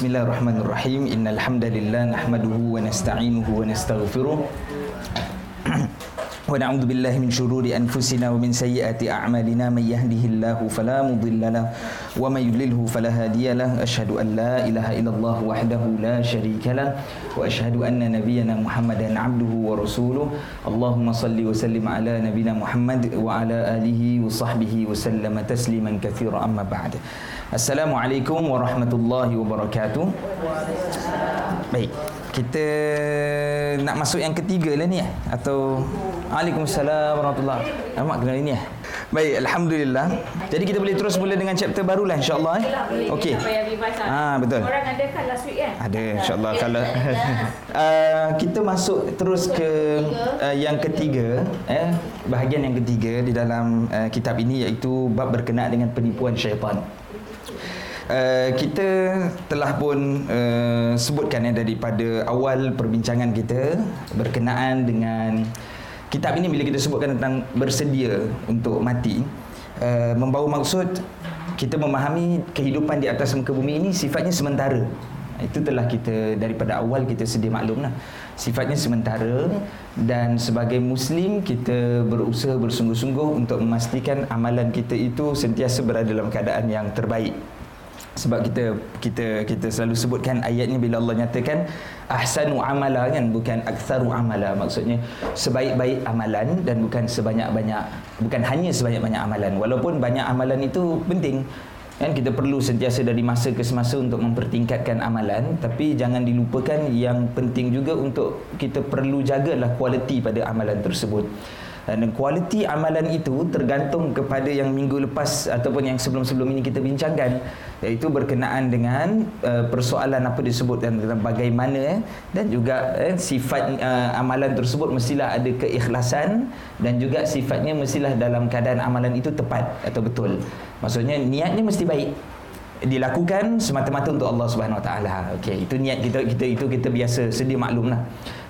Bismillahirrahmanirrahim. Innal hamdalillah nahmaduhu wa nasta'inuhu wa nastaghfiruh. ونعوذ بالله من شرور أنفسنا ومن سيئات أعمالنا من يهده الله فلا مضل له ومن يضلله فلا هادي له أشهد أن لا إله إلا الله وحده لا شريك له وأشهد أن نبينا محمدا عبده ورسوله اللهم صل وسلم على نبينا محمد وعلى آله وصحبه وسلم تسليما كثيرا أما بعد Assalamualaikum warahmatullahi wabarakatuh. Baik, kita nak masuk yang ketiga lah ni ya? Atau Waalaikumsalam warahmatullahi wabarakatuh. Amat kenal ini ya? Baik, Alhamdulillah. Jadi kita boleh terus mula dengan chapter baru lah insyaAllah. Eh? Okey. Ha, betul. Orang ada kan last week kan? Ada insyaAllah. Okay. Kalau, uh, kita masuk terus ke uh, yang ketiga. Eh? Bahagian yang ketiga di dalam uh, kitab ini iaitu bab berkenaan dengan penipuan syaitan. Uh, kita telah pun uh, sebutkan ya daripada awal perbincangan kita berkenaan dengan kitab ini bila kita sebutkan tentang bersedia untuk mati. Uh, membawa maksud kita memahami kehidupan di atas muka bumi ini sifatnya sementara. Itu telah kita daripada awal kita sedia maklum lah sifatnya sementara dan sebagai muslim kita berusaha bersungguh-sungguh untuk memastikan amalan kita itu sentiasa berada dalam keadaan yang terbaik sebab kita kita kita selalu sebutkan ayatnya bila Allah nyatakan ahsanu amala kan bukan aktsaru amala maksudnya. Sebaik-baik amalan dan bukan sebanyak-banyak bukan hanya sebanyak-banyak amalan. Walaupun banyak amalan itu penting kan kita perlu sentiasa dari masa ke semasa untuk mempertingkatkan amalan. Tapi jangan dilupakan yang penting juga untuk kita perlu jagalah kualiti pada amalan tersebut dan kualiti amalan itu tergantung kepada yang minggu lepas ataupun yang sebelum-sebelum ini kita bincangkan. Iaitu berkenaan dengan uh, persoalan apa disebut tentang bagaimana eh, dan juga eh, sifat uh, amalan tersebut mestilah ada keikhlasan dan juga sifatnya mestilah dalam keadaan amalan itu tepat atau betul. Maksudnya niatnya mesti baik dilakukan semata-mata untuk Allah Subhanahu Wa Taala. Okey, itu niat kita kita itu kita biasa sedia maklumlah.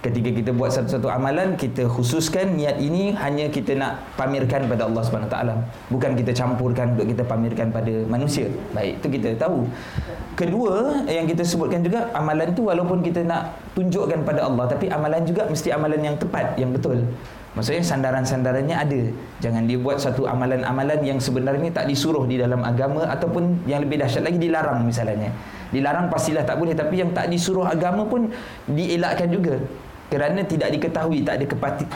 Ketika kita buat satu-satu amalan, kita khususkan niat ini hanya kita nak pamerkan pada Allah Subhanahu Wa Taala. Bukan kita campurkan untuk kita pamerkan pada manusia. Baik, itu kita tahu. Kedua, yang kita sebutkan juga amalan itu walaupun kita nak tunjukkan pada Allah, tapi amalan juga mesti amalan yang tepat, yang betul. Maksudnya sandaran-sandarannya ada. Jangan dia buat satu amalan-amalan yang sebenarnya tak disuruh di dalam agama ataupun yang lebih dahsyat lagi dilarang misalnya. Dilarang pastilah tak boleh tapi yang tak disuruh agama pun dielakkan juga. Kerana tidak diketahui, tak ada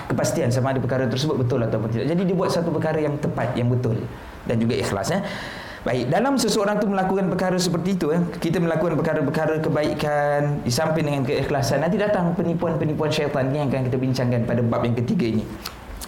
kepastian sama ada perkara tersebut betul ataupun tidak. Jadi dia buat satu perkara yang tepat, yang betul dan juga ikhlas ya. Baik, dalam seseorang tu melakukan perkara seperti itu eh, kita melakukan perkara-perkara kebaikan di samping dengan keikhlasan nanti datang penipuan-penipuan syaitan ni yang akan kita bincangkan pada bab yang ketiga ini.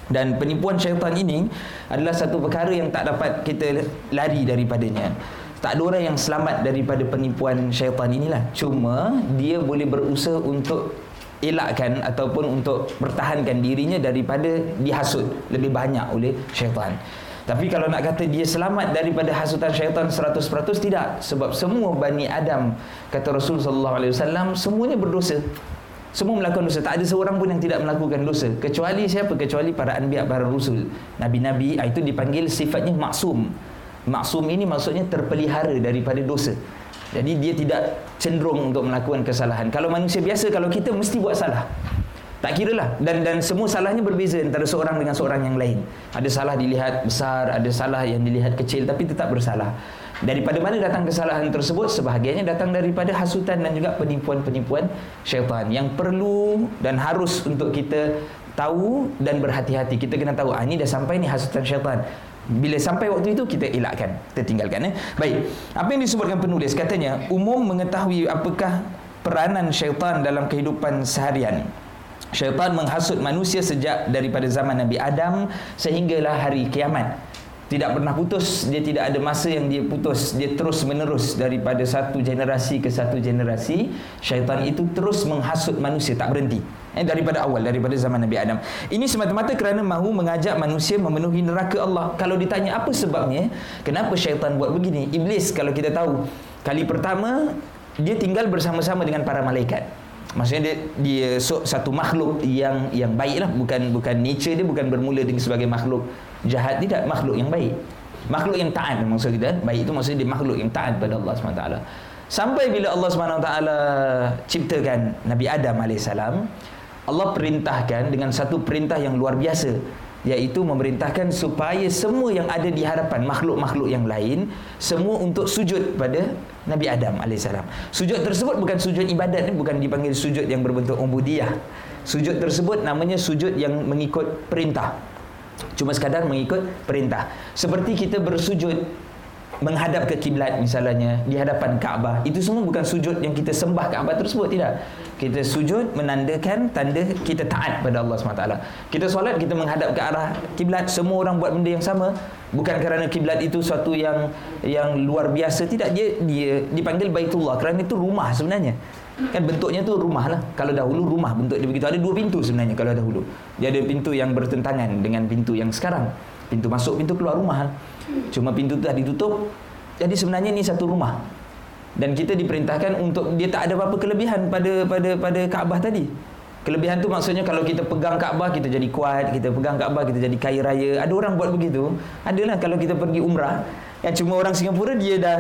Dan penipuan syaitan ini adalah satu perkara yang tak dapat kita lari daripadanya. Tak ada orang yang selamat daripada penipuan syaitan inilah. Cuma dia boleh berusaha untuk elakkan ataupun untuk pertahankan dirinya daripada dihasut lebih banyak oleh syaitan. Tapi kalau nak kata dia selamat daripada hasutan syaitan 100% tidak sebab semua Bani Adam kata Rasul sallallahu alaihi wasallam semuanya berdosa. Semua melakukan dosa. Tak ada seorang pun yang tidak melakukan dosa kecuali siapa? Kecuali para anbiya para rasul. Nabi-nabi ah, itu dipanggil sifatnya maksum. Maksum ini maksudnya terpelihara daripada dosa. Jadi dia tidak cenderung untuk melakukan kesalahan. Kalau manusia biasa kalau kita mesti buat salah. Tak kira lah dan dan semua salahnya berbeza antara seorang dengan seorang yang lain. Ada salah dilihat besar, ada salah yang dilihat kecil tapi tetap bersalah. Daripada mana datang kesalahan tersebut? Sebahagiannya datang daripada hasutan dan juga penipuan-penipuan syaitan yang perlu dan harus untuk kita tahu dan berhati-hati. Kita kena tahu, ah ini dah sampai ni hasutan syaitan. Bila sampai waktu itu kita elakkan, kita tinggalkan eh. Baik. Apa yang disebutkan penulis katanya umum mengetahui apakah peranan syaitan dalam kehidupan seharian. Syaitan menghasut manusia sejak daripada zaman Nabi Adam sehinggalah hari kiamat. Tidak pernah putus, dia tidak ada masa yang dia putus. Dia terus menerus daripada satu generasi ke satu generasi. Syaitan itu terus menghasut manusia, tak berhenti. Eh, daripada awal, daripada zaman Nabi Adam. Ini semata-mata kerana mahu mengajak manusia memenuhi neraka Allah. Kalau ditanya apa sebabnya, kenapa syaitan buat begini? Iblis kalau kita tahu, kali pertama, dia tinggal bersama-sama dengan para malaikat. Maksudnya dia, dia so, satu makhluk yang yang baik lah. Bukan bukan nature dia bukan bermula dengan sebagai makhluk jahat. Tidak makhluk yang baik. Makhluk yang taat maksud kita. Baik itu maksudnya dia makhluk yang taat pada Allah SWT Sampai bila Allah SWT ciptakan Nabi Adam AS Allah perintahkan dengan satu perintah yang luar biasa iaitu memerintahkan supaya semua yang ada di hadapan makhluk-makhluk yang lain semua untuk sujud pada Nabi Adam AS sujud tersebut bukan sujud ibadat bukan dipanggil sujud yang berbentuk ubudiyah sujud tersebut namanya sujud yang mengikut perintah. Cuma sekadar mengikut perintah. Seperti kita bersujud menghadap ke kiblat misalnya di hadapan Kaabah itu semua bukan sujud yang kita sembah Kaabah tersebut tidak kita sujud menandakan tanda kita taat pada Allah SWT kita solat kita menghadap ke arah kiblat. Semua orang buat benda yang sama. Bukan kerana kiblat itu suatu yang yang luar biasa. Tidak dia dia dipanggil Baitullah kerana itu rumah sebenarnya. Kan bentuknya tu rumah lah. Kalau dahulu rumah bentuk dia begitu. Ada dua pintu sebenarnya kalau dahulu. Dia ada pintu yang bertentangan dengan pintu yang sekarang. Pintu masuk pintu keluar rumah. Cuma pintu tu dah ditutup. Jadi sebenarnya ni satu rumah. Dan kita diperintahkan untuk dia tak ada apa-apa kelebihan pada pada pada Kaabah tadi. Kelebihan tu maksudnya kalau kita pegang Kaabah kita jadi kuat, kita pegang Kaabah kita jadi kaya raya. Ada orang buat begitu. Adalah kalau kita pergi umrah, yang cuma orang Singapura dia dah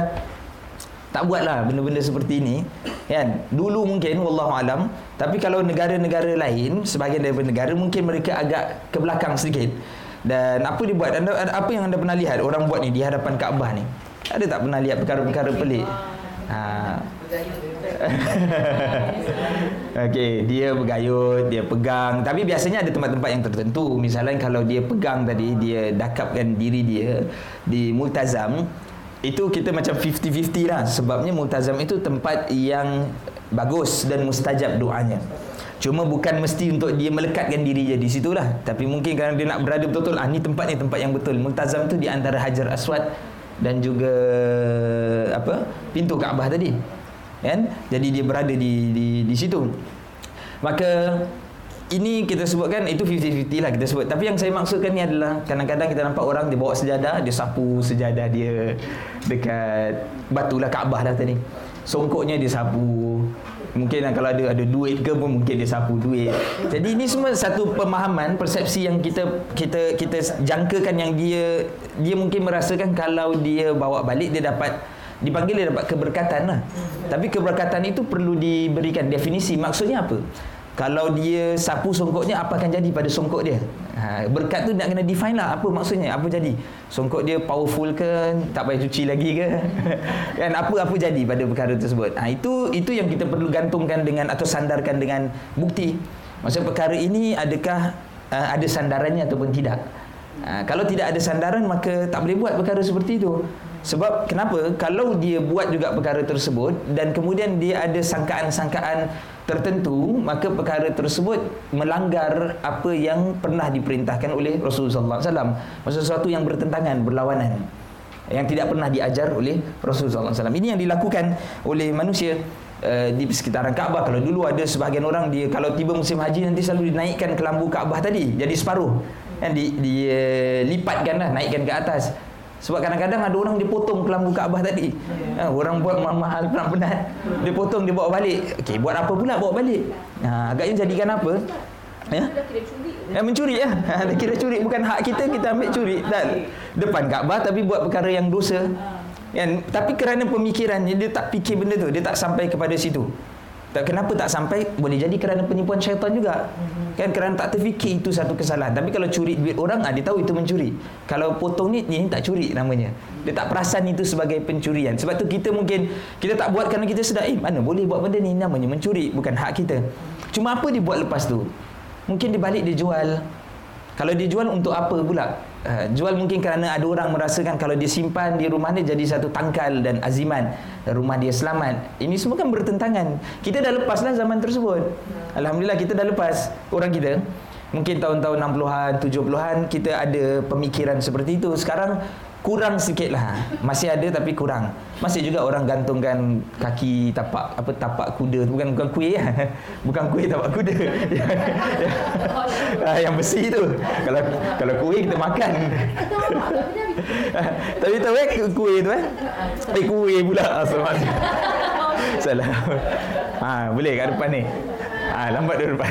tak buatlah benda-benda seperti ini. Kan? Dulu mungkin wallahu alam, tapi kalau negara-negara lain, sebahagian daripada negara mungkin mereka agak ke belakang sedikit. Dan apa dia buat? Anda, apa yang anda pernah lihat orang buat ni di hadapan Kaabah ni? Ada tak pernah lihat perkara-perkara pelik? Ha. Okey, dia bergayut, dia pegang. Tapi biasanya ada tempat-tempat yang tertentu. Misalnya kalau dia pegang tadi, dia dakapkan diri dia di multazam, itu kita macam 50-50 lah. Sebabnya multazam itu tempat yang bagus dan mustajab doanya. Cuma bukan mesti untuk dia melekatkan diri je di situlah. Tapi mungkin kerana dia nak berada betul-betul. Ah, ni tempat ni tempat yang betul. Multazam tu di antara Hajar Aswad dan juga apa pintu Kaabah tadi. Kan? Jadi dia berada di di di situ. Maka ini kita sebutkan itu 50-50 lah kita sebut. Tapi yang saya maksudkan ni adalah kadang-kadang kita nampak orang dia bawa sejadah, dia sapu sejadah dia dekat batulah Kaabah dah tadi. Songkoknya dia sapu, Mungkin kalau ada ada duit ke pun mungkin dia sapu duit. Jadi ini semua satu pemahaman, persepsi yang kita kita kita jangkakan yang dia dia mungkin merasakan kalau dia bawa balik dia dapat dipanggil dia dapat keberkatan lah. Tapi keberkatan itu perlu diberikan definisi. Maksudnya apa? Kalau dia sapu songkoknya apa akan jadi pada songkok dia? Ha, berkat tu nak kena define lah apa maksudnya, apa jadi? Songkok dia powerful ke, tak payah cuci lagi ke? kan apa apa jadi pada perkara tersebut? Ha, itu itu yang kita perlu gantungkan dengan atau sandarkan dengan bukti. Maksud perkara ini adakah uh, ada sandarannya ataupun tidak? Ha, kalau tidak ada sandaran maka tak boleh buat perkara seperti itu. Sebab kenapa? Kalau dia buat juga perkara tersebut dan kemudian dia ada sangkaan-sangkaan tertentu, maka perkara tersebut melanggar apa yang pernah diperintahkan oleh Rasulullah SAW. Maksud sesuatu yang bertentangan, berlawanan. Yang tidak pernah diajar oleh Rasulullah SAW. Ini yang dilakukan oleh manusia uh, di sekitaran Kaabah. Kalau dulu ada sebahagian orang, dia kalau tiba musim haji nanti selalu dinaikkan kelambu Kaabah tadi. Jadi separuh. Yang di, dilipatkan lah, naikkan ke atas. Sebab kadang-kadang ada orang dia potong kelambu Kaabah tadi. Ha, orang buat mahal perang penat. Dia potong dia bawa balik. Okey, buat apa pula bawa balik? Ha, agaknya jadikan apa? Ya. Ya mencuri ya. Ha, kira curi bukan hak kita kita ambil curi dan depan Kaabah tapi buat perkara yang dosa. Kan? Tapi kerana pemikirannya dia tak fikir benda tu, dia tak sampai kepada situ. Tak kenapa tak sampai boleh jadi kerana penipuan syaitan juga. Mm-hmm. Kan kerana tak terfikir itu satu kesalahan. Tapi kalau curi duit orang ah dia tahu itu mencuri. Kalau potong ni ni tak curi namanya. Dia tak perasan itu sebagai pencurian. Sebab tu kita mungkin kita tak buat kerana kita sedar eh mana boleh buat benda ni namanya mencuri bukan hak kita. Cuma apa dia buat lepas tu? Mungkin dia balik dia jual. Kalau dia jual untuk apa pula? Uh, jual mungkin kerana ada orang merasakan kalau dia simpan di rumah dia jadi satu tangkal dan aziman rumah dia selamat. Ini semua kan bertentangan. Kita dah lepaslah zaman tersebut. Alhamdulillah kita dah lepas orang kita. Mungkin tahun-tahun 60-an, 70-an kita ada pemikiran seperti itu. Sekarang kurang sikit lah. Masih ada tapi kurang. Masih juga orang gantungkan kaki tapak apa tapak kuda bukan bukan kuih ya. Bukan kuih tapak kuda. Ah, yang besi tu. Kalau kalau kuih kita makan. Tapi tahu eh kuih tu eh. Eh kuih pula. Asal salah ha boleh kat depan ni? Ha lambat di depan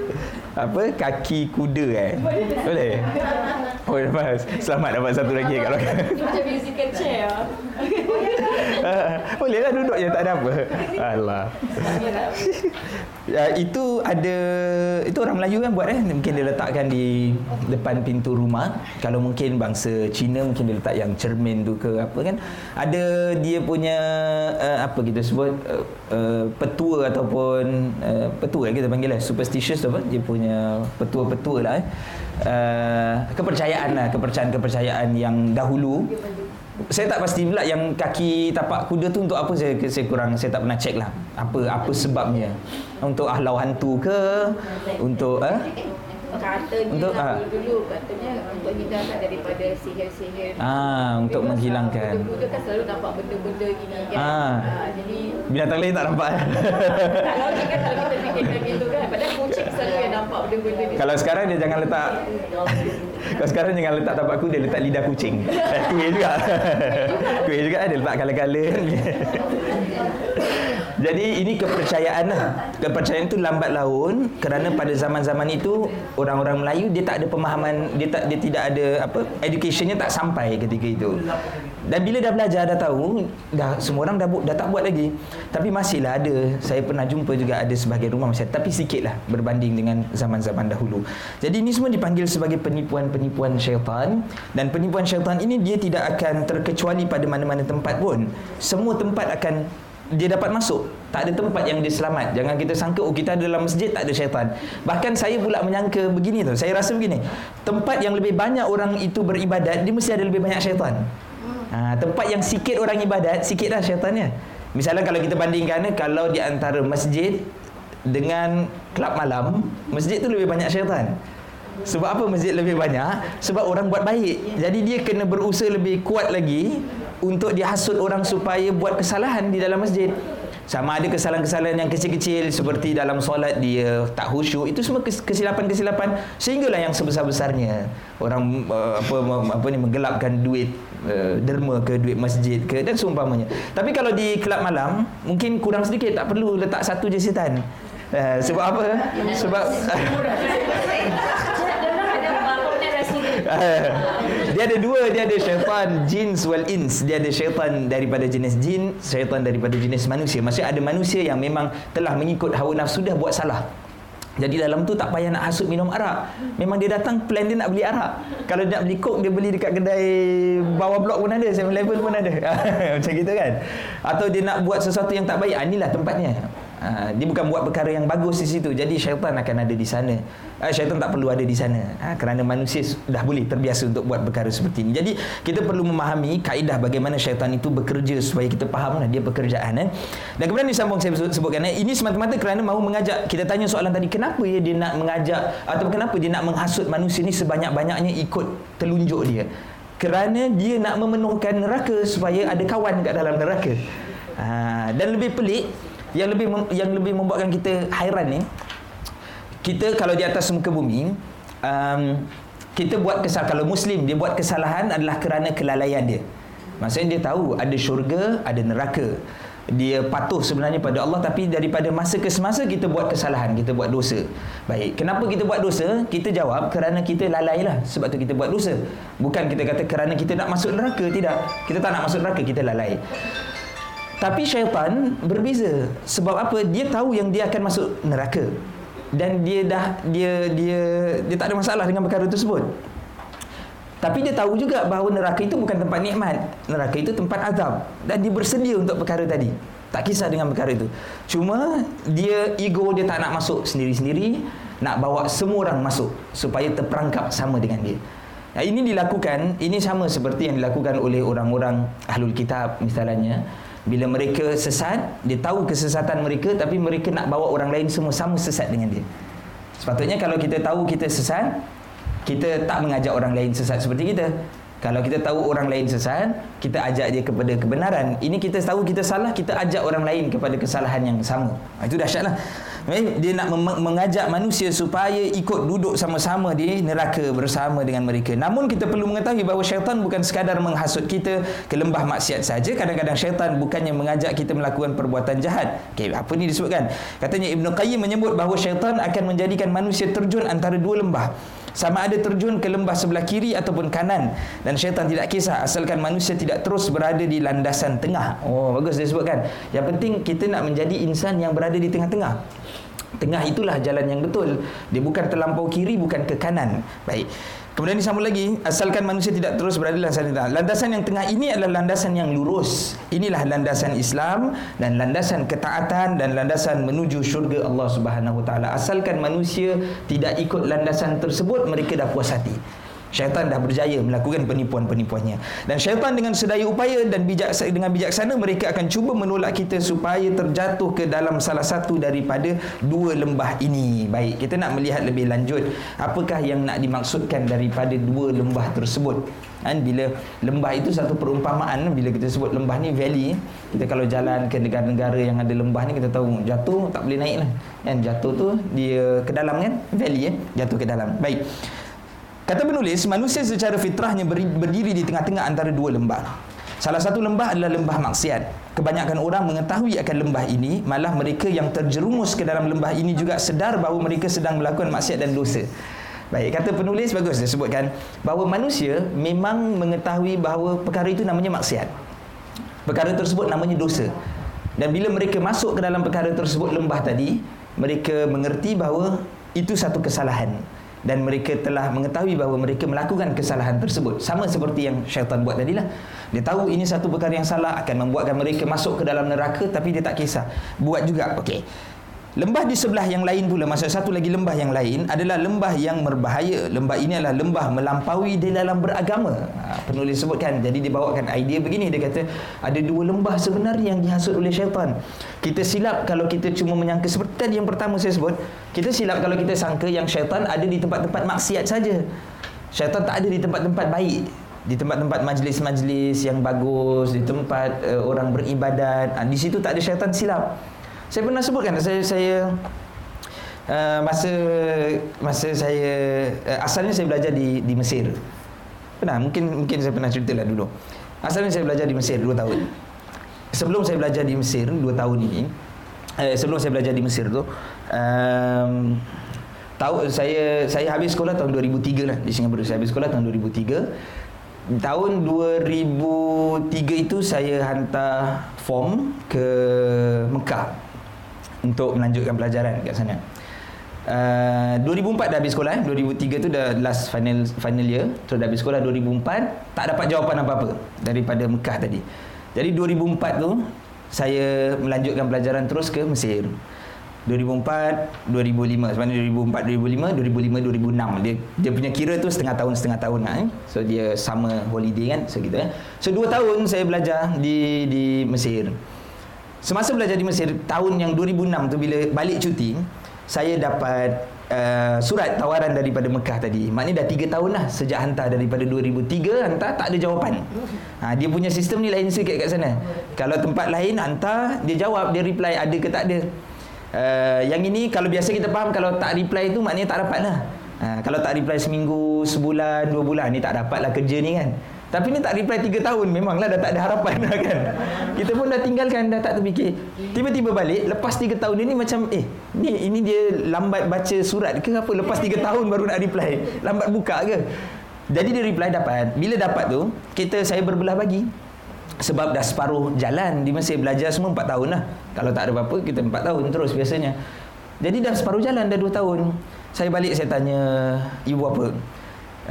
apa? Kaki kuda eh? Boleh? Oh lepas. Selamat dapat satu lagi kalau macam musical chair. Boleh lah duduk je tak ada apa. Allah ya, itu ada itu orang Melayu kan buat eh? Mungkin dia letakkan di depan pintu rumah. Kalau mungkin bangsa Cina mungkin dia letak yang cermin tu ke apa kan. Ada dia punya uh, apa kita sebut uh, uh, petua ataupun uh, petua kita panggil lah superstitious tu apa dia punya petua-petua lah eh. uh, kepercayaan lah kepercayaan-kepercayaan yang dahulu. Saya tak pasti pula yang kaki tapak kuda tu untuk apa saya saya kurang saya tak pernah check lah. Apa apa sebabnya? Untuk ahlau hantu ke? Untuk eh katanya untuk, ah. dulu katanya untuk hindarkan daripada sihir-sihir. Ah untuk menghilangkan. kuda kan selalu nampak benda-benda gini kan. Ah. ah jadi binatang lain tak nampak. Tak logik kan kalau kita fikirkan gitu kan. Padahal kucing selalu yang nampak benda-benda ni. Kalau sekarang dia jangan letak kalau sekarang jangan letak tapak kuda letak lidah kucing. Kuih juga. Kuih juga dia letak kala-kala jadi ini kepercayaan lah. Kepercayaan itu lambat laun kerana pada zaman-zaman itu orang-orang Melayu dia tak ada pemahaman, dia tak dia tidak ada apa educationnya tak sampai ketika itu. Dan bila dah belajar dah tahu, dah semua orang dah dah tak buat lagi. Tapi masihlah ada. Saya pernah jumpa juga ada sebahagian rumah masih tapi sikitlah berbanding dengan zaman-zaman dahulu. Jadi ini semua dipanggil sebagai penipuan-penipuan syaitan dan penipuan syaitan ini dia tidak akan terkecuali pada mana-mana tempat pun. Semua tempat akan dia dapat masuk. Tak ada tempat yang dia selamat. Jangan kita sangka oh kita ada dalam masjid tak ada syaitan. Bahkan saya pula menyangka begini tu. Saya rasa begini. Tempat yang lebih banyak orang itu beribadat dia mesti ada lebih banyak syaitan. Ha, tempat yang sikit orang ibadat sikitlah syaitannya. Misalnya kalau kita bandingkan kalau di antara masjid dengan kelab malam masjid tu lebih banyak syaitan. Sebab apa masjid lebih banyak? Sebab orang buat baik. Jadi dia kena berusaha lebih kuat lagi untuk dihasut orang supaya buat kesalahan di dalam masjid. Sama ada kesalahan-kesalahan yang kecil-kecil seperti dalam solat dia tak khusyuk itu semua kesilapan-kesilapan. Sehinggalah yang sebesar-besarnya orang uh, apa apa ni menggelapkan duit uh, derma ke duit masjid ke dan seumpamanya. Tapi kalau di kelab malam mungkin kurang sedikit tak perlu letak satu je setan. Uh, sebab apa? Sebab dia ada dua dia ada syaitan jin wal ins dia ada syaitan daripada jenis jin syaitan daripada jenis manusia maksudnya ada manusia yang memang telah mengikut hawa nafsu dah buat salah jadi dalam tu tak payah nak hasut minum arak. Memang dia datang plan dia nak beli arak. Kalau dia nak beli kok dia beli dekat kedai bawah blok pun ada, 7-Eleven pun ada. Macam gitu kan. Atau dia nak buat sesuatu yang tak baik, ah, inilah tempatnya. Ha, dia bukan buat perkara yang bagus di situ. Jadi syaitan akan ada di sana. Ha, syaitan tak perlu ada di sana. Ha, kerana manusia dah boleh terbiasa untuk buat perkara seperti ini. Jadi kita perlu memahami kaedah bagaimana syaitan itu bekerja supaya kita fahamlah dia pekerjaan. Eh. Dan kemudian disambung saya sebutkan. Eh. Ini semata-mata kerana mahu mengajak. Kita tanya soalan tadi. Kenapa ya dia nak mengajak atau kenapa dia nak menghasut manusia ini sebanyak-banyaknya ikut telunjuk dia. Kerana dia nak memenuhkan neraka supaya ada kawan kat dalam neraka. Ha, dan lebih pelik yang lebih yang lebih membuatkan kita hairan ni kita kalau di atas muka bumi um, kita buat kesalahan kalau muslim dia buat kesalahan adalah kerana kelalaian dia. Maksudnya dia tahu ada syurga ada neraka. Dia patuh sebenarnya pada Allah tapi daripada masa ke semasa kita buat kesalahan kita buat dosa. Baik kenapa kita buat dosa? Kita jawab kerana kita lalai lah sebab tu kita buat dosa. Bukan kita kata kerana kita nak masuk neraka tidak. Kita tak nak masuk neraka kita lalai tapi syaitan berbeza. Sebab apa? Dia tahu yang dia akan masuk neraka. Dan dia dah dia dia dia tak ada masalah dengan perkara tersebut. Tapi dia tahu juga bahawa neraka itu bukan tempat nikmat. Neraka itu tempat azab dan dia bersedia untuk perkara tadi. Tak kisah dengan perkara itu. Cuma dia ego dia tak nak masuk sendiri-sendiri, nak bawa semua orang masuk supaya terperangkap sama dengan dia. Nah, ini dilakukan, ini sama seperti yang dilakukan oleh orang-orang ahlul kitab misalnya bila mereka sesat dia tahu kesesatan mereka tapi mereka nak bawa orang lain semua sama sesat dengan dia sepatutnya kalau kita tahu kita sesat kita tak mengajak orang lain sesat seperti kita Kalau kita tahu orang lain sesat, kita ajak dia kepada kebenaran. Ini kita tahu kita salah, kita ajak orang lain kepada kesalahan yang sama. Ha, itu dahsyatlah. Eh, dia nak mengajak manusia supaya ikut duduk sama-sama di neraka bersama dengan mereka. Namun kita perlu mengetahui bahawa syaitan bukan sekadar menghasut kita ke lembah maksiat saja. Kadang-kadang syaitan bukannya mengajak kita melakukan perbuatan jahat. Okey, apa ni disebutkan? Katanya Ibn Qayyim menyebut bahawa syaitan akan menjadikan manusia terjun antara dua lembah sama ada terjun ke lembah sebelah kiri ataupun kanan. Dan syaitan tidak kisah asalkan manusia tidak terus berada di landasan tengah. Oh bagus dia sebutkan. Yang penting kita nak menjadi insan yang berada di tengah-tengah. Tengah itulah jalan yang betul. Dia bukan terlampau kiri bukan ke kanan. Baik Kemudian disambung lagi, asalkan manusia tidak terus berada dalam landasan tengah. Landasan yang tengah ini adalah landasan yang lurus. Inilah landasan Islam dan landasan ketaatan dan landasan menuju syurga Allah Subhanahu Wa Taala. Asalkan manusia tidak ikut landasan tersebut, mereka dah puas hati. Syaitan dah berjaya melakukan penipuan-penipuannya. Dan syaitan dengan sedaya upaya dan bijak dengan bijaksana mereka akan cuba menolak kita supaya terjatuh ke dalam salah satu daripada dua lembah ini. Baik, kita nak melihat lebih lanjut apakah yang nak dimaksudkan daripada dua lembah tersebut. Kan bila lembah itu satu perumpamaan bila kita sebut lembah ni valley kita kalau jalan ke negara-negara yang ada lembah ni kita tahu jatuh tak boleh naik lah kan jatuh tu dia ke dalam kan valley eh jatuh ke dalam baik Kata penulis, manusia secara fitrahnya berdiri di tengah-tengah antara dua lembah. Salah satu lembah adalah lembah maksiat. Kebanyakan orang mengetahui akan lembah ini, malah mereka yang terjerumus ke dalam lembah ini juga sedar bahawa mereka sedang melakukan maksiat dan dosa. Baik, kata penulis bagus dia sebutkan bahawa manusia memang mengetahui bahawa perkara itu namanya maksiat. Perkara tersebut namanya dosa. Dan bila mereka masuk ke dalam perkara tersebut lembah tadi, mereka mengerti bahawa itu satu kesalahan dan mereka telah mengetahui bahawa mereka melakukan kesalahan tersebut. Sama seperti yang syaitan buat tadilah dia tahu ini satu perkara yang salah akan membuatkan mereka masuk ke dalam neraka tapi dia tak kisah. Buat juga. Okey Lembah di sebelah yang lain pula Maksud satu lagi lembah yang lain Adalah lembah yang berbahaya. Lembah ini adalah lembah melampaui di dalam beragama. Ha, Penulis sebutkan. Jadi dia bawakan idea begini. Dia kata Ada dua lembah sebenarnya yang dihasut oleh syaitan. Kita silap kalau kita cuma menyangka. Seperti tadi yang pertama saya sebut Kita silap kalau kita sangka yang syaitan ada di tempat-tempat maksiat saja. Syaitan tak ada di tempat-tempat baik. Di tempat-tempat majlis-majlis yang bagus, di tempat uh, orang beribadat, ha, di situ tak ada syaitan silap. Saya pernah sebutkan saya saya uh, masa masa saya uh, asalnya saya belajar di di Mesir. Pernah mungkin mungkin saya pernah ceritalah dulu. Asalnya saya belajar di Mesir 2 tahun. Sebelum saya belajar di Mesir 2 tahun ini, eh, sebelum saya belajar di Mesir tu um, tahu saya saya habis sekolah tahun 2003 lah di Singapura. Saya habis sekolah tahun 2003 tahun 2003 itu saya hantar form ke Mekah untuk melanjutkan pelajaran kat sana. Uh, 2004 dah habis sekolah eh. 2003 tu dah last final final year so dah habis sekolah 2004 tak dapat jawapan apa-apa daripada Mekah tadi jadi 2004 tu saya melanjutkan pelajaran terus ke Mesir 2004 2005 sebenarnya 2004 2005 2005 2006 dia dia punya kira tu setengah tahun setengah tahun lah, eh. so dia sama holiday kan so gitu eh so 2 tahun saya belajar di di Mesir Semasa belajar di Mesir tahun yang 2006 tu bila balik cuti, saya dapat uh, surat tawaran daripada Mekah tadi. Maknanya dah 3 tahun lah sejak hantar daripada 2003 hantar tak ada jawapan. Ha, dia punya sistem ni lain sikit kat sana. Kalau tempat lain hantar dia jawab dia reply ada ke tak ada. Uh, yang ini kalau biasa kita faham kalau tak reply tu maknanya tak dapat lah. Ha, kalau tak reply seminggu, sebulan, dua bulan ni tak dapat lah kerja ni kan. Tapi ni tak reply 3 tahun Memanglah dah tak ada harapan dah kan? Kita pun dah tinggalkan Dah tak terfikir. Tiba-tiba balik Lepas 3 tahun ni macam Eh ni ini dia lambat baca surat ke apa? Lepas 3 tahun baru nak reply. Lambat buka ke? Jadi dia reply dapat. Bila dapat tu Kita saya berbelah bagi. Sebab dah separuh jalan Di Mesir belajar semua 4 tahun lah. Kalau tak ada apa-apa Kita 4 tahun terus biasanya. Jadi dah separuh jalan Dah 2 tahun. Saya balik saya tanya Ibu apa?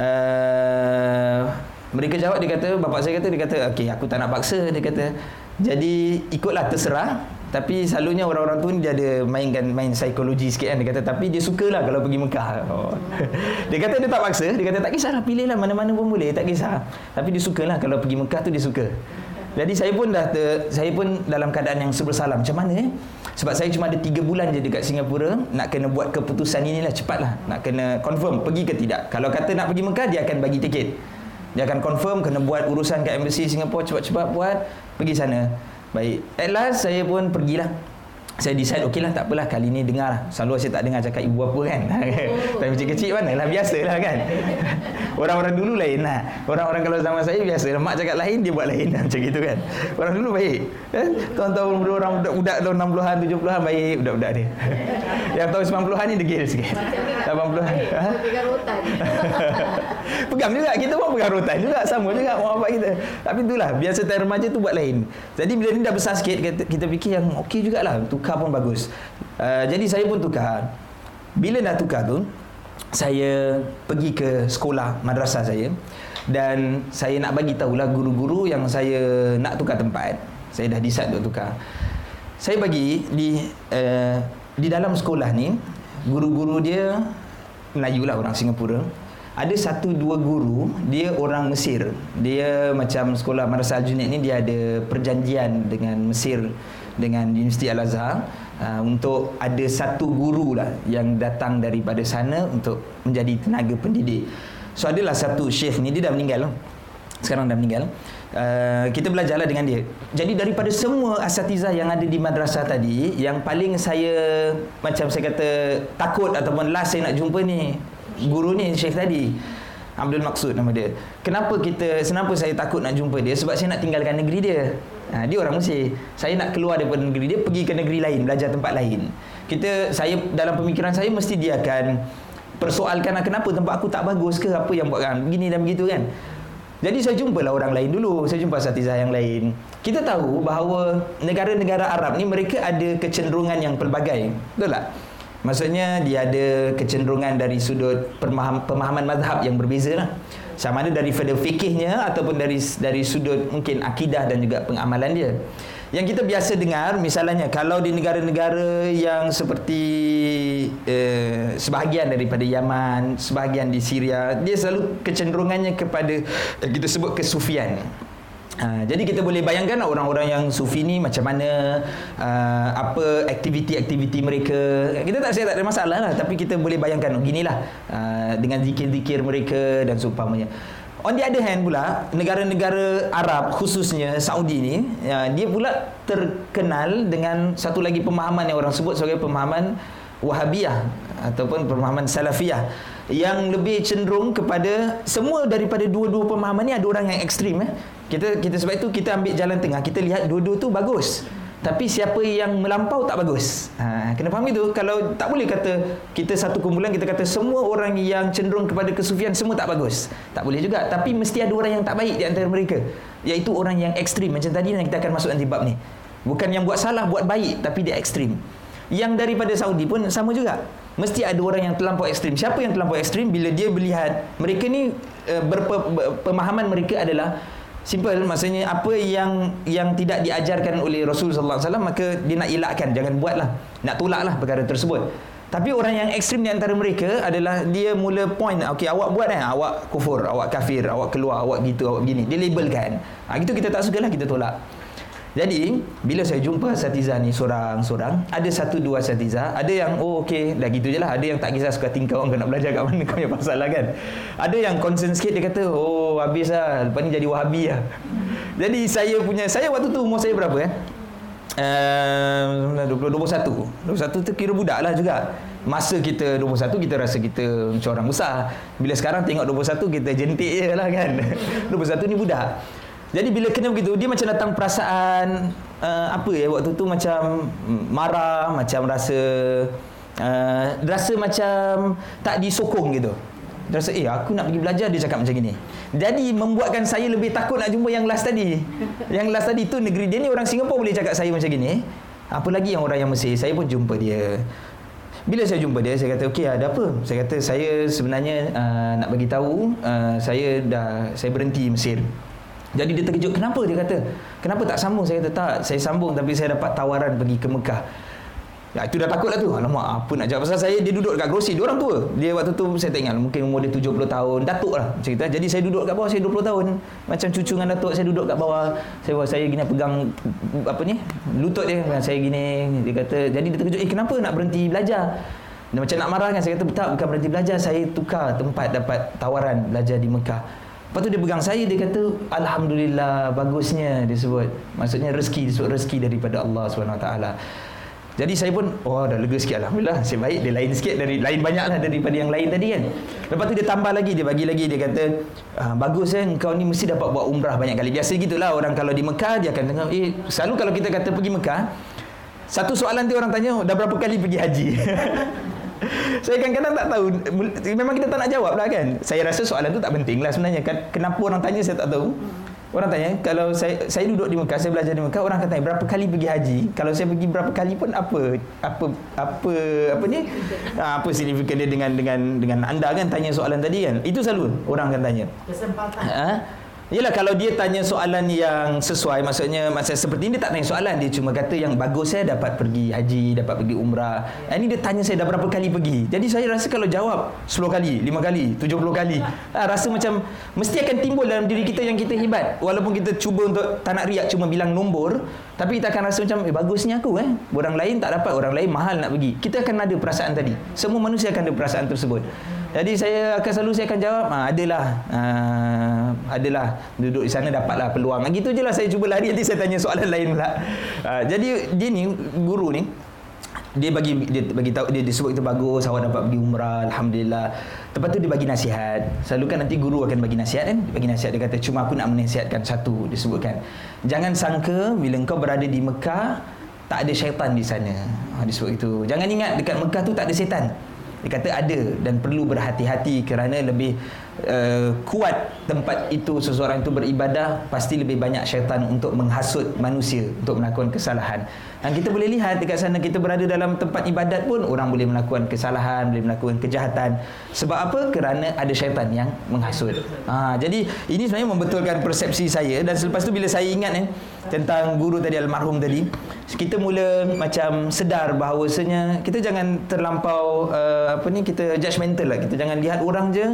Uh, mereka jawab dia kata bapak saya kata dia kata okey aku tak nak paksa dia kata. Jadi ikutlah terserah. Tapi selalunya orang-orang tu ni dia ada mainkan main psikologi sikit kan dia kata. Tapi dia sukalah kalau pergi Mekah. Oh. dia kata dia tak paksa dia kata tak kisahlah pilihlah mana-mana pun boleh tak kisah. Tapi dia sukalah kalau pergi Mekah tu dia suka. Jadi saya pun dah ter, saya pun dalam keadaan yang serba salah macam mana eh? Sebab saya cuma ada 3 bulan je dekat Singapura nak kena buat keputusan inilah cepatlah. Nak kena confirm pergi ke tidak. Kalau kata nak pergi Mekah dia akan bagi tiket Dia akan confirm kena buat urusan kat embassy Singapura cepat-cepat buat pergi sana. Baik. At last saya pun pergilah saya decide okey lah tak apalah kali ni dengar lah. Selalu saya tak dengar cakap ibu apa kan. Oh. tapi kecil-kecil mana lah biasa lah kan. Orang-orang dulu lain lah. Orang-orang kalau zaman saya biasa lah mak cakap lain dia buat lain lah macam gitu kan. Orang dulu baik. Eh? tahun-tahun orang budak-budak tahun 60-an 70-an baik budak-budak dia. Yang tahun 90-an ni degil sikit. 80-an ha? pegang rotan. Pegang juga. Kita pun pegang rotan juga. Sama juga mak bapak kita. Tapi itulah biasa time remaja tu buat lain. Jadi bila ni dah besar sikit kita, kita fikir yang okey jugalah tukar tukar pun bagus. Uh, jadi saya pun tukar. Bila dah tukar tu, saya pergi ke sekolah madrasah saya dan saya nak bagi tahulah guru-guru yang saya nak tukar tempat. Saya dah decide untuk tukar. Saya bagi di uh, di dalam sekolah ni guru-guru dia Melayu lah orang Singapura. Ada satu dua guru dia orang Mesir. Dia macam sekolah Madrasah Al-Junaid ni dia ada perjanjian dengan Mesir dengan Universiti Al-Azhar uh, untuk ada satu guru lah yang datang daripada sana untuk menjadi tenaga pendidik. So adalah satu syekh ni dia dah meninggal. Sekarang dah meninggal. Uh, kita belajarlah dengan dia. Jadi daripada semua asatizah yang ada di madrasah tadi, yang paling saya macam saya kata takut ataupun last saya nak jumpa ni guru ni syekh tadi. Abdul Maksud nama dia. Kenapa kita kenapa saya takut nak jumpa dia? Sebab saya nak tinggalkan negeri dia. Ha, dia orang Mesir. Saya nak keluar daripada negeri dia pergi ke negeri lain, belajar tempat lain. Kita saya dalam pemikiran saya mesti dia akan persoalkan ah, kenapa tempat aku tak bagus ke apa yang buatkan begini dan begitu kan. Jadi saya jumpalah orang lain dulu. Saya jumpa satizah yang lain. Kita tahu bahawa negara-negara Arab ni mereka ada kecenderungan yang pelbagai. Betul tak? Maksudnya dia ada kecenderungan dari sudut pemahaman, mazhab yang berbeza lah sama ada daripada fikihnya ataupun dari dari sudut mungkin akidah dan juga pengamalan dia. Yang kita biasa dengar misalnya kalau di negara-negara yang seperti eh, sebahagian daripada Yaman, sebahagian di Syria, dia selalu kecenderungannya kepada yang kita sebut kesufian. Ha, jadi kita boleh bayangkan orang-orang yang sufi ni macam mana uh, apa aktiviti-aktiviti mereka. Kita tak saya tak ada masalah lah tapi kita boleh bayangkan oh, ginilah uh, dengan zikir-zikir mereka dan seumpamanya. On the other hand pula negara-negara Arab khususnya Saudi ni uh, dia pula terkenal dengan satu lagi pemahaman yang orang sebut sebagai pemahaman Wahabiyah ataupun pemahaman Salafiyah yang lebih cenderung kepada semua daripada dua-dua pemahaman ni ada orang yang ekstrim eh kita kita sebab itu kita ambil jalan tengah. Kita lihat dua-dua tu bagus. Tapi siapa yang melampau tak bagus. Ha, kena faham itu. Kalau tak boleh kata kita satu kumpulan kita kata semua orang yang cenderung kepada kesufian semua tak bagus. Tak boleh juga. Tapi mesti ada orang yang tak baik di antara mereka. Iaitu orang yang ekstrim. Macam tadi yang kita akan masuk nanti bab ni. Bukan yang buat salah, buat baik. Tapi dia ekstrim. Yang daripada Saudi pun sama juga. Mesti ada orang yang terlampau ekstrim. Siapa yang terlampau ekstrim? Bila dia melihat mereka ni uh, berpe, pemahaman mereka adalah Simple maksudnya apa yang yang tidak diajarkan oleh Rasul sallallahu alaihi wasallam maka dia nak elakkan jangan buatlah nak tolaklah perkara tersebut. Tapi orang yang ekstrim di antara mereka adalah dia mula point okey awak buat eh awak kufur, awak kafir, awak keluar, awak gitu, awak begini. Dia labelkan. Ha gitu kita tak sukalah kita tolak. Jadi bila saya jumpa asatiza ni seorang-seorang, ada satu dua asatiza, ada yang oh okey dah gitu je lah, ada yang tak kisah suka tingkau kau nak belajar kat mana kau punya pasal lah kan. Ada yang concern sikit dia kata, "Oh, habis lah, lepas ni jadi Wahabi lah." Jadi saya punya saya waktu tu umur saya berapa eh? Uh, 20, 21 21 tu kira budak lah juga. Masa kita 21 kita rasa kita macam orang besar. Bila sekarang tengok 21 kita jentik je lah kan. 21 ni budak jadi bila kena begitu dia macam datang perasaan uh, apa ya waktu tu macam marah, macam rasa uh, rasa macam tak disokong gitu. Dia rasa eh aku nak pergi belajar dia cakap macam gini. Jadi membuatkan saya lebih takut nak jumpa yang last tadi. Yang last tadi tu negeri dia ni orang Singapura boleh cakap saya macam gini. Apa lagi yang orang yang Mesir, saya pun jumpa dia. Bila saya jumpa dia, saya kata, okey, ada apa? Saya kata, saya sebenarnya uh, nak bagi tahu, uh, saya dah saya berhenti Mesir. Jadi dia terkejut. Kenapa dia kata? Kenapa tak sambung? Saya kata tak. Saya sambung tapi saya dapat tawaran pergi ke Mekah. Ya, itu dah takut lah tu. Alamak, apa nak jawab. Pasal saya, dia duduk dekat grocery. Dia orang tua. Dia waktu tu, saya tak ingat. Mungkin umur dia 70 tahun. Datuk lah. Itu. Jadi saya duduk kat bawah, saya 20 tahun. Macam cucu dengan Datuk, saya duduk kat bawah. Saya saya gini pegang, apa ni, lutut dia. Saya gini, dia kata. Jadi dia terkejut. Eh, kenapa nak berhenti belajar? Dia macam nak marah kan. Saya kata, tak, bukan berhenti belajar. Saya tukar tempat dapat tawaran belajar di Mekah. Lepas tu dia pegang saya dia kata alhamdulillah bagusnya dia sebut. Maksudnya rezeki disebut rezeki daripada Allah SWT. Jadi saya pun oh dah lega sikit alhamdulillah. Saya baik dia lain sikit dari lain banyaklah daripada yang lain tadi kan. Lepas tu dia tambah lagi dia bagi lagi dia kata ah, bagus kan kau ni mesti dapat buat umrah banyak kali. Biasa gitulah orang kalau di Mekah dia akan dengar eh selalu kalau kita kata pergi Mekah satu soalan tu orang tanya dah berapa kali pergi haji. saya kadang-kadang tak tahu memang kita tak nak jawab lah kan. Saya rasa soalan tu tak penting lah sebenarnya. Kan, kenapa orang tanya saya tak tahu. Orang tanya kalau saya saya duduk di Mekah saya belajar di Mekah orang kata berapa kali pergi haji? Kalau saya pergi berapa kali pun apa apa apa apa ni? Ha, apa signifikan dia dengan dengan dengan anda kan tanya soalan tadi kan. Itu selalu orang akan tanya. Kesempatan. Ha? Yelah kalau dia tanya soalan yang sesuai maksudnya masa seperti ini dia tak tanya soalan dia cuma kata yang bagus saya dapat pergi haji dapat pergi umrah. Ya. Ini dia tanya saya dah berapa kali pergi. Jadi saya rasa kalau jawab 10 kali, 5 kali, 70 kali, ah, rasa macam mesti akan timbul dalam diri kita yang kita hebat. Walaupun kita cuba untuk tak nak riak cuma bilang nombor, tapi kita akan rasa macam eh bagusnya aku eh. Orang lain tak dapat, orang lain mahal nak pergi. Kita akan ada perasaan tadi. Semua manusia akan ada perasaan tersebut. Jadi saya akan selalu saya akan jawab, ah adalah ah, adalah duduk di sana dapatlah peluang. Ah, gitu je lah saya cuba lari nanti saya tanya soalan lain pula. Ah, jadi dia ni guru ni dia bagi dia bagi tahu dia disebut itu bagus awak dapat pergi umrah alhamdulillah lepas tu dia bagi nasihat. Selalu kan nanti guru akan bagi nasihat kan? Dia bagi nasihat dia kata cuma aku nak menasihatkan satu disebutkan jangan sangka bila engkau berada di Mekah tak ada syaitan di sana. Ha, disebut itu jangan ingat dekat Mekah tu tak ada setan dia kata ada dan perlu berhati-hati kerana lebih uh, kuat tempat itu seseorang itu beribadah pasti lebih banyak syaitan untuk menghasut manusia untuk melakukan kesalahan. Dan kita boleh lihat dekat sana kita berada dalam tempat ibadat pun orang boleh melakukan kesalahan, boleh melakukan kejahatan. Sebab apa? Kerana ada syaitan yang menghasut. Ha, jadi ini sebenarnya membetulkan persepsi saya dan selepas tu bila saya ingat eh, tentang guru tadi almarhum tadi, kita mula macam sedar bahawasanya kita jangan terlampau uh, apa ni kita judgemental lah kita jangan lihat orang je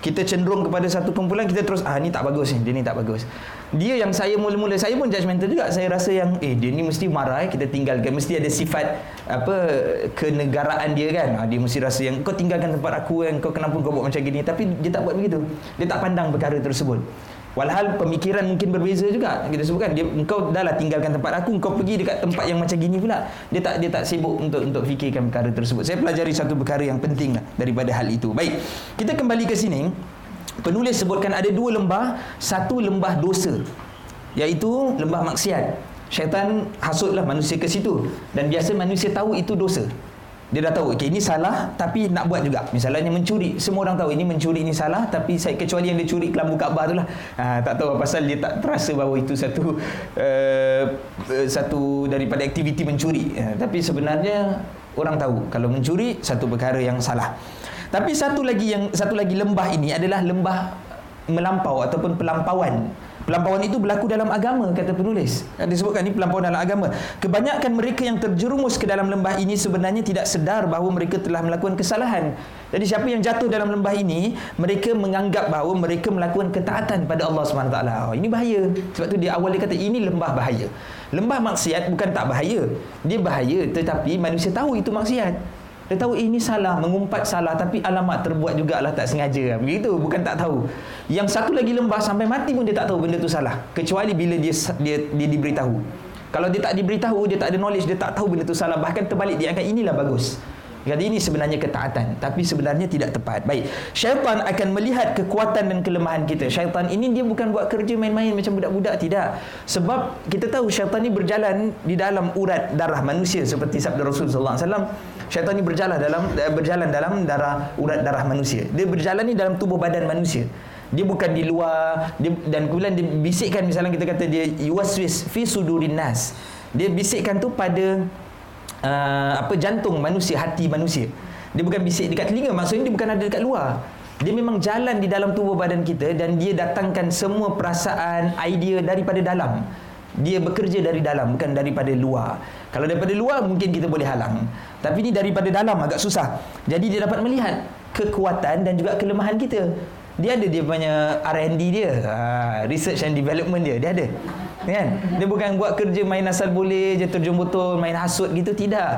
kita cenderung kepada satu kumpulan kita terus ah ni tak bagus ni dia ni tak bagus. Dia yang saya mula-mula saya pun judgemental juga. Saya rasa yang eh dia ni mesti marah eh, kita tinggalkan. Mesti ada sifat apa kenegaraan dia kan. Ah, dia mesti rasa yang kau tinggalkan tempat aku kan kau kenapa kau buat macam gini? Tapi dia tak buat begitu. Dia tak pandang perkara tersebut. Walhal pemikiran mungkin berbeza juga kita sebutkan dia engkau dahlah tinggalkan tempat aku engkau pergi dekat tempat yang macam gini pula. Dia tak dia tak sibuk untuk untuk fikirkan perkara tersebut. Saya pelajari satu perkara yang penting daripada hal itu. Baik kita kembali ke sini penulis sebutkan ada dua lembah satu lembah dosa iaitu lembah maksiat. Syaitan hasutlah manusia ke situ dan biasa manusia tahu itu dosa. Dia dah tahu okay, ini salah tapi nak buat juga. Misalnya mencuri semua orang tahu ini mencuri ini salah tapi saya kecuali yang dia curi kelambu Kaabah tu lah. Ha, tak tahu pasal dia tak terasa bahawa itu satu uh, satu daripada aktiviti mencuri. Ha, tapi sebenarnya orang tahu kalau mencuri satu perkara yang salah tapi satu lagi yang satu lagi lembah ini adalah lembah melampau ataupun pelampauan Pelampauan itu berlaku dalam agama kata penulis. Disebutkan ini pelampauan dalam agama. Kebanyakan mereka yang terjerumus ke dalam lembah ini sebenarnya tidak sedar bahawa mereka telah melakukan kesalahan. Jadi siapa yang jatuh dalam lembah ini, mereka menganggap bahawa mereka melakukan ketaatan pada Allah SWT. Oh, ini bahaya. Sebab tu dia awal dia kata ini lembah bahaya. Lembah maksiat bukan tak bahaya. Dia bahaya tetapi manusia tahu itu maksiat. Dia tahu ini salah, mengumpat salah tapi alamat terbuat jugalah tak sengaja. Begitu, bukan tak tahu. Yang satu lagi lembah sampai mati pun dia tak tahu benda tu salah. Kecuali bila dia dia, dia diberitahu. Kalau dia tak diberitahu, dia tak ada knowledge, dia tak tahu benda tu salah. Bahkan terbalik dia akan inilah bagus. Jadi ini sebenarnya ketaatan Tapi sebenarnya tidak tepat Baik Syaitan akan melihat kekuatan dan kelemahan kita Syaitan ini dia bukan buat kerja main-main Macam budak-budak Tidak Sebab kita tahu syaitan ini berjalan Di dalam urat darah manusia Seperti sabda Rasulullah SAW Syaitan ini berjalan dalam eh, berjalan dalam darah urat darah manusia. Dia berjalan ni dalam tubuh badan manusia. Dia bukan di luar dia, dan kemudian dia bisikkan misalnya kita kata dia yuwaswis fi sudurin nas. Dia bisikkan tu pada uh, apa jantung manusia, hati manusia. Dia bukan bisik dekat telinga, maksudnya dia bukan ada dekat luar. Dia memang jalan di dalam tubuh badan kita dan dia datangkan semua perasaan, idea daripada dalam. Dia bekerja dari dalam bukan daripada luar. Kalau daripada luar mungkin kita boleh halang. Tapi ni daripada dalam agak susah. Jadi dia dapat melihat kekuatan dan juga kelemahan kita. Dia ada dia punya R&D dia. Ha, research and development dia. Dia ada. Kan? Dia bukan buat kerja main asal boleh je terjun botol, main hasut gitu. Tidak.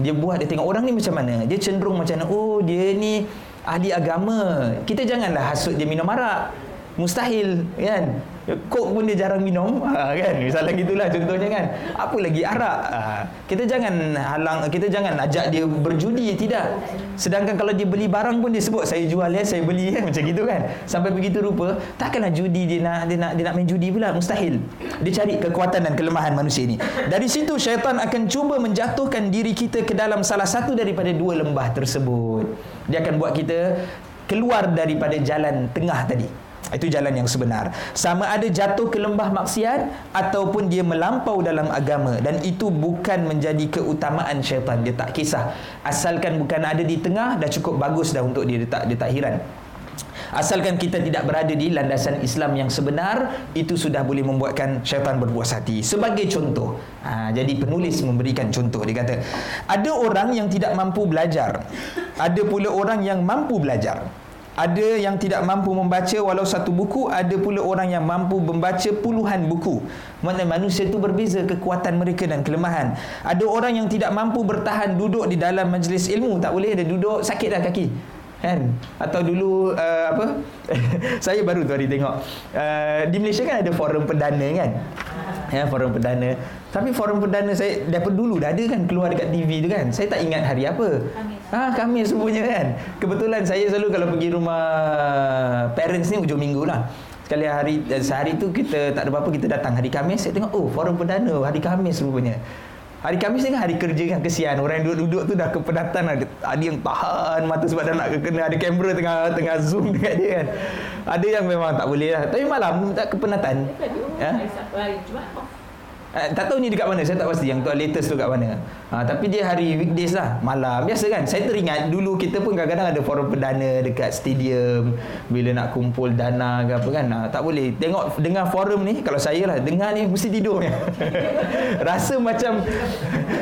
Dia buat, dia tengok orang ni macam mana. Dia cenderung macam mana. Oh dia ni ahli agama. Kita janganlah hasut dia minum arak. mustahil kan kok pun dia jarang minum. Ha, kan? Misalnya gitulah contohnya kan? Apa lagi? Arak. Ha, kita jangan halang kita jangan ajak dia berjudi tidak. Sedangkan kalau dia beli barang pun dia sebut saya jual ya saya beli kan macam gitu kan? Sampai begitu rupa takkanlah judi dia nak dia nak dia nak main judi pula. Mustahil. Dia cari kekuatan dan kelemahan manusia ini. Dari situ syaitan akan cuba menjatuhkan diri kita ke dalam salah satu daripada dua lembah tersebut. Dia akan buat kita keluar daripada jalan tengah tadi itu jalan yang sebenar. Sama ada jatuh ke lembah maksiat ataupun dia melampau dalam agama dan itu bukan menjadi keutamaan syaitan. Dia tak kisah. Asalkan bukan ada di tengah dah cukup bagus dah untuk dia dia tak dia tak heran. Asalkan kita tidak berada di landasan Islam yang sebenar Itu sudah boleh membuatkan syaitan berpuas hati Sebagai contoh ha, Jadi penulis memberikan contoh Dia kata Ada orang yang tidak mampu belajar Ada pula orang yang mampu belajar ada yang tidak mampu membaca walau satu buku ada pula orang yang mampu membaca puluhan buku. Mana manusia itu berbeza kekuatan mereka dan kelemahan. Ada orang yang tidak mampu bertahan duduk di dalam majlis ilmu. Tak boleh dia duduk sakit dah kaki. Kan? Atau dulu uh, apa? Saya baru tu hari tengok. Uh, di Malaysia kan ada forum perdana kan? Ya forum perdana tapi forum perdana saya daripada dulu dah ada kan keluar dekat TV tu kan. Saya tak ingat hari apa. Ah, ha, Khamis semuanya kan. Kebetulan saya selalu kalau pergi rumah parents ni hujung minggu lah. Sekali hari eh, sehari tu kita tak ada apa-apa kita datang hari Khamis saya tengok oh forum perdana hari Khamis rupanya. Hari Khamis ni kan hari kerja kan kesian orang yang duduk-duduk tu dah kepenatan ada, ada yang tahan mata sebab dah nak kena ada kamera tengah tengah zoom dekat dia kan. Ada yang memang tak boleh lah. Tapi malam tak kepenatan. Ya. Uh, tak tahu ni dekat mana saya tak pasti. Yang tu latest tu kat mana. Uh, tapi dia hari weekdays lah malam. Biasa kan saya teringat dulu kita pun kadang-kadang ada forum perdana dekat stadium bila nak kumpul dana ke apa kan. Uh, tak boleh. Tengok dengar forum ni kalau saya lah dengar ni mesti tidur. Rasa macam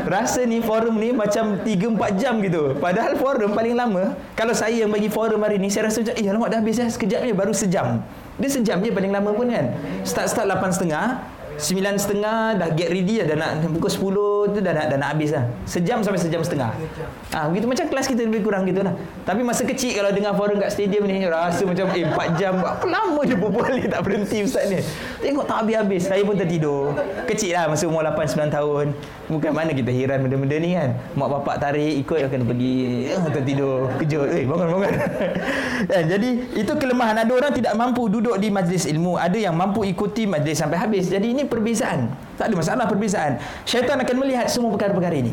rasa ni forum ni macam 3-4 jam gitu. Padahal forum paling lama kalau saya yang bagi forum hari ni saya rasa macam eh alamak dah habis ya sekejap ni baru sejam. Dia sejam je paling lama pun kan. Start-start 8.30 Sembilan setengah dah get ready dah nak pukul sepuluh tu dah nak dah nak habis lah. Sejam sampai sejam setengah. Ah ha, begitu macam kelas kita lebih kurang gitu lah. Tapi masa kecil kalau dengar forum kat stadium ni rasa macam eh 4 jam apa lama je berbual ni tak berhenti ustaz ni. Tengok tak habis-habis. Saya pun tertidur. Kecil lah masa umur 8 9 tahun. Bukan mana kita heran benda-benda ni kan. Mak bapak tarik ikut kena pergi eh, tertidur. Kejut. Eh bangun bangun. eh, jadi itu kelemahan ada orang tidak mampu duduk di majlis ilmu, ada yang mampu ikuti majlis sampai habis. Jadi ini perbezaan. Tak ada masalah perbezaan. Syaitan akan melihat semua perkara-perkara ini.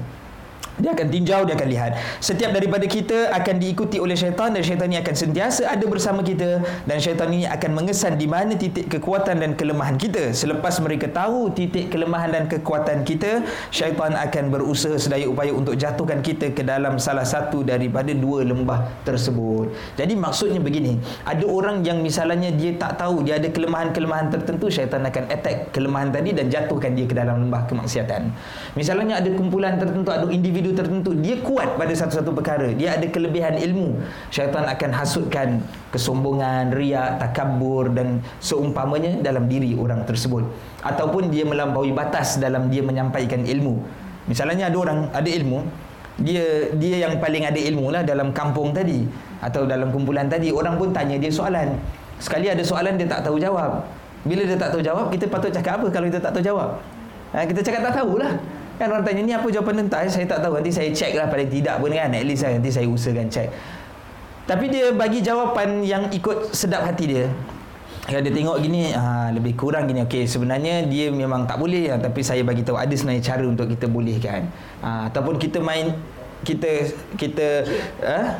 Dia akan tinjau, dia akan lihat. Setiap daripada kita akan diikuti oleh syaitan dan syaitan ini akan sentiasa ada bersama kita dan syaitan ini akan mengesan di mana titik kekuatan dan kelemahan kita. Selepas mereka tahu titik kelemahan dan kekuatan kita, syaitan akan berusaha sedaya upaya untuk jatuhkan kita ke dalam salah satu daripada dua lembah tersebut. Jadi maksudnya begini, ada orang yang misalnya dia tak tahu dia ada kelemahan-kelemahan tertentu, syaitan akan attack kelemahan tadi dan jatuhkan dia ke dalam lembah kemaksiatan. Misalnya ada kumpulan tertentu, ada individu individu tertentu dia kuat pada satu-satu perkara. Dia ada kelebihan ilmu. Syaitan akan hasutkan kesombongan riak takabur dan seumpamanya dalam diri orang tersebut. Ataupun dia melampaui batas dalam dia menyampaikan ilmu. Misalnya ada orang ada ilmu dia dia yang paling ada ilmu lah dalam kampung tadi atau dalam kumpulan tadi orang pun tanya dia soalan. Sekali ada soalan dia tak tahu jawab. Bila dia tak tahu jawab kita patut cakap apa kalau kita tak tahu jawab? Ha, kita cakap tak tahulah Kan orang tanya ni apa jawapan tentang Saya tak tahu. Nanti saya check lah paling tidak pun kan. At least lah, nanti saya usahakan check. Tapi dia bagi jawapan yang ikut sedap hati dia. Kalau dia tengok gini ha, lebih kurang gini. Okey sebenarnya dia memang tak boleh ya, tapi saya bagi tahu ada sebenarnya cara untuk kita bolehkan ha, ataupun kita main kita kita ha?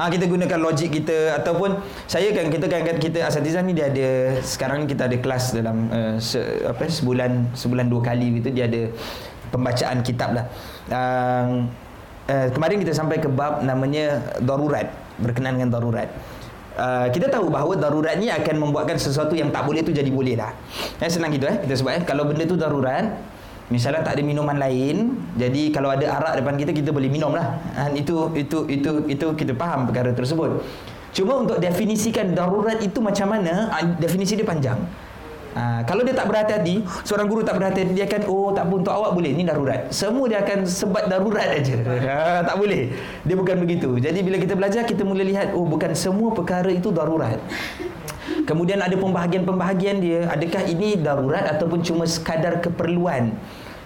ha kita gunakan logik kita. Ataupun saya kan kita kan kita asatiza ni dia ada sekarang ni kita ada kelas dalam uh, se, apa sebulan sebulan dua kali gitu dia ada pembacaan kitab lah. Uh, uh, kemarin kita sampai ke bab namanya darurat, berkenaan dengan darurat. Uh, kita tahu bahawa darurat ni akan membuatkan sesuatu yang tak boleh tu jadi boleh lah. Eh, senang gitu eh. Kita sebut eh. Kalau benda tu darurat, misalnya tak ada minuman lain, jadi kalau ada arak depan kita, kita boleh minum lah. Uh, itu, itu, itu, itu kita faham perkara tersebut. Cuma untuk definisikan darurat itu macam mana, uh, definisi dia panjang. Ha, kalau dia tak berhati-hati, seorang guru tak berhati-hati, dia akan, oh tak pun untuk awak boleh, ini darurat. Semua dia akan sebat darurat aja. Ha, tak boleh. Dia bukan begitu. Jadi bila kita belajar, kita mula lihat, oh bukan semua perkara itu darurat. Kemudian ada pembahagian-pembahagian dia. Adakah ini darurat ataupun cuma sekadar keperluan?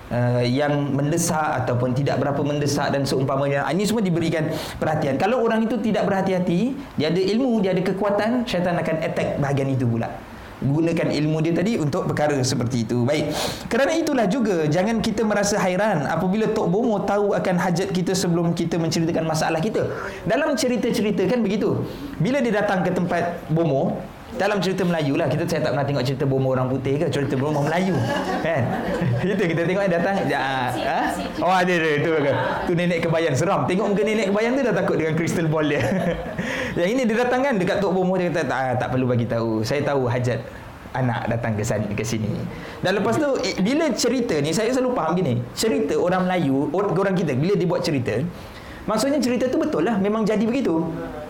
Uh, yang mendesak ataupun tidak berapa mendesak dan seumpamanya ini semua diberikan perhatian kalau orang itu tidak berhati-hati dia ada ilmu dia ada kekuatan syaitan akan attack bahagian itu pula gunakan ilmu dia tadi untuk perkara seperti itu. Baik. Kerana itulah juga jangan kita merasa hairan apabila Tok Bomo tahu akan hajat kita sebelum kita menceritakan masalah kita. Dalam cerita-cerita kan begitu. Bila dia datang ke tempat Bomo, dalam cerita Melayu lah kita saya tak pernah tengok cerita bomo orang putih ke cerita bomo Melayu kan itu kita tengok dia datang ya, ha? oh ada ada tu ke tu nenek kebayan seram tengok muka nenek kebayan tu dah takut dengan crystal ball dia yang ini dia datang kan dekat tok bomo dia kata tak, tak perlu bagi tahu saya tahu hajat anak datang ke sini ke sini. Dan lepas tu bila cerita ni saya selalu faham gini. Cerita orang Melayu, orang kita bila dia buat cerita, maksudnya cerita tu betul lah memang jadi begitu.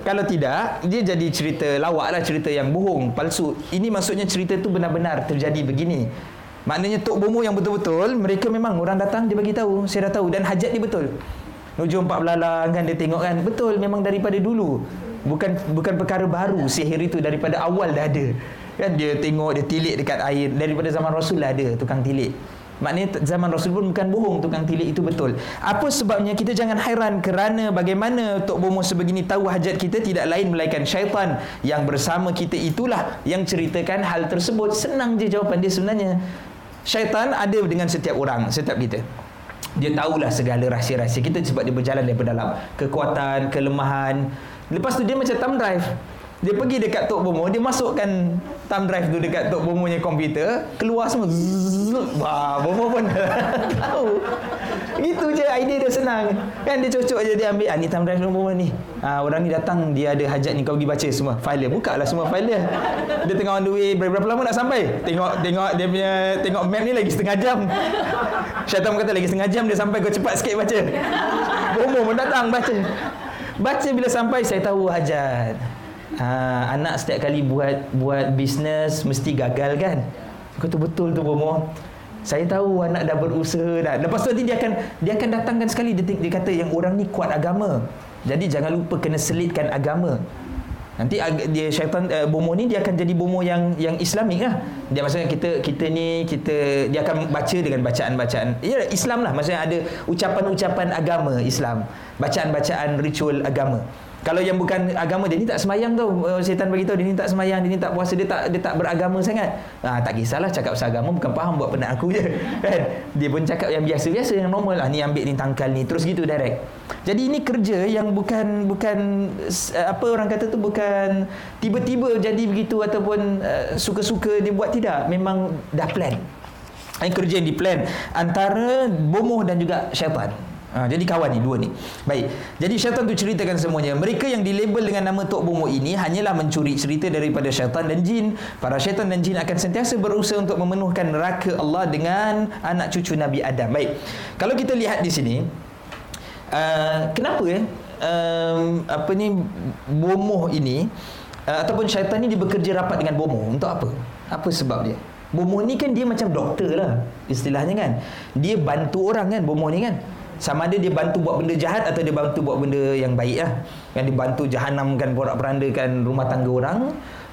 Kalau tidak, dia jadi cerita lawak lah, cerita yang bohong, palsu. Ini maksudnya cerita tu benar-benar terjadi begini. Maknanya Tok Bomo yang betul-betul, mereka memang orang datang, dia bagi tahu, saya dah tahu. Dan hajat dia betul. Nuju empat belalang kan, dia tengok kan. Betul, memang daripada dulu. Bukan bukan perkara baru, sihir itu daripada awal dah ada. Kan dia tengok, dia tilik dekat air. Daripada zaman Rasul lah ada tukang tilik. Maknanya zaman Rasul pun bukan bohong tukang tilik itu betul. Apa sebabnya kita jangan hairan kerana bagaimana Tok Bomo sebegini tahu hajat kita tidak lain melainkan syaitan yang bersama kita itulah yang ceritakan hal tersebut. Senang je jawapan dia sebenarnya. Syaitan ada dengan setiap orang, setiap kita. Dia tahulah segala rahsia-rahsia kita sebab dia berjalan daripada dalam kekuatan, kelemahan. Lepas tu dia macam thumb drive. Dia pergi dekat Tok Bomo, dia masukkan thumb drive tu dekat Tok Bomo punya komputer, keluar semua. Wah, Bomo pun tahu. Gitu je idea dia senang. Kan dia cocok je dia ambil ah ni thumb drive Bomo ni. Ah orang ni datang dia ada hajat ni kau pergi baca semua file dia. Buka lah semua file dia. Dia tengah on the way berapa lama nak sampai? Tengok tengok dia punya tengok map ni lagi setengah jam. Syaitan kata lagi setengah jam dia sampai kau cepat sikit baca. Bomo pun datang baca. Baca bila sampai saya tahu hajat ha, anak setiap kali buat buat bisnes mesti gagal kan? Kata betul tu bomo. Saya tahu anak dah berusaha dah. Lepas tu nanti dia akan dia akan datangkan sekali. Dia, dia kata yang orang ni kuat agama. Jadi jangan lupa kena selitkan agama. Nanti dia syaitan uh, bomo ni dia akan jadi bomo yang yang islamik lah. Dia maksudnya kita kita ni kita dia akan baca dengan bacaan-bacaan. Ya Islam lah. Maksudnya ada ucapan-ucapan agama Islam. Bacaan-bacaan ritual agama kalau yang bukan agama dia ni tak semayang tau. Uh, syaitan bagi tahu dia ni tak semayang, dia ni tak puasa, dia tak dia tak beragama sangat. Ha, tak kisahlah cakap pasal agama bukan faham buat penat aku je. Kan? Dia pun cakap yang biasa-biasa yang normal lah ni ambil ni tangkal ni terus gitu direct. Jadi ini kerja yang bukan bukan uh, apa orang kata tu bukan tiba-tiba jadi begitu ataupun uh, suka-suka dia buat tidak, memang dah plan. Ini kerja yang di plan antara bomoh dan juga syaitan. Ha, jadi kawan ni dua ni. Baik. Jadi syaitan tu ceritakan semuanya. Mereka yang dilabel dengan nama Tok Bomo ini hanyalah mencuri cerita daripada syaitan dan jin. Para syaitan dan jin akan sentiasa berusaha untuk memenuhkan neraka Allah dengan anak cucu Nabi Adam. Baik. Kalau kita lihat di sini uh, kenapa ya? Uh, apa ni bomoh ini uh, ataupun syaitan ni dia bekerja rapat dengan bomoh untuk apa? Apa sebab dia? Bomoh ni kan dia macam doktor lah istilahnya kan. Dia bantu orang kan bomoh ni kan sama ada dia bantu buat benda jahat atau dia bantu buat benda yang baik lah kan dia bantu jahanamkan porak perandakan rumah tangga orang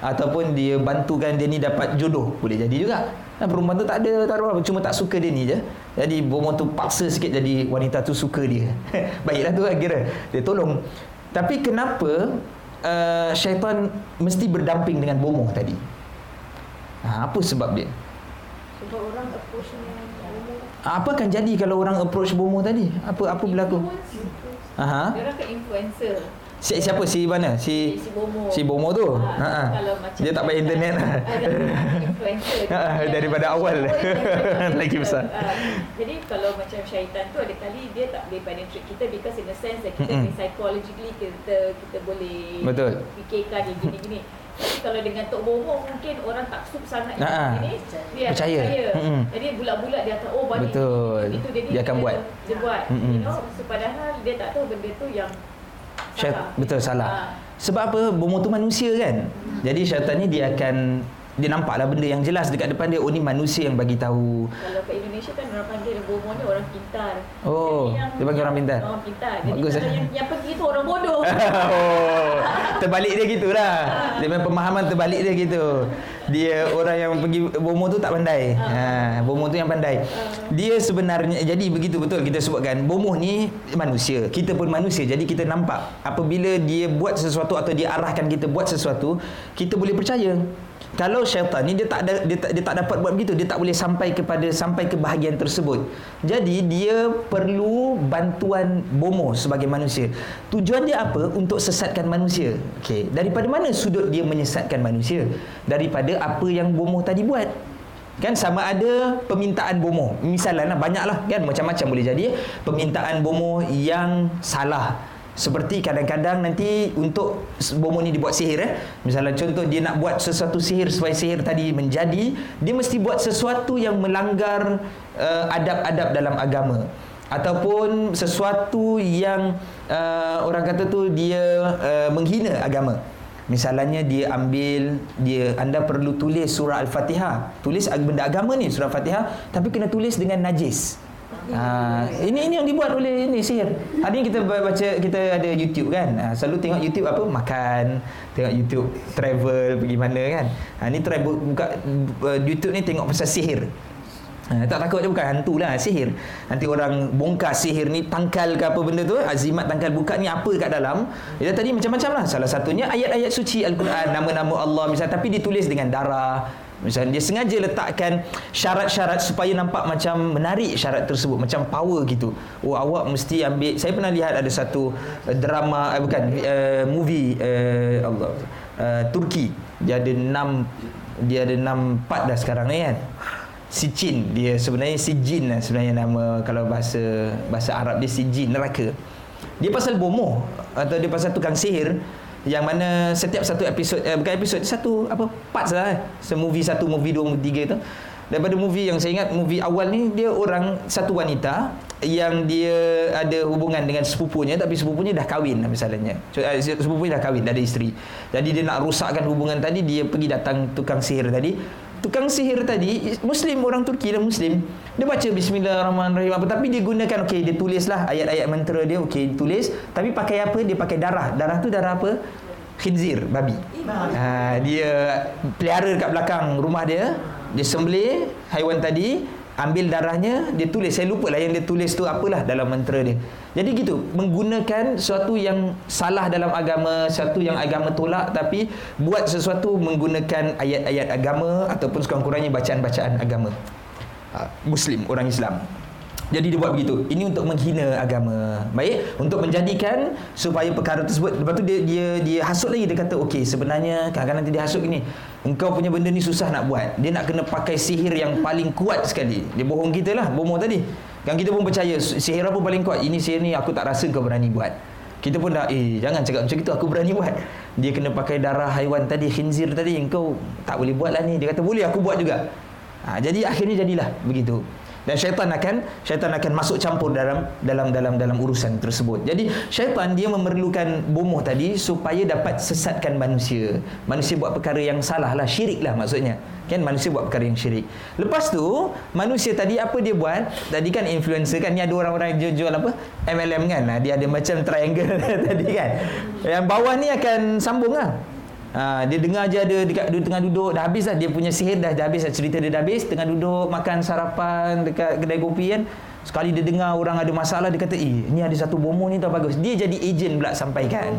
ataupun dia bantukan dia ni dapat jodoh. Boleh jadi juga. Nah, perempuan tu tak ada tak ada cuma tak suka dia ni je. Jadi bomo tu paksa sikit jadi wanita tu suka dia. Baiklah tu lah kira. Dia tolong. Tapi kenapa uh, syaitan mesti berdamping dengan bomo tadi? Ha, apa sebab dia? Sebab orang approach apa akan jadi kalau orang approach bomo tadi? Apa apa berlaku? Aha. Dia orang ke influencer. Si, siapa si mana? Si si Bomo. Si Bomo tu. Ha. ha. Dia tak payah internet lah. influencer. Ha, daripada awal. Lagi besar. Ha. Jadi kalau macam syaitan tu ada kali dia tak boleh penetrate kita because in a sense that kita mm-hmm. psychologically kita kita boleh Betul. fikirkan dia gini-gini. Tapi kalau dengan Tok Bomo mungkin orang tak sup sangat nah, ini dia percaya. percaya. Mm-hmm. Jadi bulat-bulat dia kata oh bani Betul. Itu dia, dia, akan dia buat. Dia buat. Mm-hmm. You know, so, padahal dia tak tahu benda tu yang Syait, betul salah. Ha. Sebab apa? Bomo tu manusia kan. Hmm. Jadi syaitan ni dia akan dia nampaklah benda yang jelas dekat depan dia. Oh ni manusia yang bagi tahu. Kalau kat Indonesia kan orang panggil bomoh ni orang pintar. Oh yang, dia panggil orang pintar. Orang pintar. Jadi Bagus, kalau eh? yang, yang pergi tu orang bodoh. Oh terbalik dia gitulah. Dia memang pemahaman terbalik dia gitu. Dia orang yang pergi bomoh tu tak pandai. Uh. ha bomoh tu yang pandai. Uh. dia sebenarnya jadi begitu betul kita sebutkan bomoh ni manusia. Kita pun manusia. Jadi kita nampak apabila dia buat sesuatu atau dia arahkan kita buat sesuatu kita boleh percaya kalau syaitan ni dia tak ada dia tak, dia tak dapat buat begitu dia tak boleh sampai kepada sampai ke bahagian tersebut. Jadi dia perlu bantuan bomo sebagai manusia. Tujuan dia apa? Untuk sesatkan manusia. Okey daripada mana sudut dia menyesatkan manusia? Daripada apa yang bomo tadi buat. Kan sama ada permintaan bomo misalnya banyaklah kan macam-macam boleh jadi. Permintaan bomo yang salah seperti kadang-kadang nanti untuk bomo ni dibuat sihir eh. Misalnya contoh dia nak buat sesuatu sihir supaya sihir tadi menjadi dia mesti buat sesuatu yang melanggar uh, adab-adab dalam agama. Ataupun sesuatu yang uh, orang kata tu dia uh, menghina agama. Misalnya dia ambil dia anda perlu tulis surah al-fatihah. Tulis benda agama ni surah al-fatihah tapi kena tulis dengan najis Ha, ini ini yang dibuat oleh ini sihir. Hari ini kita baca kita ada YouTube kan. Ha, selalu tengok YouTube apa makan, tengok YouTube travel pergi mana kan. Ha, ni try buka uh, YouTube ni tengok pasal sihir. Ha, tak takut je bukan hantu lah sihir. Nanti orang bongkar sihir ni tangkal ke apa benda tu, azimat tangkal buka ni apa kat dalam. Dia tadi macam-macam lah. Salah satunya ayat-ayat suci Al-Quran, nama-nama Allah misalnya tapi ditulis dengan darah, Misalnya dia sengaja letakkan syarat-syarat supaya nampak macam menarik syarat tersebut macam power gitu. Oh awak mesti ambil saya pernah lihat ada satu uh, drama eh, bukan uh, movie uh, Allah uh, Turki. Dia ada enam dia ada enam part dah sekarang ni kan. Sijin dia sebenarnya Sijin lah sebenarnya nama kalau bahasa bahasa Arab dia Sijin neraka. Dia pasal bomoh atau dia pasal tukang sihir yang mana setiap satu episod eh, bukan episod satu apa parts lah eh. movie satu movie dua movie tiga tu. Daripada movie yang saya ingat movie awal ni dia orang satu wanita yang dia ada hubungan dengan sepupunya tapi sepupunya dah kahwin lah misalnya. Eh, sepupunya dah kahwin dah ada isteri. Jadi dia nak rusakkan hubungan tadi dia pergi datang tukang sihir tadi tukang sihir tadi muslim orang Turki lah muslim dia baca bismillahirrahmanirrahim apa tapi dia gunakan okey dia tulislah ayat-ayat mantra dia okey tulis tapi pakai apa? Dia pakai darah. Darah tu darah apa? Khinzir babi. Ha, dia pelihara kat belakang rumah dia dia sembelih haiwan tadi ambil darahnya dia tulis. Saya lupa lah yang dia tulis tu apalah dalam mantra dia jadi gitu menggunakan sesuatu yang salah dalam agama sesuatu yang agama tolak tapi buat sesuatu menggunakan ayat-ayat agama ataupun sekurang-kurangnya bacaan-bacaan agama ha, muslim orang Islam jadi dia buat begitu. Ini untuk menghina agama. Baik, untuk menjadikan supaya perkara tersebut lepas tu dia dia dia hasut lagi dia kata okey sebenarnya kadang-kadang nanti dia hasut gini. Engkau punya benda ni susah nak buat. Dia nak kena pakai sihir yang paling kuat sekali. Dia bohong kita lah, bohong tadi. Kan kita pun percaya sihir apa paling kuat? Ini sihir ni aku tak rasa kau berani buat. Kita pun dah eh jangan cakap macam itu aku berani buat. Dia kena pakai darah haiwan tadi, khinzir tadi. Engkau tak boleh buat lah ni. Dia kata boleh aku buat juga. Ha, jadi akhirnya jadilah begitu dan syaitan akan syaitan akan masuk campur dalam dalam dalam dalam urusan tersebut. Jadi syaitan dia memerlukan bomoh tadi supaya dapat sesatkan manusia. Manusia buat perkara yang salah lah, syirik lah maksudnya. Kan manusia buat perkara yang syirik. Lepas tu manusia tadi apa dia buat? Tadi kan influencer kan ni ada orang-orang yang jual, apa? MLM kan. Dia ada macam triangle tadi kan. Yang bawah ni akan sambung lah. Ha, dia dengar je ada dekat dia tengah duduk dah habis lah dia punya sihir dah, dah habis lah cerita dia dah habis tengah duduk makan sarapan dekat kedai kopi kan sekali dia dengar orang ada masalah dia kata eh ni ada satu bomo ni tau bagus. Dia jadi ejen pula sampaikan.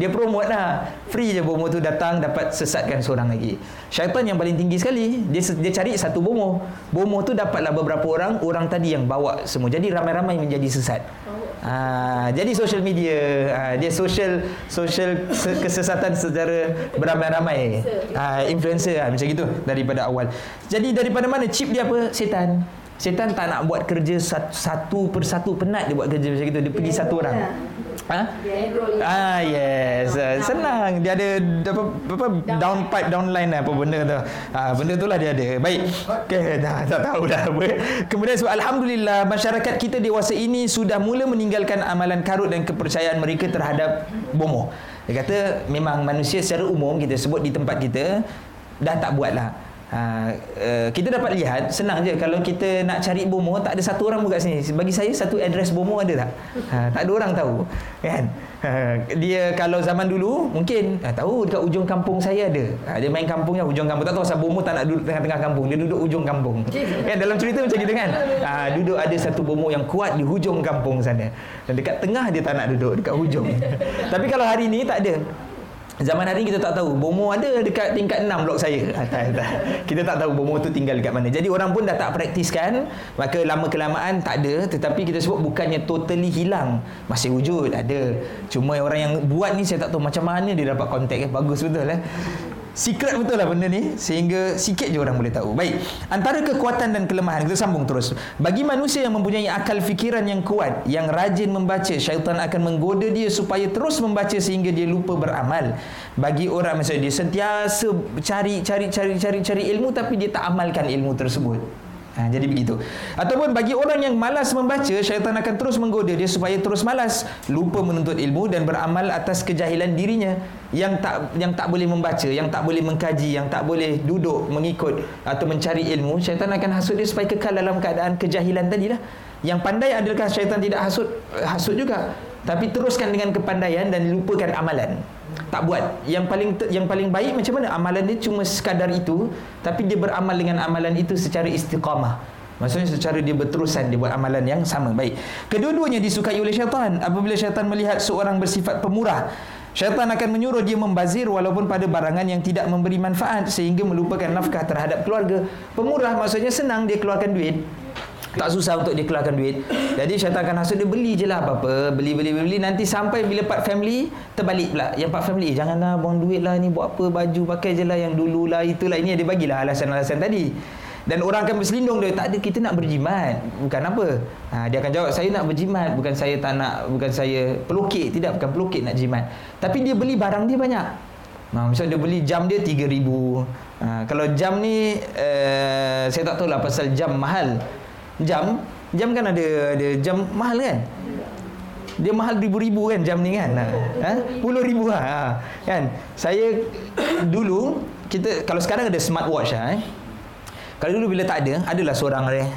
Dia promote lah. Free je bomo tu datang dapat sesatkan seorang lagi. Syaitan yang paling tinggi sekali dia dia cari satu bomo bomo tu dapatlah beberapa orang orang tadi yang bawa semua. Jadi ramai-ramai menjadi sesat. Ha, jadi social media ha, dia social social kesesatan secara beramai-ramai. Ha, influencer ha, macam gitu daripada awal. Jadi daripada mana chip dia apa? Setan. Setan tak nak buat kerja satu persatu penat dia buat kerja macam itu. Dia pergi satu orang. Ha? Ah yes, uh, senang. Dia ada apa apa down pipe downline apa benda tu. Ah benda tu lah dia ada. Baik. Okey, dah tak tahu dah apa. Kemudian so, alhamdulillah masyarakat kita dewasa ini sudah mula meninggalkan amalan karut dan kepercayaan mereka terhadap bomoh. Dia kata memang manusia secara umum kita sebut di tempat kita dah tak buat lah Ha, uh, kita dapat lihat senang je kalau kita nak cari bomo tak ada satu orang pun kat sini. Bagi saya satu address bomo ada tak? Ha, tak ada orang tahu kan? Ha, dia kalau zaman dulu mungkin ha, tahu dekat ujung kampung saya ada. Ha, dia main kampungnya ujung kampung. Tak tahu asal bomo tak nak duduk tengah-tengah kampung. Dia duduk ujung kampung. Kan dalam cerita macam gitu kan? Ha, duduk ada satu bomo yang kuat di hujung kampung sana. Dan dekat tengah dia tak nak duduk dekat hujung. Tapi kalau hari ni tak ada Zaman hari kita tak tahu. Bomo ada dekat tingkat 6 blok saya. Kita tak tahu Bomo tu tinggal dekat mana. Jadi orang pun dah tak praktiskan. Maka lama kelamaan tak ada. Tetapi kita sebut bukannya totally hilang. Masih wujud ada. Cuma orang yang buat ni saya tak tahu Macam mana dia dapat kontak eh. Bagus betul eh Secret betul lah benda ni Sehingga sikit je orang boleh tahu. Baik Antara kekuatan dan kelemahan Kita sambung terus. Bagi manusia yang mempunyai akal fikiran yang kuat Yang rajin membaca Syaitan akan menggoda dia Supaya terus membaca Sehingga dia lupa beramal. Bagi orang misalnya Dia sentiasa cari Cari cari cari cari ilmu Tapi dia tak amalkan ilmu tersebut Ha, jadi begitu. Ataupun bagi orang yang malas membaca, syaitan akan terus menggoda dia supaya terus malas, lupa menuntut ilmu dan beramal atas kejahilan dirinya yang tak yang tak boleh membaca, yang tak boleh mengkaji, yang tak boleh duduk mengikut atau mencari ilmu, syaitan akan hasut dia supaya kekal dalam keadaan kejahilan tadilah. Yang pandai adakah syaitan tidak hasut hasut juga. Tapi teruskan dengan kepandaian dan lupakan amalan. Tak buat. Yang paling yang paling baik macam mana? Amalan dia cuma sekadar itu tapi dia beramal dengan amalan itu secara istiqamah. Maksudnya secara dia berterusan dia buat amalan yang sama. Baik. Kedua-duanya disukai oleh syaitan. Apabila syaitan melihat seorang bersifat pemurah Syaitan akan menyuruh dia membazir walaupun pada barangan yang tidak memberi manfaat sehingga melupakan nafkah terhadap keluarga. Pemurah maksudnya senang dia keluarkan duit tak susah untuk dia keluarkan duit. Jadi syaitan akan hasut dia beli je lah apa-apa. Beli beli beli. Nanti sampai bila part family terbalik pula. Yang part family janganlah buang duit lah ni. Buat apa? Baju pakai je lah yang dulu lah itulah. Ini dia bagilah alasan-alasan tadi. Dan orang akan berselindung dia. Tak ada kita nak berjimat. Bukan apa. Ha, dia akan jawab saya nak berjimat. Bukan saya tak nak bukan saya pelukit. Tidak bukan pelukit nak jimat. Tapi dia beli barang dia banyak. Ha, misalnya dia beli jam dia 3000 ha, Kalau jam ni uh, Saya tak tahu lah pasal jam mahal jam jam kan ada ada jam mahal kan dia mahal ribu-ribu kan jam ni kan ha? puluh ribu ha? ha? kan saya dulu kita kalau sekarang ada smartwatch ha? eh? kalau dulu bila tak ada adalah seorang eh,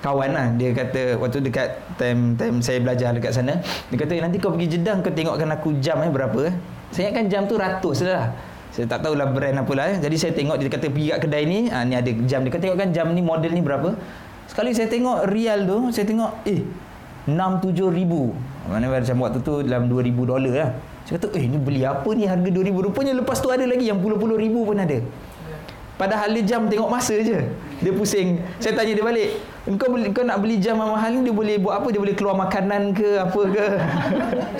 kawan lah dia kata waktu dekat time time saya belajar dekat sana dia kata nanti kau pergi Jeddah kau tengokkan aku jam eh berapa eh? saya kan jam tu ratus lah saya tak tahulah brand apa lah eh. jadi saya tengok dia kata pergi kat kedai ni ha, ni ada jam dia kata tengokkan jam ni model ni berapa Sekali saya tengok rial tu, saya tengok eh 6 7 ribu. Mana macam waktu tu dalam 2000 dolar lah. Saya kata, eh ni beli apa ni harga 2000 Rupanya lepas tu ada lagi yang puluh-puluh ribu pun ada. Padahal dia jam tengok masa je. Dia pusing. Saya tanya dia balik. Kau beli, kau nak beli jam mahal ni dia boleh buat apa? Dia boleh keluar makanan ke apa ke?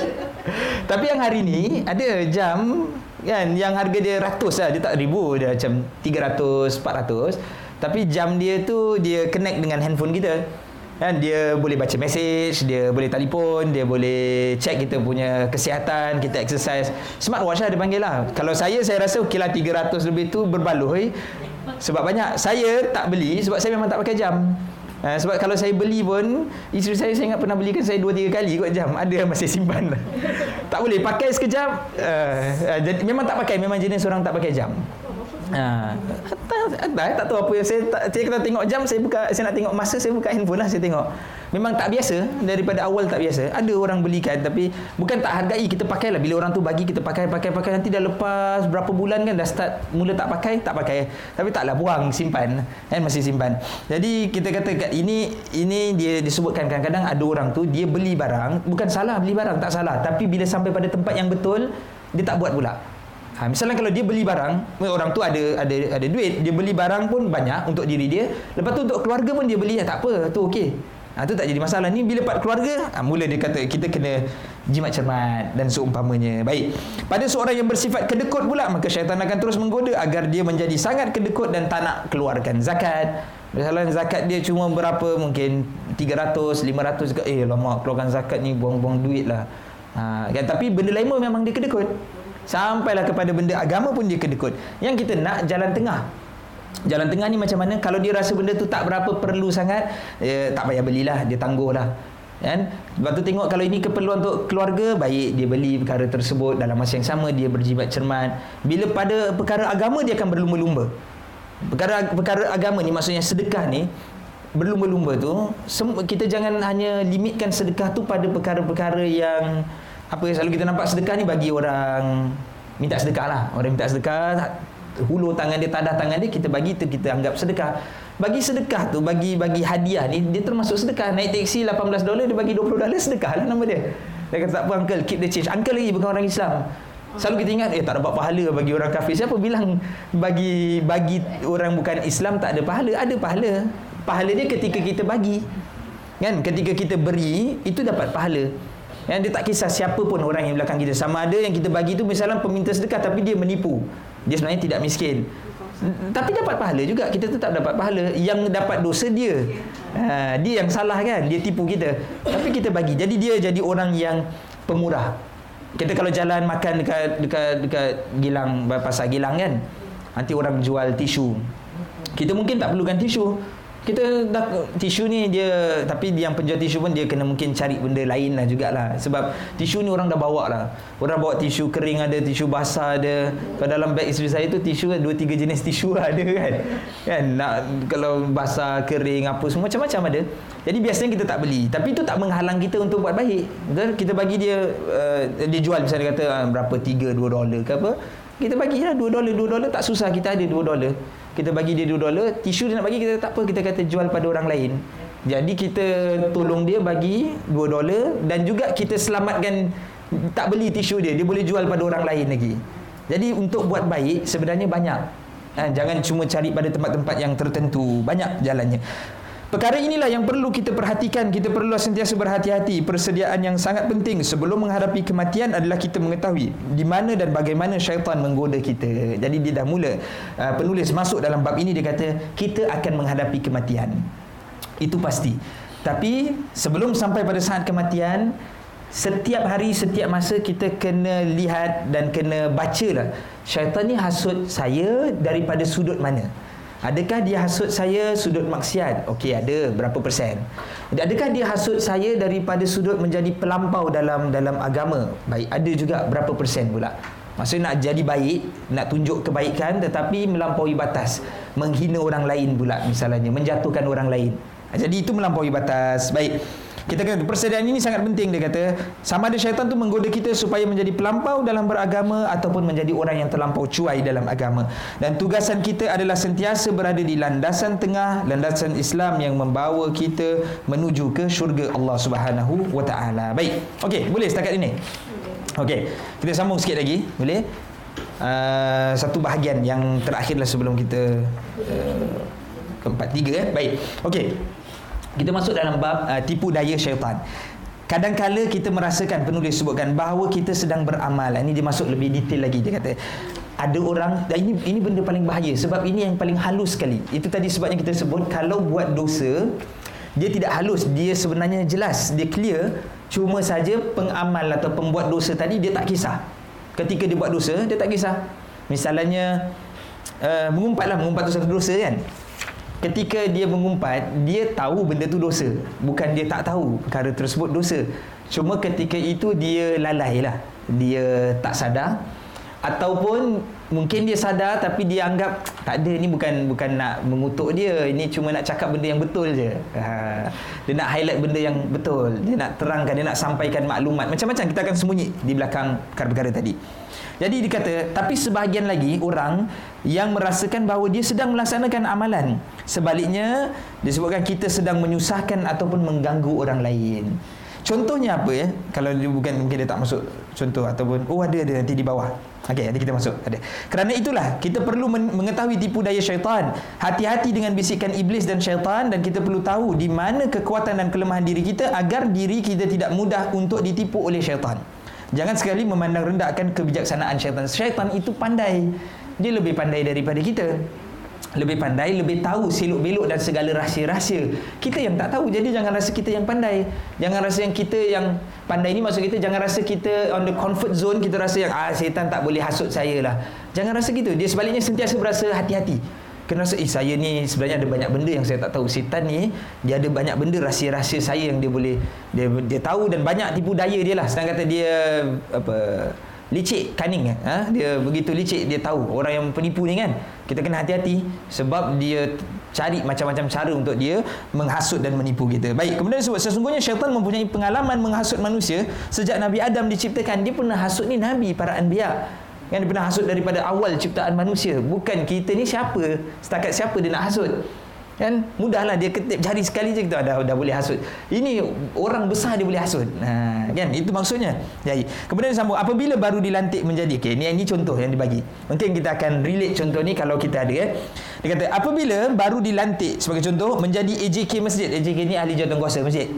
Tapi yang hari ni ada jam kan yang harga dia ratus lah. Dia tak ribu. Dia macam 300, 400. Tapi jam dia tu dia connect dengan handphone kita. Kan dia boleh baca message, dia boleh telefon, dia boleh check kita punya kesihatan, kita exercise. Smartwatch lah dia panggil lah. Kalau saya saya rasa okeylah 300 lebih tu berbaloi. Sebab banyak saya tak beli sebab saya memang tak pakai jam. Uh, sebab kalau saya beli pun Isteri saya saya ingat pernah belikan saya 2-3 kali kot jam Ada yang masih simpan Tak boleh pakai sekejap uh, uh, jadi, Memang tak pakai Memang jenis orang tak pakai jam Ha. Tak, tak, tahu apa yang saya tak, saya kena tengok jam saya buka saya nak tengok masa saya buka handphone lah saya tengok. Memang tak biasa daripada awal tak biasa. Ada orang belikan tapi bukan tak hargai kita pakai lah bila orang tu bagi kita pakai pakai pakai nanti dah lepas berapa bulan kan dah start mula tak pakai tak pakai. Tapi taklah buang simpan kan masih simpan. Jadi kita kata kat ini ini dia disebutkan kadang-kadang ada orang tu dia beli barang bukan salah beli barang tak salah tapi bila sampai pada tempat yang betul dia tak buat pula. Ha, misalnya kalau dia beli barang, orang tu ada ada ada duit, dia beli barang pun banyak untuk diri dia. Lepas tu untuk keluarga pun dia beli, ya, tak apa, tu okey. Ha, tu tak jadi masalah. Ni bila part keluarga, ha, mula dia kata kita kena jimat cermat dan seumpamanya. Baik. Pada seorang yang bersifat kedekut pula, maka syaitan akan terus menggoda agar dia menjadi sangat kedekut dan tak nak keluarkan zakat. Misalnya zakat dia cuma berapa mungkin 300, 500 ke eh lama keluarkan zakat ni buang-buang duit lah. Ha, kan? tapi benda lain memang dia kedekut. Sampailah kepada benda agama pun dia kedekut. Yang kita nak jalan tengah. Jalan tengah ni macam mana? Kalau dia rasa benda tu tak berapa perlu sangat, eh, tak payah belilah, dia tangguhlah. kan sebab tu tengok kalau ini keperluan untuk keluarga baik dia beli perkara tersebut dalam masa yang sama dia berjibat cermat bila pada perkara agama dia akan berlumba-lumba perkara perkara agama ni maksudnya sedekah ni berlumba-lumba tu kita jangan hanya limitkan sedekah tu pada perkara-perkara yang apa yang selalu kita nampak sedekah ni bagi orang minta sedekah lah orang minta sedekah hulur tangan dia tadah tangan dia kita bagi tu kita anggap sedekah bagi sedekah tu bagi bagi hadiah ni dia termasuk sedekah naik teksi 18 dolar dia bagi 20 dolar sedekah lah nama dia dia kata tak apa uncle keep the change uncle lagi bukan orang Islam Selalu kita ingat eh tak dapat pahala bagi orang kafir. Siapa bilang bagi bagi orang bukan Islam tak ada pahala? Ada pahala. Pahala dia ketika kita bagi. Kan? Ketika kita beri, itu dapat pahala. Yang dia tak kisah siapa pun orang yang belakang kita. Sama ada yang kita bagi tu misalnya peminta sedekah tapi dia menipu. Dia sebenarnya tidak miskin. Tapi dapat pahala juga. Kita tetap dapat pahala. Yang dapat dosa dia. Ha, Dia yang salah kan? Dia tipu kita. Tapi kita bagi. Jadi dia jadi orang yang Pemurah. Kita kalau jalan makan dekat Dekat dekat Gilang Pasar Gilang kan? Nanti orang jual tisu. Kita mungkin tak perlukan tisu kita dah tisu ni dia tapi yang penjual tisu pun dia kena mungkin cari benda lain lah jugalah. Sebab tisu ni orang dah bawa lah. Orang bawa tisu kering ada tisu basah ada. Kalau dalam beg isteri saya tu tisu dua tiga jenis tisu lah ada kan. Kan? Nak kalau basah kering apa semua macam-macam ada. Jadi biasanya kita tak beli. Tapi itu tak menghalang kita untuk buat baik. Betul? Kita bagi dia uh, dia jual. Misalnya kata uh, berapa? Tiga dua dolar ke apa? Kita bagi lah dua dolar. Dua dolar tak susah. Kita ada dua dolar kita bagi dia 2 dolar tisu dia nak bagi kita tak apa kita kata jual pada orang lain. Jadi kita tolong dia bagi 2 dolar dan juga kita selamatkan tak beli tisu dia dia boleh jual pada orang lain lagi. Jadi untuk buat baik sebenarnya banyak. Ha, jangan cuma cari pada tempat-tempat yang tertentu. Banyak jalannya Perkara inilah yang perlu kita perhatikan. Kita perlu sentiasa berhati-hati. Persediaan yang sangat penting sebelum menghadapi kematian adalah kita mengetahui di mana dan bagaimana syaitan menggoda kita. Jadi dia dah mula uh, penulis masuk dalam bab ini dia kata kita akan menghadapi kematian. Itu pasti. Tapi sebelum sampai pada saat kematian setiap hari setiap masa kita kena lihat dan kena bacalah syaitan ni hasut saya daripada sudut mana. Adakah dia hasut saya sudut maksiat? Okey, ada berapa persen? Adakah dia hasut saya daripada sudut menjadi pelampau dalam dalam agama? Baik, ada juga berapa persen pula? Maksudnya nak jadi baik, nak tunjuk kebaikan tetapi melampaui batas, menghina orang lain pula misalnya, menjatuhkan orang lain. Jadi itu melampaui batas. Baik. Kita kata persediaan ini sangat penting dia kata sama ada syaitan tu menggoda kita supaya menjadi pelampau dalam beragama ataupun menjadi orang yang terlampau cuai dalam agama dan tugasan kita adalah sentiasa berada di landasan tengah landasan Islam yang membawa kita menuju ke syurga Allah Subhanahu wa taala. Baik. Okey, boleh setakat ini. Okey. Kita sambung sikit lagi, boleh? Uh, satu bahagian yang terakhirlah sebelum kita uh, keempat tiga eh. Baik. Okey. Kita masuk dalam bab uh, tipu daya syaitan. Kadang-kala kita merasakan penulis sebutkan bahawa kita sedang beramal. Ini dia masuk lebih detail lagi dia kata ada orang dan ini ini benda paling bahaya sebab ini yang paling halus sekali. Itu tadi sebabnya kita sebut kalau buat dosa dia tidak halus, dia sebenarnya jelas, dia clear. Cuma saja pengamal atau pembuat dosa tadi dia tak kisah. Ketika dia buat dosa, dia tak kisah. Misalnya uh, mengumpatlah mengumpat tu satu dosa kan ketika dia mengumpat dia tahu benda tu dosa. Bukan dia tak tahu perkara tersebut dosa. Cuma ketika itu dia lalai lah. Dia tak sadar. Ataupun mungkin dia sadar tapi dia anggap tak ada ni bukan bukan nak mengutuk dia. Ini cuma nak cakap benda yang betul je. Ha, dia nak highlight benda yang betul. Dia nak terangkan dia nak sampaikan maklumat. Macam-macam kita akan sembunyi di belakang perkara-perkara tadi. Jadi dikata, tapi sebahagian lagi orang yang merasakan bahawa dia sedang melaksanakan amalan. Sebaliknya, disebutkan kita sedang menyusahkan ataupun mengganggu orang lain. Contohnya apa ya? Kalau dia bukan mungkin dia tak masuk contoh ataupun oh ada ada nanti di bawah. Okey, nanti kita masuk. Ada. Kerana itulah kita perlu mengetahui tipu daya syaitan. Hati-hati dengan bisikan iblis dan syaitan dan kita perlu tahu di mana kekuatan dan kelemahan diri kita agar diri kita tidak mudah untuk ditipu oleh syaitan. Jangan sekali memandang rendahkan kebijaksanaan syaitan. Syaitan itu pandai. Dia lebih pandai daripada kita. Lebih pandai, lebih tahu selok belok dan segala rahsia-rahsia. Kita yang tak tahu. Jadi jangan rasa kita yang pandai. Jangan rasa yang kita yang pandai ni maksud kita jangan rasa kita on the comfort zone kita rasa yang ah syaitan tak boleh hasut saya lah. Jangan rasa gitu. Dia sebaliknya sentiasa berasa hati-hati. kena rasa eh saya ni sebenarnya ada banyak benda yang saya tak tahu setan ni dia ada banyak benda rahsia-rahsia saya yang dia boleh dia dia tahu dan banyak tipu daya dia lah senang kata dia apa licik cunning ha? dia begitu licik dia tahu. Orang yang penipu ni kan kita kena hati-hati sebab dia cari macam-macam cara untuk dia menghasut dan menipu kita. Baik kemudian sebab sesungguhnya syaitan mempunyai pengalaman menghasut manusia. Sejak Nabi Adam diciptakan dia pernah hasut ni Nabi para anbiya. Yang dia pernah hasut daripada awal ciptaan manusia. Bukan kita ni siapa setakat siapa dia nak hasut kan? Mudahlah dia ketip jari sekali je kita dah dah boleh hasut. Ini orang besar dia boleh hasut. Ha kan? Itu maksudnya. Jadi kemudian sambung apabila baru dilantik menjadi okey ni ini contoh yang dibagi. Mungkin kita akan relate contoh ni kalau kita ada eh dia kata apabila baru dilantik sebagai contoh menjadi AJK masjid. AJK ni ahli jawatankuasa masjid.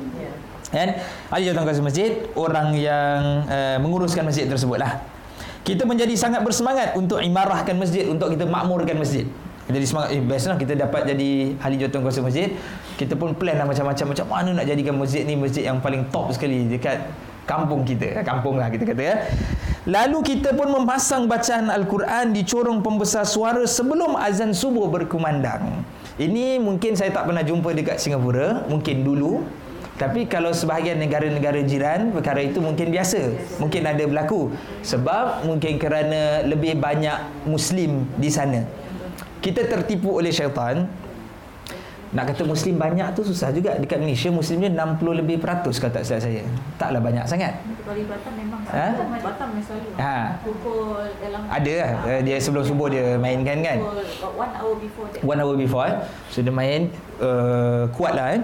Kan? Ahli jawatankuasa masjid orang yang uh, menguruskan masjid tersebut lah kita menjadi sangat bersemangat untuk imarahkan masjid untuk kita makmurkan masjid jadi semangat. Eh best lah kita dapat jadi ahli jawatan kuasa masjid. Kita pun plan lah macam-macam. Macam mana nak jadikan masjid ni masjid yang paling top sekali dekat kampung kita. Kampung lah kita kata ya lalu kita pun memasang bacaan Al-Quran di corong pembesar suara sebelum azan subuh berkumandang. Ini mungkin saya tak pernah jumpa dekat Singapura. Mungkin dulu. Tapi kalau sebahagian negara-negara jiran perkara itu mungkin biasa. Mungkin ada berlaku. Sebab mungkin kerana lebih banyak muslim di sana kita tertipu oleh syaitan. Nak kata muslim banyak tu susah juga dekat Malaysia. Muslimnya 60 lebih peratus kata saya saya. Taklah banyak sangat. Bali Batam memang ha? Batam selalu. Ha. pukul dalam ada lah. Ha. dia sebelum subuh dia mainkan kan? One hour before that. one hour before eh. so dia main uh, kuat lah eh.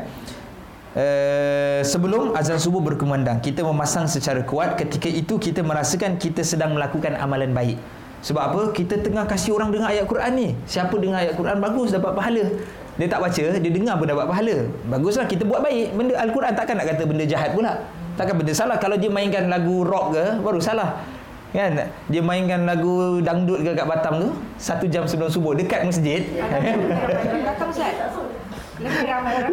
Uh, sebelum azan subuh berkumandang kita memasang secara kuat. Ketika itu kita merasakan kita sedang melakukan amalan baik sebab apa? Kita tengah kasih orang dengar ayat Quran ni. Siapa dengar ayat Quran bagus dapat pahala. Dia tak baca, dia dengar pun dapat pahala. Baguslah kita buat baik. Benda Al-Quran takkan nak kata benda jahat pula. Takkan benda salah kalau dia mainkan lagu rock ke baru salah. Kan? Dia mainkan lagu dangdut ke kat Batam tu satu jam sebelum subuh dekat masjid. Datang Ustaz. Lebih ramai orang.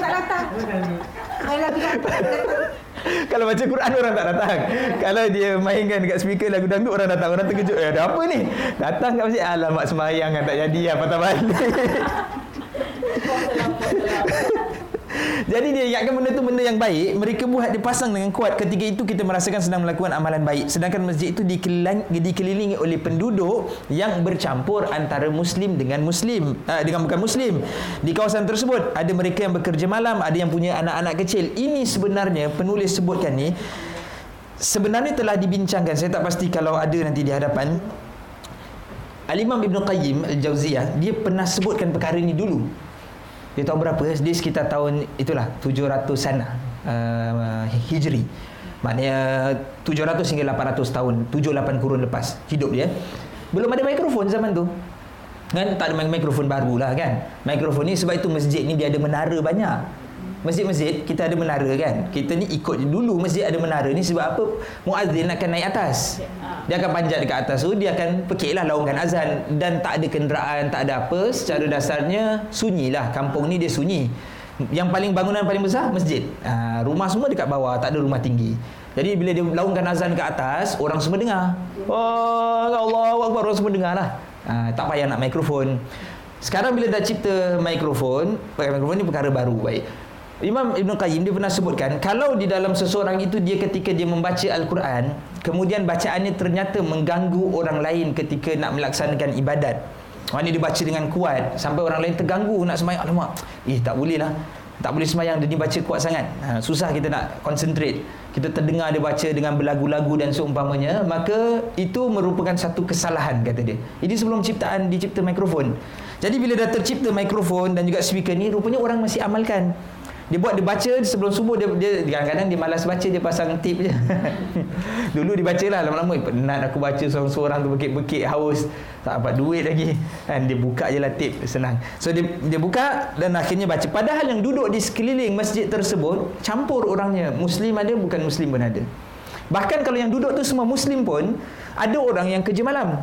tak datang. Lebih ramai kalau baca Quran orang tak datang. Kalau dia mainkan dekat speaker lagu dangdut orang datang. Orang terkejut. Eh ada apa ni? Datang kat masjid. Alamak semayang kan tak jadi lah patah balik. Jadi dia ingatkan benda tu benda yang baik Mereka buat dipasang dengan kuat. Ketika itu kita merasakan sedang melakukan amalan baik. Sedangkan masjid itu dikelilingi oleh penduduk Yang bercampur antara Muslim dengan Muslim uh, Dengan bukan Muslim. Di kawasan tersebut Ada mereka yang bekerja malam Ada yang punya anak-anak kecil. Ini sebenarnya penulis sebutkan ni Sebenarnya telah dibincangkan. Saya tak pasti kalau ada nanti di hadapan. Al-Imam Ibn Qayyim Al-Jawziyah Dia pernah sebutkan perkara ini dulu dia tahun berapa? Dia sekitar tahun itulah 700-an uh, hijri. Maknanya 700 hingga 800 tahun 7-8 kurun lepas hidup dia. Belum ada mikrofon zaman tu. Kan? Tak ada mikrofon baru lah kan? Mikrofon ni sebab itu masjid ni dia ada menara banyak Masjid-masjid kita ada menara kan. Kita ni ikut dulu masjid ada menara ni sebab apa? Muazzin akan naik atas. Dia akan panjat dekat atas tu, dia akan pekiklah laungkan azan dan tak ada kenderaan, tak ada apa. Secara dasarnya sunyilah. Kampung ni dia sunyi. Yang paling bangunan paling besar masjid. Ha, rumah semua dekat bawah, tak ada rumah tinggi. Jadi bila dia laungkan azan ke atas, orang semua dengar. Oh, Allah Akbar, orang semua dengar lah. Ha, tak payah nak mikrofon. Sekarang bila dah cipta mikrofon, pakai mikrofon ni perkara baru baik. Imam Ibn Qayyim dia pernah sebutkan kalau di dalam seseorang itu dia ketika dia membaca Al-Quran kemudian bacaannya ternyata mengganggu orang lain ketika nak melaksanakan ibadat. Orang ni dia baca dengan kuat sampai orang lain terganggu nak semayang. Alamak eh tak boleh lah. Tak boleh semayang dia ni baca kuat sangat. Ha, susah kita nak concentrate. Kita terdengar dia baca dengan berlagu-lagu dan seumpamanya maka itu merupakan satu kesalahan kata dia. Ini sebelum ciptaan dicipta mikrofon. Jadi bila dah tercipta mikrofon dan juga speaker ni rupanya orang masih amalkan dia buat dia baca sebelum subuh dia dia kadang-kadang dia malas baca dia pasang tip je. Dulu dia bacalah lama-lama eh, penat aku baca seorang-seorang tu bekik-bekik haus tak dapat duit lagi. Kan dia buka je lah tip senang. So dia dia buka dan akhirnya baca padahal yang duduk di sekeliling masjid tersebut campur orangnya. Muslim ada bukan muslim pun ada. Bahkan kalau yang duduk tu semua muslim pun ada orang yang kerja malam.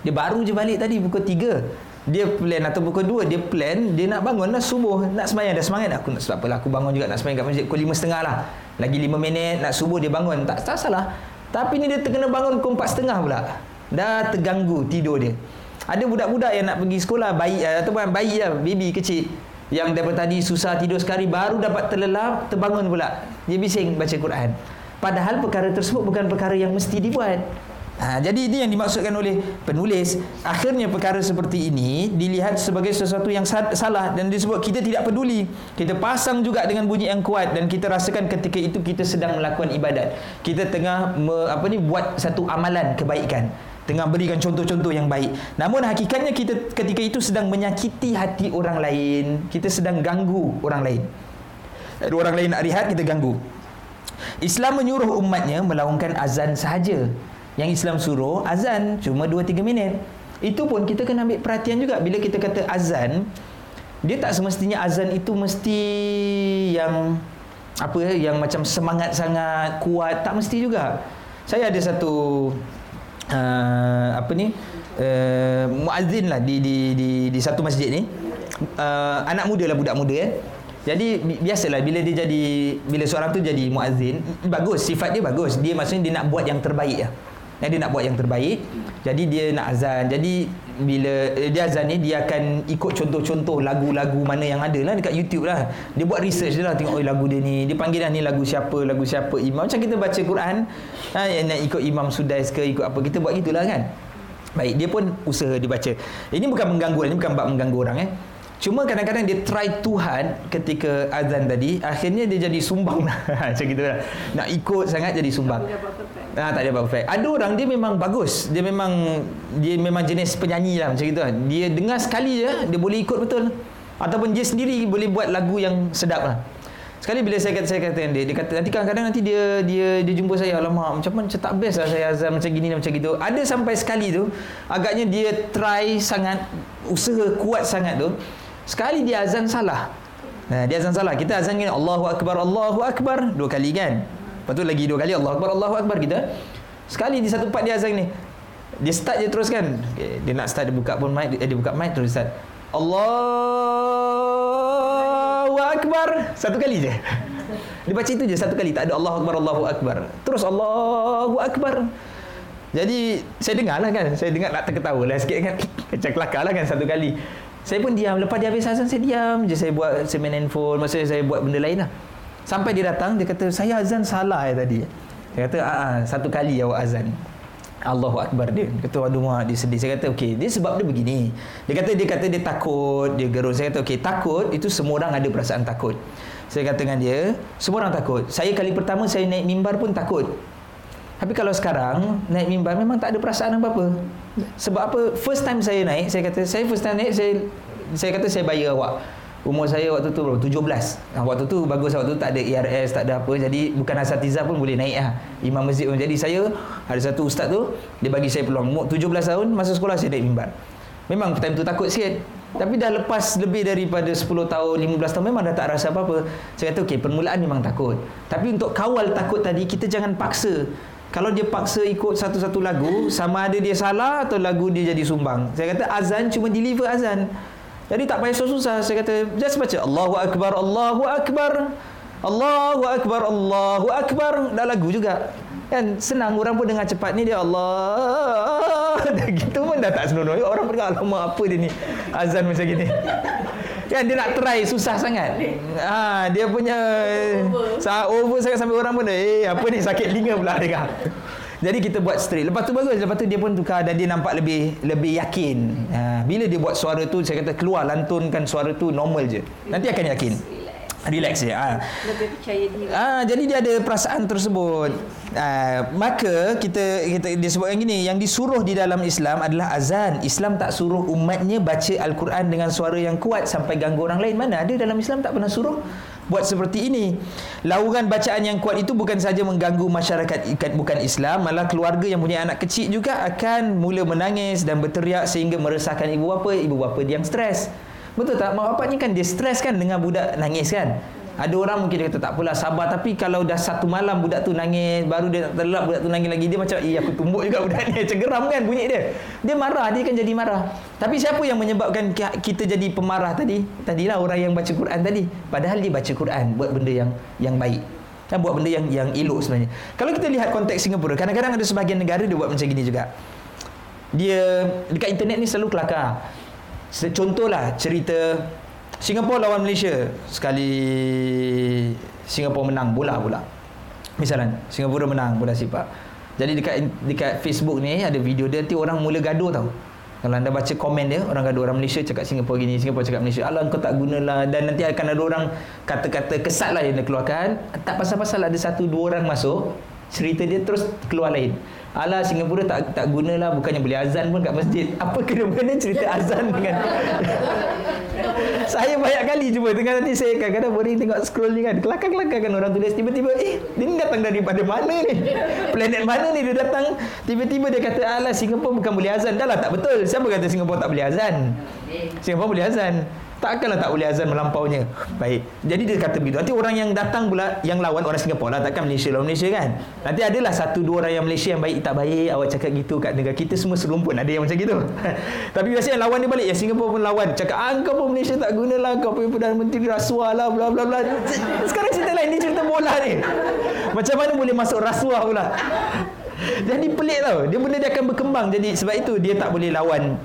Dia baru je balik tadi pukul 3 dia plan atau pukul 2 dia plan dia nak bangun lah subuh. Nak semayang dah semangat. Aku nak sebab aku bangun juga nak semayang kat masjid. Pukul 5.30 lah. Lagi 5 minit nak subuh dia bangun. Tak, tak salah. Tapi ni dia terkena bangun pukul 4.30 pula. Dah terganggu tidur dia. Ada budak-budak yang nak pergi sekolah bayi uh, ataupun bayi lah, baby kecil. Yang daripada tadi susah tidur sekali baru dapat terlelap terbangun pula. Dia bising baca Quran. Padahal perkara tersebut bukan perkara yang mesti dibuat Ha, jadi ini yang dimaksudkan oleh penulis. Akhirnya perkara seperti ini dilihat sebagai sesuatu yang salah dan disebut kita tidak peduli. Kita pasang juga dengan bunyi yang kuat dan kita rasakan ketika itu kita sedang melakukan ibadat. Kita tengah me, apa ni buat satu amalan kebaikan. Tengah berikan contoh-contoh yang baik. Namun hakikatnya kita ketika itu sedang menyakiti hati orang lain kita sedang ganggu orang lain. Ada orang lain nak rehat kita ganggu. Islam menyuruh umatnya melaungkan azan sahaja yang Islam suruh azan cuma 2 3 minit. Itu pun kita kena ambil perhatian juga bila kita kata azan dia tak semestinya azan itu mesti yang apa ya yang macam semangat sangat kuat tak mesti juga. Saya ada satu uh, apa ni uh, muazzin lah di di di di satu masjid ni. Uh, anak muda lah budak muda eh. Jadi biasalah bila dia jadi bila seorang tu jadi muazzin bagus sifat dia bagus dia maksudnya dia nak buat yang terbaik lah. Yang dia nak buat yang terbaik. Jadi dia nak azan. Jadi bila eh, dia azan ni Dia akan ikut contoh-contoh lagu-lagu mana yang ada lah Dekat YouTube lah. Dia buat research dia lah. Tengok oh, lagu dia ni. Dia panggil dah ni lagu siapa? Lagu siapa imam? Macam kita baca Quran ha, Yang nak ikut imam sudais ke Ikut apa Kita buat gitulah kan. Baik, dia pun usaha dibaca. Ini bukan mengganggu, ini bukan bab mengganggu orang eh. Cuma kadang-kadang dia try Tuhan ketika azan tadi, akhirnya dia jadi sumbang lah. Macam gitu lah. Nak ikut sangat jadi sumbang. Ah, tak ada apa perfect. Ada orang dia memang bagus. Dia memang dia memang jenis penyanyi lah macam itu. Lah. Dia dengar sekali je dia boleh ikut betul. Ataupun dia sendiri boleh buat lagu yang sedap lah. Sekali bila saya kata saya kata dia, dia kata nanti kadang-kadang nanti dia dia dia jumpa saya alamak macam mana macam tak best lah saya azan macam gini macam gitu. Ada sampai sekali tu agaknya dia try sangat usaha kuat sangat tu. Sekali dia azan salah. Nah, dia azan salah. Kita azan gini Allahu akbar Allahu akbar dua kali kan. Lepas tu lagi dua kali Allah Akbar Allah Akbar kita. Sekali di satu part dia azan ni. Dia start je terus kan. Okay, dia nak start dia buka pun mic dia, dia buka mic terus start. Allahu Akbar. Satu kali je. Dia baca itu je satu kali tak ada Allah Akbar Allahu Akbar. Terus Allahu Akbar. Jadi saya dengar lah kan Saya dengar nak terketawa lah sikit kan Macam kelakar lah kan satu kali Saya pun diam Lepas dia habis azan saya diam je Saya buat main handphone Maksudnya saya buat benda lain lah Sampai dia datang dia kata saya azan salah ya tadi. Dia kata ah, ah satu kali awak azan. Allahu akbar dia. Kata waduh mak dia sedih. Saya kata okey, dia sebab dia begini. Dia kata dia kata dia takut, dia gerun. Saya kata okey, takut itu semua orang ada perasaan takut. Saya kata dengan dia, semua orang takut. Saya kali pertama saya naik mimbar pun takut. Tapi kalau sekarang naik mimbar memang tak ada perasaan apa-apa. Sebab apa? First time saya naik, saya kata saya first time naik saya saya kata saya bayar awak. Umur saya waktu tu berapa? 17. Nah, waktu tu bagus waktu tu tak ada ERS, tak ada apa. Jadi bukan asatiza pun boleh naik lah. Imam masjid pun. Jadi saya ada satu ustaz tu, dia bagi saya peluang. Umur 17 tahun, masa sekolah saya naik mimbar. Memang time tu takut sikit. Tapi dah lepas lebih daripada 10 tahun, 15 tahun memang dah tak rasa apa-apa. Saya kata okey, permulaan memang takut. Tapi untuk kawal takut tadi, kita jangan paksa. Kalau dia paksa ikut satu-satu lagu, sama ada dia salah atau lagu dia jadi sumbang. Saya kata azan cuma deliver azan. Jadi tak payah susah-susah. Saya kata, just baca Allahu Akbar, Allahu Akbar. Allahu Akbar, Allahu Akbar. Dah lagu juga. Kan senang orang pun dengar cepat ni dia Allah. Dah gitu pun dah tak senonoh. Orang pun lama apa dia ni. Azan macam gini. Kan dia nak try susah sangat. Ha, dia punya over, over sangat sampai orang pun eh apa ni sakit telinga pula dengar. Jadi kita buat straight. Lepas tu bagus. Lepas tu dia pun tukar dan dia nampak lebih lebih yakin. Ha, bila dia buat suara tu saya kata keluar lantunkan suara tu normal je. Nanti akan yakin. Relax je. Ha. Lebih percaya diri. Ha, jadi dia ada perasaan tersebut. Ha, maka kita kita dia sebut yang gini, yang disuruh di dalam Islam adalah azan. Islam tak suruh umatnya baca al-Quran dengan suara yang kuat sampai ganggu orang lain. Mana ada dalam Islam tak pernah suruh buat seperti ini. Laungan bacaan yang kuat itu bukan saja mengganggu masyarakat bukan Islam, malah keluarga yang punya anak kecil juga akan mula menangis dan berteriak sehingga meresahkan ibu bapa, ibu bapa dia yang stres. Betul tak? Mak bapak ni kan dia stres kan dengan budak nangis kan? Ada orang mungkin dia kata tak apalah sabar tapi kalau dah satu malam budak tu nangis baru dia terlelap budak tu nangis lagi dia macam eh aku tumbuk juga budak ni macam geram kan bunyi dia. Dia marah dia kan jadi marah. Tapi siapa yang menyebabkan kita jadi pemarah tadi? Tadilah orang yang baca Quran tadi. Padahal dia baca Quran buat benda yang yang baik. Kan buat benda yang yang elok sebenarnya. Kalau kita lihat konteks Singapura, kadang-kadang ada sebahagian negara dia buat macam gini juga. dia dekat internet ni selalu kelakar. Contohlah cerita Singapura lawan Malaysia sekali Singapura menang bola pula. Misalnya Singapura menang bola sepak. Jadi dekat dekat Facebook ni ada video dia nanti orang mula gaduh tau. Kalau anda baca komen dia, orang gaduh orang Malaysia cakap Singapura gini, Singapura cakap Malaysia. Alah kau tak gunalah dan nanti akan ada orang kata-kata kesat lah yang dia keluarkan. Tak pasal-pasal ada satu dua orang masuk, cerita dia terus keluar lain. Alah Singapura tak tak gunalah bukannya boleh azan pun kat masjid. Apa kena mana cerita azan dengan Saya banyak kali cuba tengah nanti saya kadang-kadang boring tengok scroll ni kan. Kelakar-kelakar kan orang tulis tiba-tiba eh dia ni datang daripada mana ni? Planet mana ni dia datang? Tiba-tiba dia kata alah Singapura bukan boleh azan. Dah lah tak betul. Siapa kata Singapura tak boleh azan? Singapura boleh azan. Takkanlah tak boleh azan melampaunya. Baik. Jadi dia kata begitu. Nanti orang yang datang pula yang lawan orang Singapura lah. Takkan Malaysia lawan Malaysia kan? Nanti adalah satu dua orang yang Malaysia yang baik tak baik. Awak cakap gitu kat negara kita semua serumpun. Ada yang macam gitu. Tapi biasanya yang lawan dia balik. Yang Singapura pun lawan. Cakap ah kau pun Malaysia tak gunalah. Kau pun Perdana Menteri rasuah lah. Bla bla bla. Sekarang cerita lain. Ini cerita bola ni. Macam mana boleh masuk rasuah pula? Jadi pelik tau. Dia benda dia akan berkembang. Jadi sebab itu dia tak boleh lawan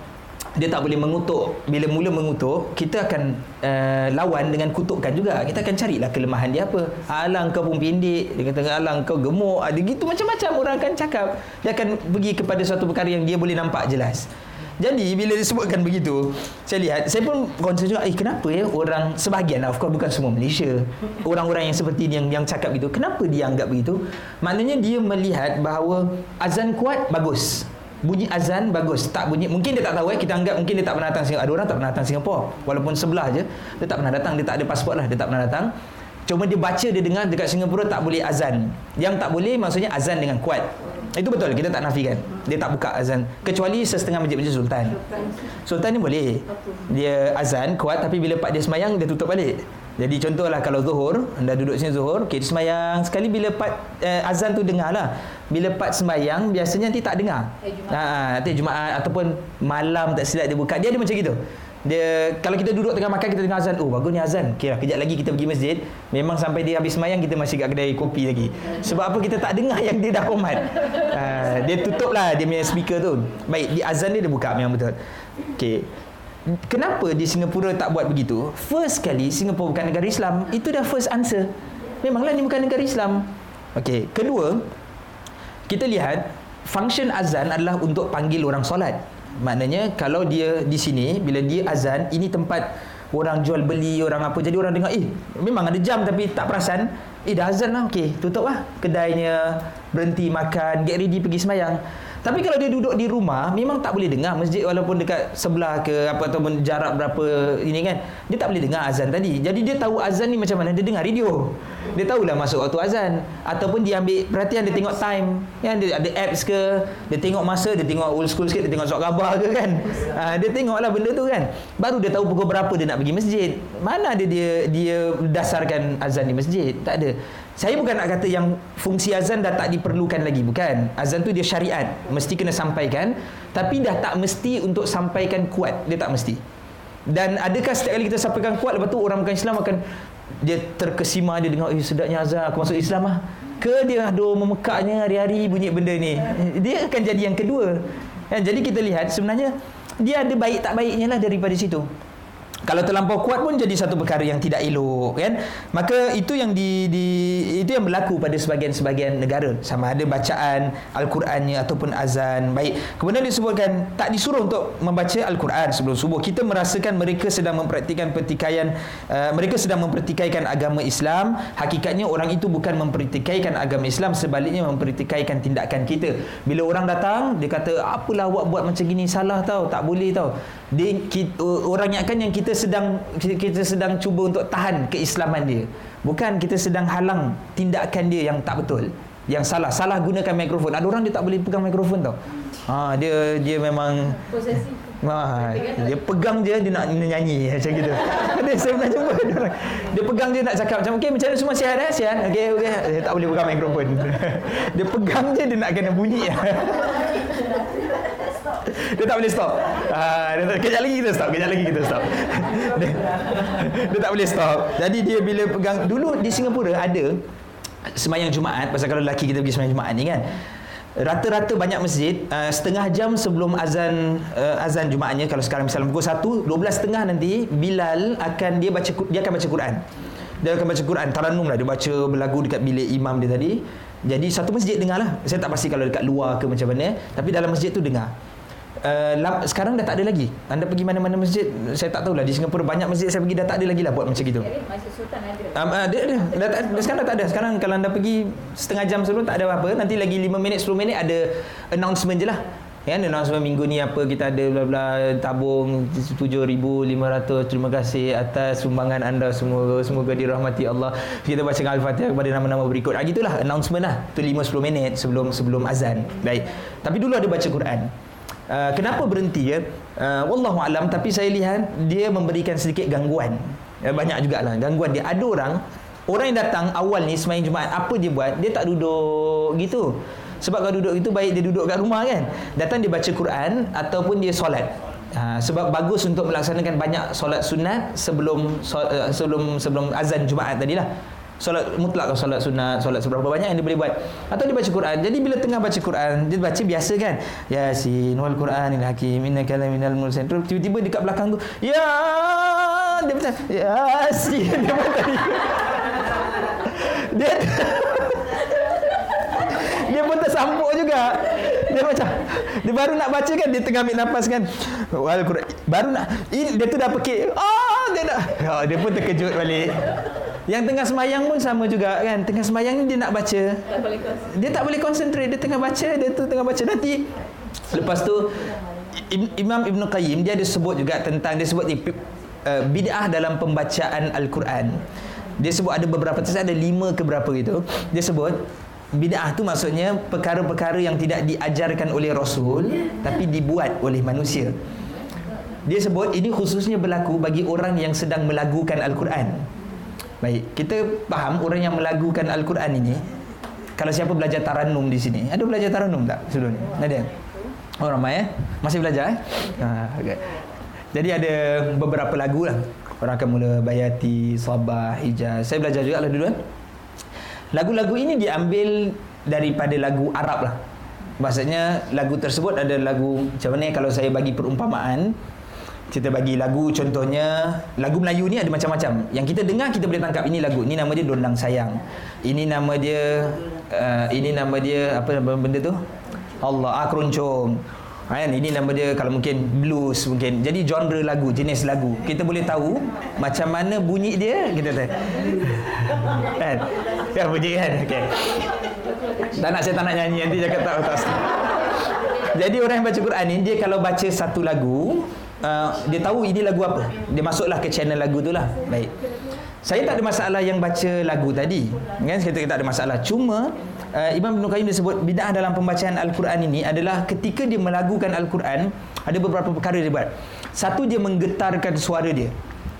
dia tak boleh mengutuk. Bila mula mengutuk kita akan uh, lawan dengan kutukan juga. Kita akan carilah kelemahan dia apa. Alang kau pun pendek dia kata alang kau gemuk. Ada gitu macam-macam orang akan cakap. Dia akan pergi kepada suatu perkara yang dia boleh nampak jelas. Jadi bila disebutkan begitu saya lihat saya pun concern juga eh kenapa ya orang sebahagian lah of course bukan semua Malaysia. Orang-orang yang seperti ini yang yang cakap begitu kenapa dia anggap begitu? Maknanya dia melihat bahawa azan kuat bagus bunyi azan bagus. Tak bunyi mungkin dia tak tahu eh. Kita anggap mungkin dia tak pernah datang Singapura ada orang tak pernah datang Singapura walaupun sebelah je dia tak pernah datang. Dia tak ada pasport lah dia tak pernah datang. Cuma dia baca dia dengar dekat Singapura tak boleh azan. Yang tak boleh maksudnya azan dengan kuat. Itu betul kita tak nafikan. Dia tak buka azan. Kecuali setengah masjid-masjid sultan. Sultan ni boleh. Dia azan kuat tapi bila pak dia semayang dia tutup balik jadi contohlah kalau zuhur, anda duduk sini zuhur, okay, semayang. Sekali bila part eh, azan tu dengar lah. Bila part semayang, biasanya nanti tak dengar. Ha, ha, nanti Jumaat ataupun malam tak silap dia buka. Dia ada macam gitu. Dia kalau kita duduk tengah makan kita dengar azan, oh bagus ni azan. Okey lah, kejap lagi kita pergi masjid. Memang sampai dia habis semayang kita masih kat kedai kopi lagi. Sebab apa kita tak dengar yang dia dah komat. Ha, dia tutup lah dia punya speaker tu. Baik, di azan dia dia buka memang betul. Okey. Kenapa di Singapura tak buat begitu? First kali Singapura bukan negara Islam. Itu dah first answer. Memanglah ni bukan negara Islam. Okey, kedua, kita lihat function azan adalah untuk panggil orang solat. Maknanya kalau dia di sini bila dia azan, ini tempat orang jual beli, orang apa. Jadi orang dengar, "Eh, memang ada jam tapi tak perasan." Eh, dah azan lah. Okey, tutup lah kedainya, berhenti makan, get ready pergi semayang. Tapi kalau dia duduk di rumah memang tak boleh dengar masjid walaupun dekat sebelah ke apa ataupun jarak berapa ini kan. Dia tak boleh dengar azan tadi. Jadi dia tahu azan ni macam mana dia dengar radio. Dia tahulah masuk waktu azan ataupun dia ambil perhatian dia tengok time. Kan dia ada apps ke, dia tengok masa, dia tengok old school sikit, dia tengok surat khabar ke kan. Ha, dia tengoklah benda tu kan. Baru dia tahu pukul berapa dia nak pergi masjid. Mana ada dia dia dasarkan azan di masjid? Tak ada. Saya bukan nak kata yang fungsi azan dah tak diperlukan lagi bukan. Azan tu dia syariat, mesti kena sampaikan, tapi dah tak mesti untuk sampaikan kuat, dia tak mesti. Dan adakah setiap kali kita sampaikan kuat lepas tu orang bukan Islam akan dia terkesima dia dengar eh sedapnya azan aku masuk Islam ah. Ke dia ada memekaknya hari-hari bunyi benda ni. Dia akan jadi yang kedua. Dan jadi kita lihat sebenarnya dia ada baik tak baiknya lah daripada situ kalau terlampau kuat pun jadi satu perkara yang tidak elok kan? Maka itu yang di, di itu yang berlaku pada sebahagian-sebahagian negara. Sama ada bacaan al-Qurannya ataupun azan. Baik. Kemudian disebutkan tak disuruh untuk membaca al-Quran sebelum subuh. Kita merasakan mereka sedang mempraktikkan pertikaian uh, mereka sedang mempertikaikan agama Islam. Hakikatnya orang itu bukan mempertikaikan agama Islam sebaliknya mempertikaikan tindakan kita. Bila orang datang dia kata apalah awak buat macam gini? Salah tau tak boleh tau. Dia, kita, orang yang kan yang kita sedang kita sedang cuba untuk tahan keislaman dia. Bukan kita sedang halang tindakan dia yang tak betul, yang salah. Salah gunakan mikrofon. Ada orang dia tak boleh pegang mikrofon tau. Ha dia dia memang Ha, dia pegang je dia nak nyanyi macam gitu. Ada saya pernah jumpa dia orang. Dia pegang je nak cakap macam okey macam mana semua sihat eh sihat. Okey okey dia tak boleh pegang mikrofon. dia pegang je dia nak kena bunyi. dia tak boleh stop. Ah, dia tak, kejap lagi kita stop, kejap lagi kita stop. dia, dia tak boleh stop. Jadi dia bila pegang dulu di Singapura ada semayang Jumaat pasal kalau lelaki kita pergi semayang Jumaat ni kan. rata-rata banyak masjid uh, setengah jam sebelum azan uh, azan Jumaatnya kalau sekarang misalnya pukul 1 12.30 nanti Bilal akan dia baca dia akan baca Quran dia akan baca Quran taranum lah dia baca berlagu dekat bilik imam dia tadi jadi satu masjid dengar lah saya tak pasti kalau dekat luar ke macam mana tapi dalam masjid tu dengar Uh, sekarang dah tak ada lagi. Anda pergi mana-mana masjid, saya tak tahu lah. Di Singapura banyak masjid saya pergi dah tak ada lagi lah buat macam gitu. Masjid Sultan ada. Um, dah, dah, dah, sekarang dah tak ada. Sekarang kalau anda pergi setengah jam sebelum tak ada apa-apa. Nanti lagi 5 minit, 10 minit ada announcement je lah. Ya, announcement minggu ni apa kita ada bla bla tabung 7500 terima kasih atas sumbangan anda semua semoga dirahmati Allah kita baca al-Fatihah kepada nama-nama berikut ah gitulah announcement lah tu 5 10 minit sebelum sebelum azan baik tapi dulu ada baca Quran Uh, kenapa berhenti ya? Uh, wallahu alam tapi saya lihat dia memberikan sedikit gangguan. Uh, banyak jugalah gangguan dia. Ada orang orang yang datang awal ni sembahyang Jumaat apa dia buat? Dia tak duduk gitu. Sebab kalau duduk itu baik dia duduk kat rumah kan. Datang dia baca Quran ataupun dia solat. Ha, sebab bagus untuk melaksanakan banyak solat sunat sebelum uh, sebelum sebelum azan Jumaat tadilah solat mutlak atau solat sunat solat seberapa banyak yang dia boleh buat. Atau dia baca Quran. Jadi bila tengah baca Quran dia baca biasa kan? Yasin wal quranil hakim innaka laminal mursalin. Tiba-tiba dekat belakang tu ya dia macam yasin. Dia macam dia dia pun tersambuk juga. Dia macam dia baru nak baca kan? Dia tengah ambil nafas kan? Wal quran baru nak dia tu dah pekik. Oh dia dah oh, dia pun terkejut balik yang tengah semayang pun sama juga kan. Tengah semayang ni dia nak baca. Tak boleh dia tak boleh concentrate. Dia tengah baca, dia tu tengah baca. Nanti lepas tu Imam Ibn Qayyim dia ada sebut juga tentang dia sebut uh, bid'ah dalam pembacaan Al-Quran. Dia sebut ada beberapa saya ada lima ke berapa gitu. Dia sebut bid'ah tu maksudnya perkara-perkara yang tidak diajarkan oleh Rasul tapi dibuat oleh manusia. Dia sebut ini khususnya berlaku bagi orang yang sedang melagukan Al-Quran. Baik, kita faham orang yang melagukan Al-Quran ini kalau siapa belajar taranum di sini, ada belajar taranum tak sebelum ni? Ada. Oh ramai eh? Masih belajar eh? Ha, okay. Jadi ada beberapa lagu lah. Orang akan mula bayati, sabah, hijaz. Saya belajar juga lah dulu eh. Lagu-lagu ini diambil daripada lagu Arab lah. Maksudnya lagu tersebut ada lagu macam mana kalau saya bagi perumpamaan kita bagi lagu contohnya lagu Melayu ni ada macam-macam. Yang kita dengar kita boleh tangkap ini lagu ini nama dia Dondang Sayang. Ini nama dia uh, ini nama dia apa benda tu? Allah ah keroncong. Kan? Ini nama dia kalau mungkin blues mungkin. Jadi genre lagu jenis lagu. Kita boleh tahu macam mana bunyi dia kita tahu kan? Ya bunyi kan? Okey. Tak nak saya tak nak nyanyi nanti cakap tak tak jadi orang yang baca Quran ni dia kalau baca satu lagu uh, dia tahu ini lagu apa. Dia masuklah ke channel lagu tu lah. Baik. Saya tak ada masalah yang baca lagu tadi. Kan kita tak ada masalah. Cuma uh, Imam Ibn Qayyim disebut bid'ah dalam pembacaan Al-Quran ini adalah ketika dia melagukan Al-Quran ada beberapa perkara dia buat. Satu dia menggetarkan suara dia.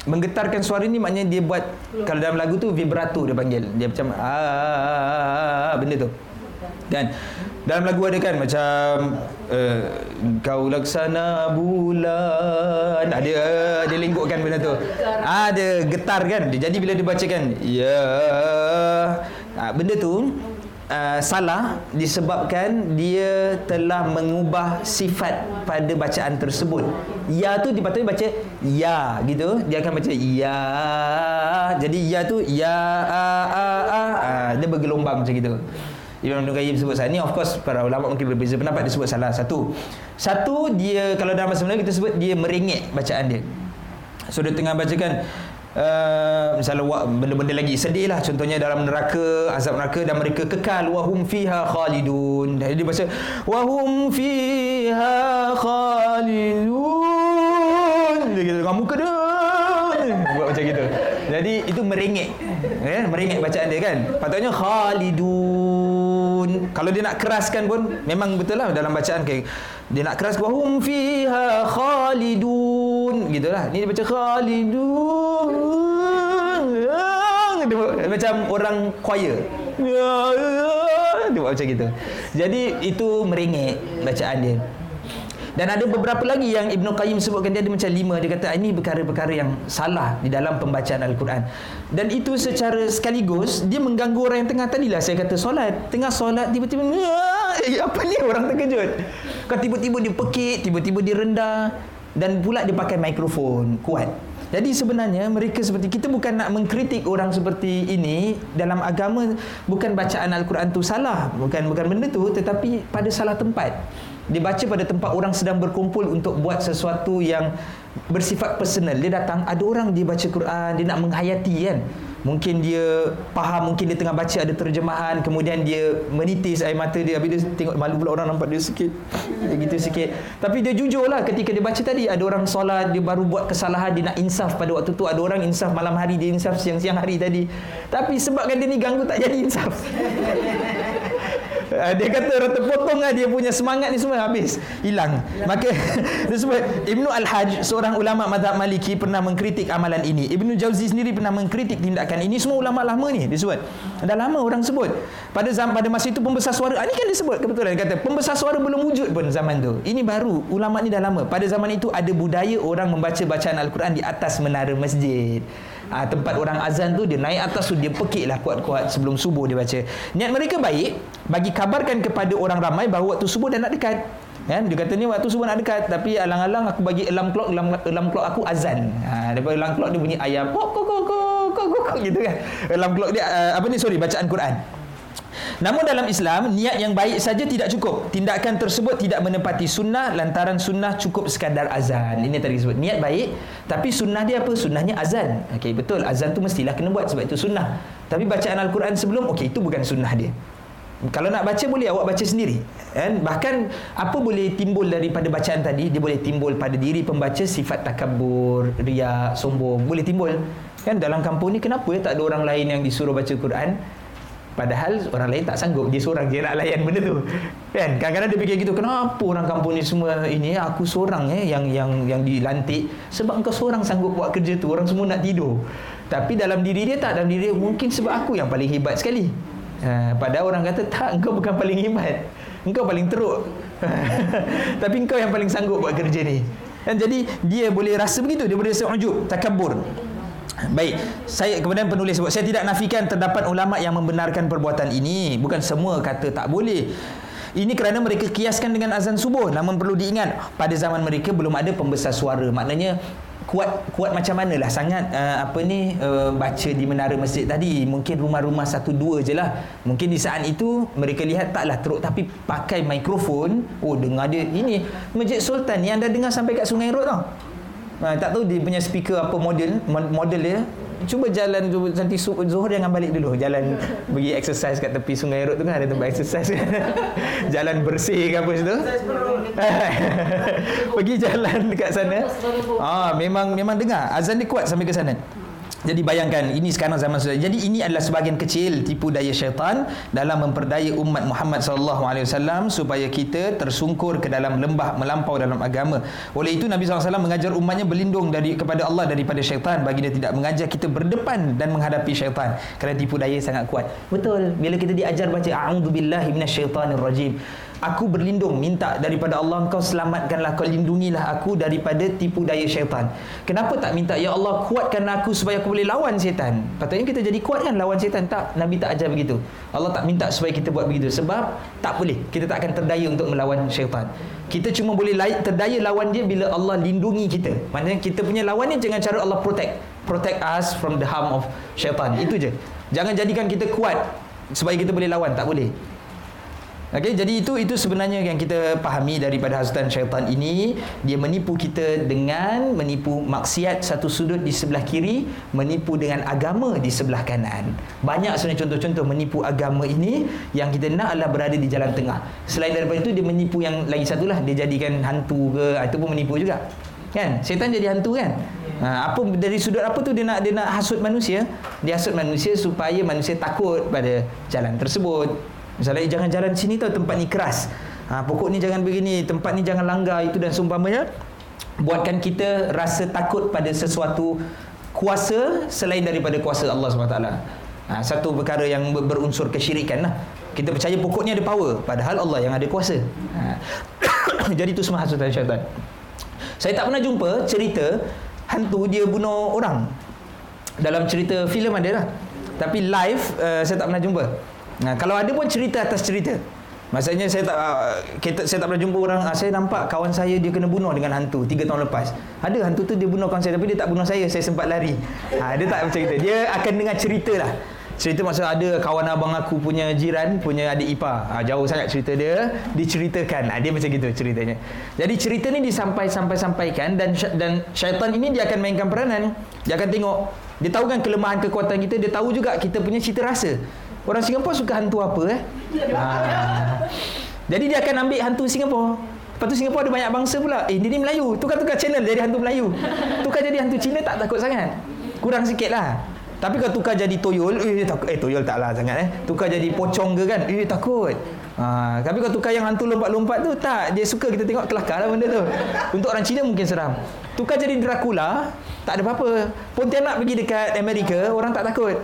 Menggetarkan suara ni maknanya dia buat kalau dalam lagu tu vibrato dia panggil. Dia macam ah benda tu. Dan dalam lagu ada kan macam uh, kau laksana bulan. Ada dia linggukkan benda tu. Ada getar kan? Jadi bila dibacakan ya. Uh, benda tu uh, salah disebabkan dia telah mengubah sifat pada bacaan tersebut. Ya tu dipatutnya baca ya gitu. Dia akan baca ya. Jadi ya tu ya a a a dia bergelombang macam gitu Ibn Qayyim sebut salah ni of course para ulama mungkin berbeza pendapat dia sebut salah satu. Satu dia kalau dalam bahasa Melayu kita sebut dia merengek bacaan dia. So dia tengah bacakan Uh, misalnya benda-benda lagi. Sedih lah contohnya dalam neraka azab neraka dan mereka kekal. Wahum fiha khalidun. Jadi dia baca wahum fiha khalidun. Dia kata dengan muka dia. Buat macam gitu. Jadi itu merengek. Ya merengek bacaan dia kan? Patutnya khalidun kalau dia nak keraskan pun memang betul lah dalam bacaan kayak dia nak keras wahum fiha khalidun. Gitulah. Ni dia baca khalidun. Dia macam orang choir. Dia buat macam gitu. Jadi itu merengek bacaan dia Dan ada beberapa lagi yang Ibn Qayyim sebutkan dia ada macam lima. Dia kata ini perkara-perkara yang salah di dalam pembacaan Al-Quran. Dan itu secara sekaligus dia mengganggu orang yang tengah tadi lah. Saya kata solat. Tengah solat tiba-tiba eh, apa ni orang terkejut. Kau tiba-tiba dia pekik, tiba-tiba dia rendah dan pula dia pakai mikrofon kuat. Jadi sebenarnya mereka seperti kita bukan nak mengkritik orang seperti ini dalam agama bukan bacaan al-Quran tu salah, bukan bukan benda tu tetapi pada salah tempat. Dibaca pada tempat orang sedang berkumpul untuk buat sesuatu yang bersifat personal. Dia datang ada orang dia baca Quran, dia nak menghayati kan? Mungkin dia faham mungkin dia tengah baca ada terjemahan kemudian dia menitis air mata dia. Habis dia tengok malu pula orang nampak dia sikit. Dia gitu sikit. Tapi dia jujur lah ketika dia baca tadi ada orang solat dia baru buat kesalahan dia nak insaf pada waktu tu. Ada orang insaf malam hari dia insaf siang-siang hari tadi. Tapi sebabkan dia ni ganggu tak jadi insaf Ah, dia kata orang terpotong lah dia punya semangat ni semua habis. Hilang. Maka dia sebut Ibnu Al-Hajj seorang ulama mazhab Maliki pernah mengkritik amalan ini. Ibnu Jauzi sendiri pernah mengkritik tindakan ini. Semua ulama lama ni dia sebut. Dah lama orang sebut. Pada zaman pada masa itu pembesar suara ini kan dia sebut kebetulan. Dia kata pembesar suara belum wujud pun zaman tu. Ini baru ulama ni dah lama. Pada zaman itu ada budaya orang membaca bacaan Al-Quran di atas menara masjid ha, tempat orang azan tu dia naik atas tu dia pekik lah kuat-kuat sebelum subuh dia baca. Niat mereka baik bagi kabarkan kepada orang ramai bahawa waktu subuh dah nak dekat. Kan dia kata ni waktu subuh nak dekat tapi alang-alang aku bagi alarm clock alarm, alarm clock aku azan. Ha, daripada alarm clock dia bunyi ayam kok kok kok kok kok gitu kan. Alarm clock dia uh, apa ni sorry bacaan Quran Namun dalam Islam, niat yang baik saja tidak cukup. Tindakan tersebut tidak menepati sunnah lantaran sunnah cukup sekadar azan. Ini tadi disebut. Niat baik, tapi sunnah dia apa? Sunnahnya azan. Okey, betul. Azan tu mestilah kena buat sebab itu sunnah. Tapi bacaan Al-Quran sebelum, okey, itu bukan sunnah dia. Kalau nak baca boleh awak baca sendiri. Kan? Bahkan apa boleh timbul daripada bacaan tadi? Dia boleh timbul pada diri pembaca sifat takabur, riak, sombong. Boleh timbul. Kan dalam kampung ni kenapa ya tak ada orang lain yang disuruh baca Quran? Padahal orang lain tak sanggup. Dia seorang je nak layan benda tu. Kan? Kadang-kadang dia fikir gitu Kenapa orang kampung ni semua ini? Aku seorang eh Yang yang yang dilantik. Sebab engkau seorang sanggup buat kerja tu Orang semua nak tidur. Tapi dalam diri dia tak. Dalam diri dia Mungkin sebab aku yang paling hebat sekali. Ha, Padahal orang kata Tak engkau bukan paling hebat. Engkau paling teruk. Tapi engkau yang paling sanggup buat kerja ni. Dan jadi dia boleh rasa begitu. Dia boleh rasa ujub takabur Baik, saya kemudian penulis sebut saya tidak nafikan terdapat ulama yang membenarkan perbuatan ini. Bukan semua kata tak boleh. Ini kerana mereka kiaskan dengan azan subuh. Namun perlu diingat pada zaman mereka belum ada pembesar suara. Maknanya kuat kuat macam manalah sangat uh, apa ni uh, baca di menara masjid tadi mungkin rumah-rumah satu dua je lah mungkin di saat itu mereka lihat taklah teruk tapi pakai mikrofon oh dengar dia ini masjid sultan ni anda dengar sampai kat sungai road tau Ha, tak tahu dia punya speaker apa model model dia. Cuba jalan tu nanti Zuhur jangan balik dulu. Jalan pergi exercise kat tepi Sungai Rot tu kan ada tempat exercise. jalan bersih ke apa situ. pergi jalan dekat sana. Ah memang memang dengar azan dia kuat sampai ke sana. Jadi bayangkan ini sekarang zaman sudah. Jadi ini adalah sebahagian kecil tipu daya syaitan dalam memperdaya umat Muhammad sallallahu alaihi wasallam supaya kita tersungkur ke dalam lembah melampau dalam agama. Oleh itu Nabi SAW mengajar umatnya berlindung dari kepada Allah daripada syaitan bagi dia tidak mengajar kita berdepan dan menghadapi syaitan kerana tipu daya sangat kuat. Betul. Bila kita diajar baca a'udzubillahi minasyaitonirrajim aku berlindung minta daripada Allah engkau selamatkanlah kau lindungilah aku daripada tipu daya syaitan. Kenapa tak minta ya Allah kuatkan aku supaya aku boleh lawan syaitan? Patutnya kita jadi kuat kan lawan syaitan. Tak Nabi tak ajar begitu. Allah tak minta supaya kita buat begitu. Sebab tak boleh. Kita tak akan terdaya untuk melawan syaitan. Kita cuma boleh terdaya lawan dia bila Allah lindungi kita. Maknanya kita punya lawan ni jangan cara Allah protect protect us from the harm of syaitan. Itu je. Jangan jadikan kita kuat supaya kita boleh lawan. Tak boleh Okey, jadi itu itu sebenarnya yang kita fahami daripada hasutan syaitan ini, dia menipu kita dengan menipu maksiat satu sudut di sebelah kiri, menipu dengan agama di sebelah kanan. Banyak sebenarnya contoh-contoh menipu agama ini yang kita nak adalah berada di jalan tengah. Selain daripada itu dia menipu yang lagi satulah dia jadikan hantu ke itu pun menipu juga. Kan? Syaitan jadi hantu kan? Ha, apa dari sudut apa tu dia nak dia nak hasut manusia? Dia hasut manusia supaya manusia takut pada jalan tersebut. Misalnya jangan jalan sini tau tempat ni keras. Ha, pokok ni jangan begini, tempat ni jangan langgar itu dan seumpamanya buatkan kita rasa takut pada sesuatu kuasa selain daripada kuasa Allah SWT. Ha, satu perkara yang berunsur kesyirikan lah. Kita percaya pokok ni ada power padahal Allah yang ada kuasa. Ha. Jadi itu semua hasutan syaitan. Saya tak pernah jumpa cerita hantu dia bunuh orang. Dalam cerita filem ada lah. Tapi live uh, saya tak pernah jumpa. Nah, kalau ada pun cerita atas cerita. Maksudnya saya tak uh, kita, saya tak pernah jumpa orang uh, saya nampak kawan saya dia kena bunuh dengan hantu 3 tahun lepas. Ada hantu tu dia bunuh kawan saya tapi dia tak bunuh saya, saya sempat lari. Ha, dia tak macam itu. Dia akan dengar cerita lah. Cerita masa ada kawan abang aku punya jiran punya adik ipar. Ha, jauh sangat cerita dia diceritakan. Ha, dia macam gitu ceritanya. Jadi cerita ni disampai sampai sampaikan dan dan syaitan ini dia akan mainkan peranan. Dia akan tengok dia tahu kan kelemahan kekuatan kita, dia tahu juga kita punya cita rasa. Orang Singapura suka hantu apa eh? Ha. Jadi dia akan ambil hantu Singapura. Lepas tu Singapura ada banyak bangsa pula. Eh, dia ni Melayu. Tukar-tukar channel jadi hantu Melayu. Tukar jadi hantu Cina tak takut sangat. Kurang sikit lah. Tapi kalau tukar jadi toyol, eh takut. Eh toyol taklah sangat eh. Tukar jadi pocong ke kan? Eh takut. Ha, tapi kalau tukar yang hantu lompat-lompat tu tak, dia suka kita tengok kelakar lah benda tu. Untuk orang Cina mungkin seram. Tukar jadi Dracula, tak ada apa-apa. Pontianak pergi dekat Amerika, orang tak takut.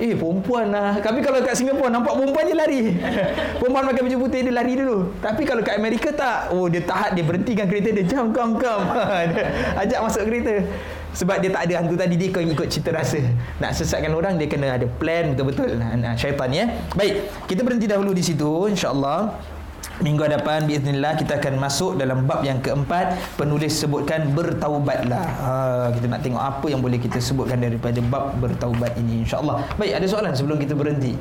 Eh perempuan lah. Tapi kalau kat Singapura Nampak perempuan je lari. Perempuan pakai baju putih Dia lari dulu. Tapi kalau kat Amerika tak. Oh dia tahan Dia berhentikan kereta Dia. Jam kam kam Ajak masuk kereta. Sebab dia tak ada hantu tadi dia kau ikut cita rasa. Nak sesatkan orang dia kena ada plan betul-betul. Nah, syaitan ya baik kita berhenti dahulu di situ insyaallah Minggu hadapan biiznillah kita akan masuk dalam bab yang keempat penulis sebutkan bertaubatlah. Ha, kita nak tengok apa yang boleh kita sebutkan daripada bab bertaubat ini insyaallah. Baik ada soalan sebelum kita berhenti.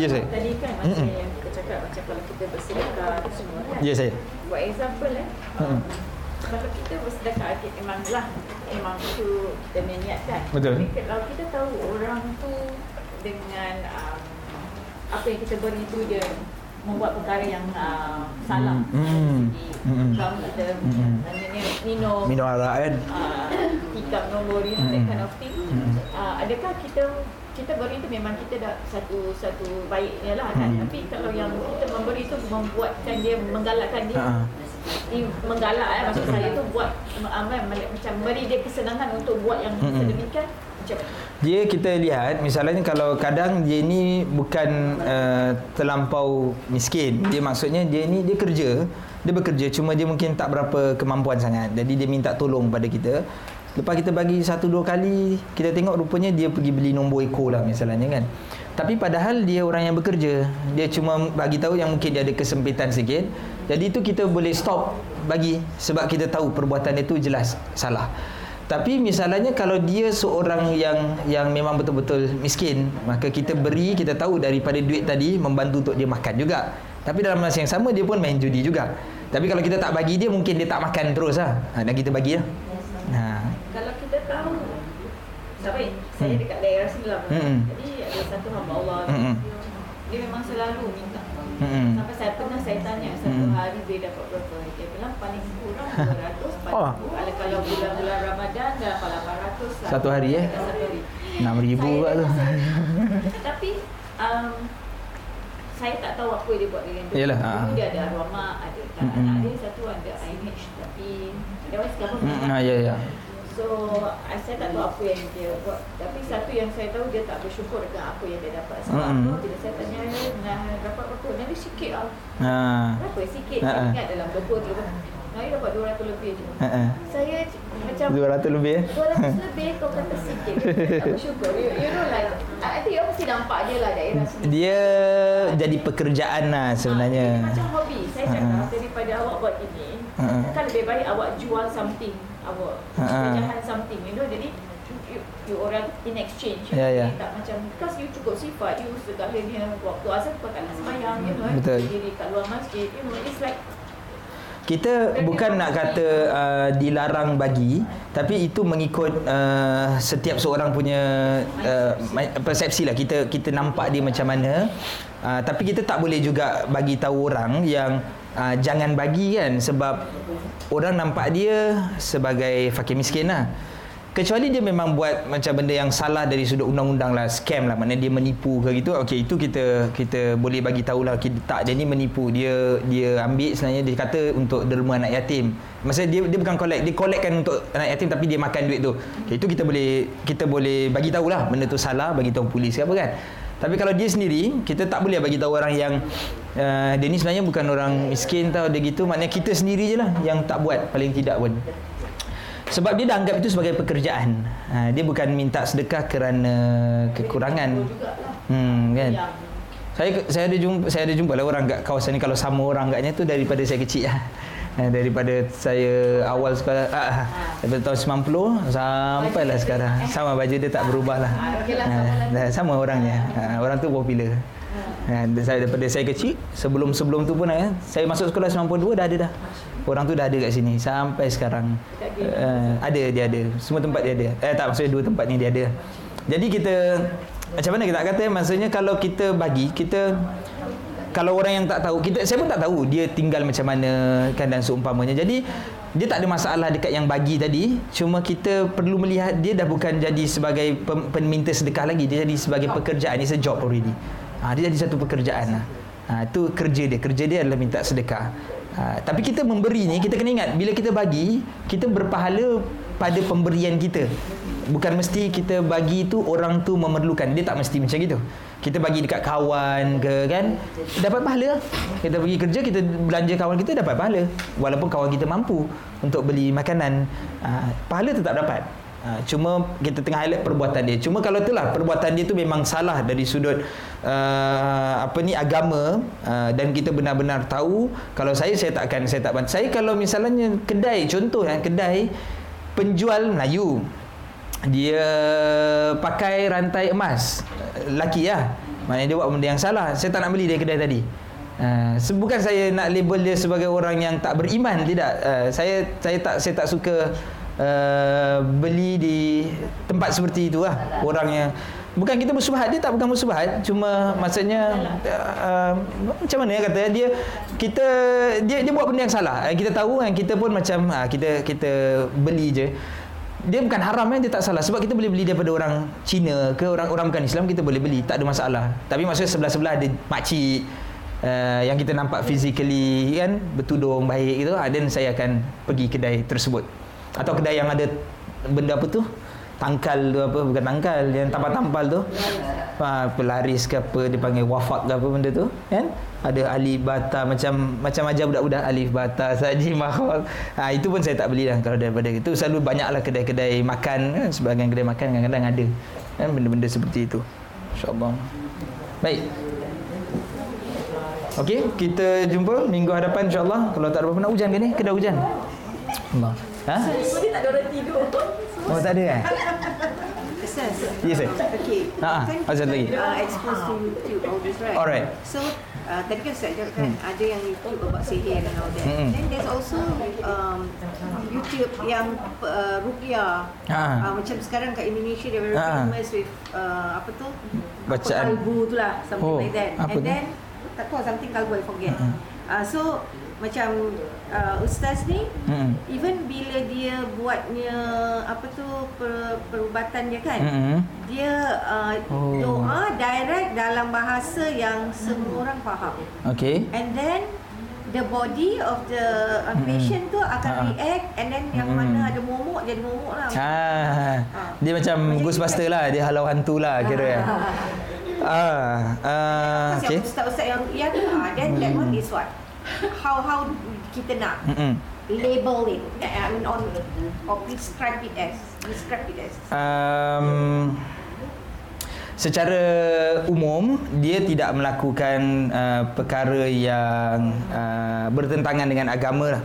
Ya saya. Tadi kan macam mm-hmm. yang kita cakap macam kalau kita bersedekah semua kan. Ya saya. Buat example eh. Mm-hmm kalau kita bersedekah kita memanglah memang tu kita niatkan. Betul. Tapi kalau kita tahu orang tu dengan um, apa yang kita beri tu dia membuat perkara yang uh, salah hmm. hmm. kalau kita hmm. minum minum arak kan uh, hikam nombor you know, hmm. that kind of thing hmm. uh, adakah kita kita beri itu memang kita dah satu satu baiknya lah kan hmm. tapi kalau yang kita memberi itu membuatkan dia menggalakkan dia uh-huh menggalak eh maksud saya tu buat amal macam beri dia kesenangan untuk buat yang mm-hmm. sedemikian dia kita lihat misalnya kalau kadang dia ni bukan uh, terlampau miskin dia maksudnya dia ni dia kerja dia bekerja cuma dia mungkin tak berapa kemampuan sangat. Jadi dia minta tolong pada kita. Lepas kita bagi satu dua kali kita tengok rupanya dia pergi beli nombor ekor lah misalnya kan. Tapi padahal dia orang yang bekerja dia cuma bagi tahu yang mungkin dia ada kesempitan sikit. Jadi itu kita boleh stop bagi sebab kita tahu perbuatan itu jelas salah. Tapi misalnya kalau dia seorang yang yang memang betul-betul miskin, maka kita beri, kita tahu daripada duit tadi membantu untuk dia makan juga. Tapi dalam masa yang sama dia pun main judi juga. Tapi kalau kita tak bagi dia mungkin dia tak makan terus lah. Ha, dan kita bagi lah. Ha. Kalau kita tahu Sampai saya hmm. dekat daerah sini lah hmm. Jadi ada satu hamba Allah hmm. Dia memang selalu minta Hmm. Sampai saya pernah saya tanya satu hmm. hari dia dapat berapa? Dia bilang paling kurang 200 paling oh. Kalau, kalau bulan-bulan Ramadan dah 800 Satu hari eh? Satu hari. 6 ribu pula tu. Tapi um, saya tak tahu apa dia buat dengan dia. Yalah, ha. Dia ada arwah mak, ada tak hmm. anak dia satu ada IMH tapi dia was sekarang. Hmm. Ha, ya ya. So, saya tak tahu apa yang dia buat. Tapi satu yang saya tahu, dia tak bersyukur dengan apa yang dia dapat. Sebab mm-hmm. bila saya tanya, nah, dapat berapa? Nanti sikit lah. Ha. Berapa? Sikit. Ha. Saya ingat dalam 20 tu. Saya dapat 200 lebih je. Ha. Saya macam... 200 lebih eh? 200 lebih, kau kata sikit. tak bersyukur. You, you know like, I think you mesti nampak dia lah daerah sini. Dia jadi pekerjaan lah sebenarnya. Ha, macam hobi. Saya cakap, ha. daripada awak buat ini, ha. kan lebih baik awak jual something awak pecahan uh something you know jadi you, you orang in exchange yeah, yeah. tak macam because you cukup sifat you segalanya waktu asal kau tak nak sembahyang you know Betul. diri kat luar masjid you know it's like kita bukan nak kata uh, dilarang bagi tapi itu mengikut uh, setiap seorang punya uh, persepsi lah. Kita kita nampak dia macam mana. Uh, tapi kita tak boleh juga bagi tahu orang yang uh, jangan bagi kan sebab orang nampak dia sebagai fakir miskin lah. Kecuali dia memang buat macam benda yang salah dari sudut undang-undang lah scam lah. Maknanya dia menipu ke gitu. Okey itu kita kita boleh bagi tahu lah. Okay, tak dia ni menipu. Dia dia ambil sebenarnya. Dia kata untuk derma anak yatim. Maksudnya dia dia bukan collect. Dia collectkan untuk anak yatim tapi dia makan duit tu. Okay, itu kita boleh kita boleh bagi tahulah benda tu salah bagi tahu polis ke apa kan. Tapi kalau dia sendiri kita tak boleh bagi tahu orang yang uh, dia ni sebenarnya bukan orang miskin tau dia gitu. Maknanya kita sendiri je lah yang tak buat paling tidak pun. Sebab dia dah anggap itu sebagai pekerjaan. Uh, dia bukan minta sedekah kerana kekurangan. Hmm, kan? Saya saya ada jumpa saya ada jumpa lah orang kat kawasan ni. Kalau sama orang agaknya tu daripada saya kecil lah. Daripada saya awal sekolah ah, ah, daripada tahun 90 sampai lah sekarang. Sama baju dia tak berubah lah. Ah, sama orangnya. Ah, orang tu popular ah, saya daripada saya kecil sebelum-sebelum tu pun eh, saya masuk sekolah 92 dah ada dah. Orang tu dah ada kat sini sampai sekarang. Uh, ada dia ada. Semua tempat dia ada. Eh tak maksudnya dua tempat ni dia ada. Jadi kita macam mana kita nak kata maksudnya kalau kita bagi kita kalau orang yang tak tahu kita saya pun tak tahu dia tinggal macam mana kan dan seumpamanya. Jadi dia tak ada masalah dekat yang bagi tadi cuma kita perlu melihat dia dah bukan jadi sebagai peminta sedekah lagi. Dia jadi sebagai pekerjaan ni a job already ha, dia jadi satu pekerjaan lah. ha, itu kerja dia. Kerja dia adalah minta sedekah. Ha, tapi kita memberi ni kita kena ingat bila kita bagi kita berpahala pada pemberian kita. Bukan mesti kita bagi tu orang tu memerlukan. Dia tak mesti macam gitu. Kita bagi dekat kawan ke kan? Dapat pahala. Kita pergi kerja kita belanja kawan kita dapat pahala. Walaupun kawan kita mampu untuk beli makanan. Uh, pahala tetap dapat uh, cuma kita tengah highlight perbuatan dia. Cuma kalau itulah perbuatan dia tu memang salah dari sudut uh, apa ni agama uh, dan kita benar-benar tahu. Kalau saya saya tak akan saya tak bantu. Saya kalau misalnya kedai contoh kan kedai penjual Melayu dia pakai rantai emas. Laki lah. Maknanya dia buat benda yang salah. Saya tak nak beli dari kedai tadi. Uh, bukan saya nak label dia sebagai orang yang tak beriman tidak. Uh, saya saya tak saya tak suka uh, beli di tempat seperti itu lah orang yang bukan kita bersubahat dia tak bukan bersubahat. Cuma maksudnya uh, macam mana ya kata dia kita dia dia buat benda yang salah. Kita tahu kan kita pun macam uh, kita kita beli je. Dia bukan haram kan dia tak salah. Sebab kita boleh beli daripada orang Cina ke orang orang bukan Islam kita boleh beli. Tak ada masalah. Tapi maksudnya sebelah-sebelah ada makcik uh, yang kita nampak physically kan bertudung baik gitu. Dan saya akan pergi kedai tersebut atau kedai yang ada benda apa tu? Tangkal tu apa? Bukan tangkal yang tampal-tampal tu. Ha, pelaris ke apa dia panggil wafak ke apa benda tu kan? Ada alif bata macam macam aja budak-budak alif bata saji mahal ha, itu pun saya tak beli lah kalau daripada itu. Selalu banyaklah kedai-kedai makan kan? sebagian kedai makan kadang-kadang ada kan? Benda-benda seperti itu. Insyaallah. Baik. Okey, kita jumpa minggu hadapan insya-Allah. Kalau tak ada apa nak hujan ke ni? Kedai hujan. Allah. Ha? Semua tak ada orang tidur. Oh tak ada kan? Yes, sir. Okay. Ha, kan kita lagi. Uh, expose to YouTube all this, right? Alright. So, uh, tadi kan saya cakap hmm. ada yang YouTube about sihir and all that. Hmm. Then there's also um, YouTube yang uh, rupiah. Ha. Uh, macam sekarang kat Indonesia, they're very ha. famous with uh, apa tu? Bacaan. Apa kalbu tu lah, something oh, like that. And tu? then, tak tahu something kalbu, I forget. Hmm. Uh, so, macam uh, ustaz ni hmm. even bila dia buatnya apa tu per, perubatan dia kan hmm. dia uh, oh. doa direct dalam bahasa yang semua orang faham okay and then the body of the uh, patient hmm. tu akan ha. react and then yang hmm. mana ada momok jadi momok lah ha. ha. dia macam ghostbuster lah dia halau hantu lah kira ya Ah, uh, okay. Ustaz-ustaz yang ruqyah tu, ah, then that one is what? How how kita nak mm-hmm. label it? I mean on or describe it as describe it as. Um secara umum dia tidak melakukan uh, perkara yang uh, bertentangan dengan agama lah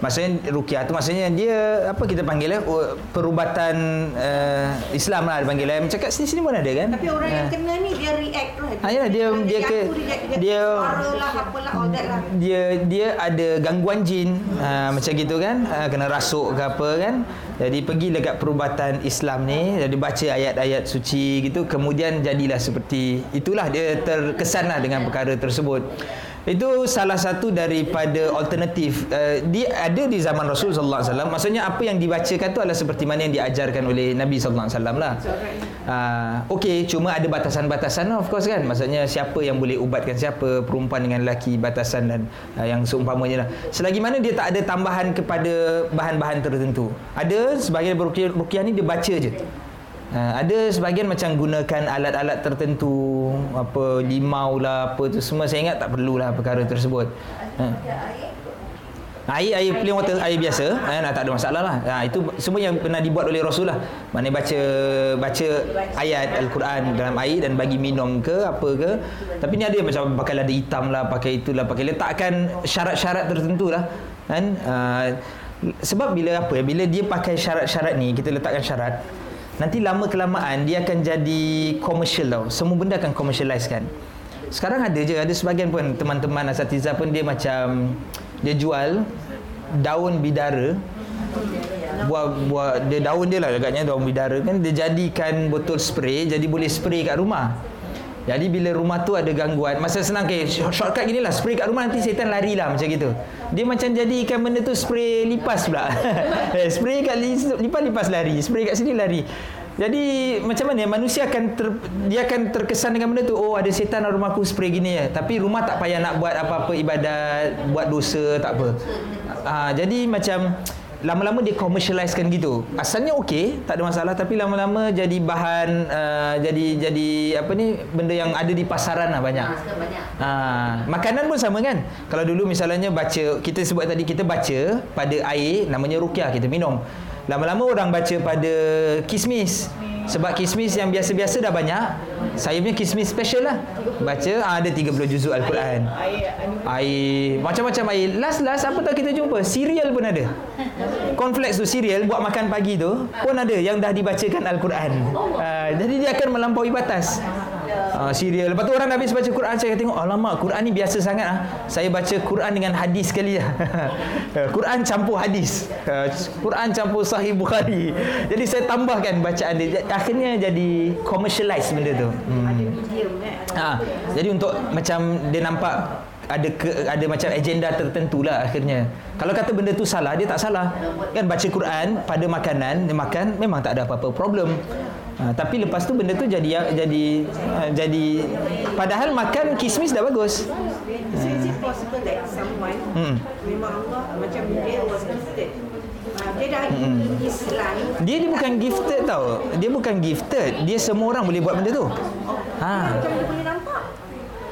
Maksudnya rukyah tu maksudnya dia apa kita panggil eh oh, perubatan uh, Islam lah dia panggil eh. Cakap sini sini pun ada kan. Tapi orang uh. yang kena ni dia react tu. Ha ya dia dia ke dia dia dia ada gangguan jin uh, macam gitu kan uh, kena rasuk ke apa kan. Jadi pergi dekat perubatan Islam ni jadi baca ayat-ayat suci gitu kemudian jadilah seperti itulah dia terkesanlah dengan perkara tersebut. Itu salah satu daripada alternatif. Uh, dia ada di zaman Rasul sallallahu alaihi wasallam. Maksudnya apa yang dibacakan tu adalah seperti mana yang diajarkan oleh Nabi sallallahu alaihi wasallam lah. Uh, okey, cuma ada batasan-batasan lah, of course kan. Maksudnya siapa yang boleh ubatkan siapa, perempuan dengan lelaki, batasan dan uh, yang seumpamanya lah. Selagi mana dia tak ada tambahan kepada bahan-bahan tertentu. Ada sebagai ruqyah, ruqyah ni dia baca je. Ha, ada sebahagian macam gunakan alat-alat tertentu apa limau lah apa tu semua saya ingat tak perlulah perkara tersebut. Ha. Air air plain water air biasa eh, nah, tak ada masalah lah. Ha, itu semua yang pernah dibuat oleh Rasul lah. Mana baca baca ayat Al-Quran dalam air dan bagi minum ke apa ke. Tapi ni ada macam pakai lada hitam lah, pakai itulah, pakai letakkan syarat-syarat tertentu lah. Kan? Uh, sebab bila apa? Bila dia pakai syarat-syarat ni, kita letakkan syarat nanti lama kelamaan dia akan jadi komersial tau. Semua benda akan commercialize kan. Sekarang ada je ada sebagian pun teman-teman asatiza pun dia macam dia jual daun bidara. Buat buat dia daun dia lah agaknya daun bidara kan. Dia jadikan botol spray jadi boleh spray kat rumah jadi bila rumah tu ada gangguan, masa senang ke okay, shortcut gini lah, spray kat rumah nanti setan lari lah macam gitu. Dia macam jadi ikan benda tu spray lipas pula. Eh, spray kat lipas lipas lari, spray kat sini lari. Jadi macam mana manusia akan ter, dia akan terkesan dengan benda tu oh ada setan dalam rumahku spray gini ya. Tapi rumah tak payah nak buat apa-apa ibadat, buat dosa tak apa. Ha, jadi macam lama-lama dia commercializekan gitu. Asalnya okey, tak ada masalah tapi lama-lama jadi bahan uh, jadi jadi apa ni benda yang ada di pasaran lah banyak. Ha, makanan pun sama kan? Kalau dulu misalnya baca kita sebut tadi kita baca pada air namanya ruqyah kita minum. Lama-lama orang baca pada kismis. Sebab kismis yang biasa-biasa dah banyak Saya punya kismis special lah. Baca ah, ada 30 juzuk Al-Quran. Air Macam-macam air. Last-last apa tak kita jumpa? Cereal pun ada. Cornflakes tu cereal Buat makan pagi tu Pun ada yang dah dibacakan Al-Quran. Uh, Jadi dia akan melampaui batas uh, serial. Lepas tu orang habis baca Quran saya tengok alamak Quran ni biasa sangat ah. Saya baca Quran dengan hadis sekali lah. Quran campur hadis. Uh, Quran campur sahih Bukhari. Jadi saya tambahkan bacaan dia. Akhirnya jadi commercialize benda tu. Hmm. Ha, jadi untuk macam dia nampak ada ke, ada macam agenda tertentu lah akhirnya. Kalau kata benda tu salah, dia tak salah. Kan baca Quran pada makanan, dia makan memang tak ada apa-apa problem. Ha, tapi lepas tu benda tu jadi jadi uh, jadi padahal makan kismis dah bagus. Hmm. hmm. Memang Allah macam dia was gifted. Ha, dia dah. Islam. Dia ni bukan gifted tau. Dia bukan gifted. Dia semua orang boleh buat benda tu. Ha.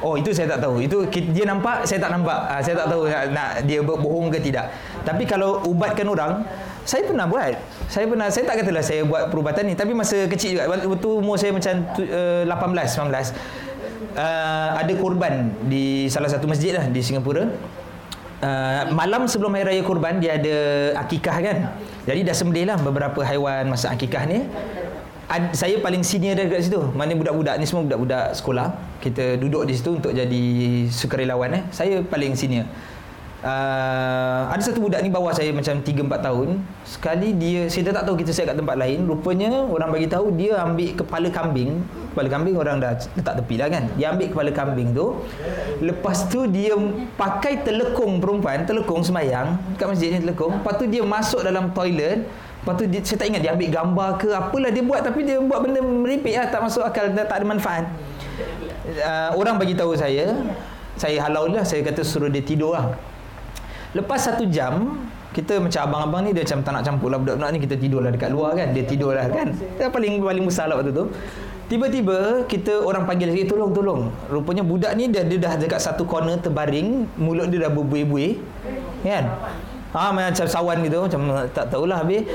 Oh itu saya tak tahu. Itu dia nampak, saya tak nampak. Ha, saya tak tahu nak dia bohong ke tidak. Tapi kalau ubatkan orang, saya pernah buat. Saya pernah saya tak katalah saya buat perubatan ni tapi masa kecil juga waktu umur saya macam uh, 18 19 uh, ada korban di salah satu masjid lah di Singapura. Uh, malam sebelum hari raya kurban dia ada akikah kan. Jadi dah sembelih lah beberapa haiwan masa akikah ni. Ad, saya paling senior dekat situ. Mana budak-budak ni semua budak-budak sekolah. Kita duduk di situ untuk jadi sukarelawan eh. Saya paling senior uh, ada satu budak ni bawa saya macam 3 4 tahun. Sekali dia saya tak tahu kita saya kat tempat lain, rupanya orang bagi tahu dia ambil kepala kambing. Kepala kambing orang dah letak tepi lah kan. Dia ambil kepala kambing tu. Lepas tu dia pakai telekung perempuan, telekung semayang kat masjid ni telekung. Lepas tu dia masuk dalam toilet. Lepas tu dia, saya tak ingat dia ambil gambar ke apalah dia buat tapi dia buat benda meripik lah tak masuk akal tak ada manfaat. Uh, orang bagi tahu saya saya halau lah saya kata suruh dia tidur lah Lepas satu jam kita macam abang-abang ni dia macam tak nak campur lah budak-budak ni. Kita tidur lah dekat luar kan dia tidur lah kan. Yang paling paling besar lah waktu tu. Tiba-tiba kita orang panggil lagi tolong tolong. Rupanya budak ni dia, dia dah dekat satu corner terbaring mulut dia dah berbuih-buih kan? Ha, macam sawan gitu macam tak tahulah habis.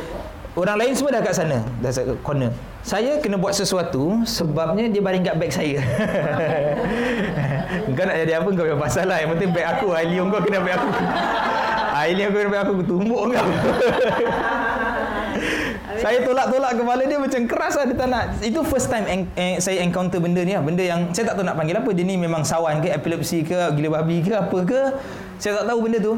Orang lain semua dah kat sana dah kat corner. Saya kena buat sesuatu sebabnya dia baring kat beg saya kau nak jadi apa? Kau yang pasal lah. Yang penting beg aku. Ailion kau kena beg aku. Ailion kau kena beg aku. Tumbuk kau. Saya tolak-tolak kepala dia macam keras lah. Dia tak nak. Itu first time en- en- saya encounter benda ni lah. Benda yang saya tak tahu nak panggil apa. Dia ni memang sawan ke epilepsi ke gila babi ke apa ke. Saya tak tahu benda tu.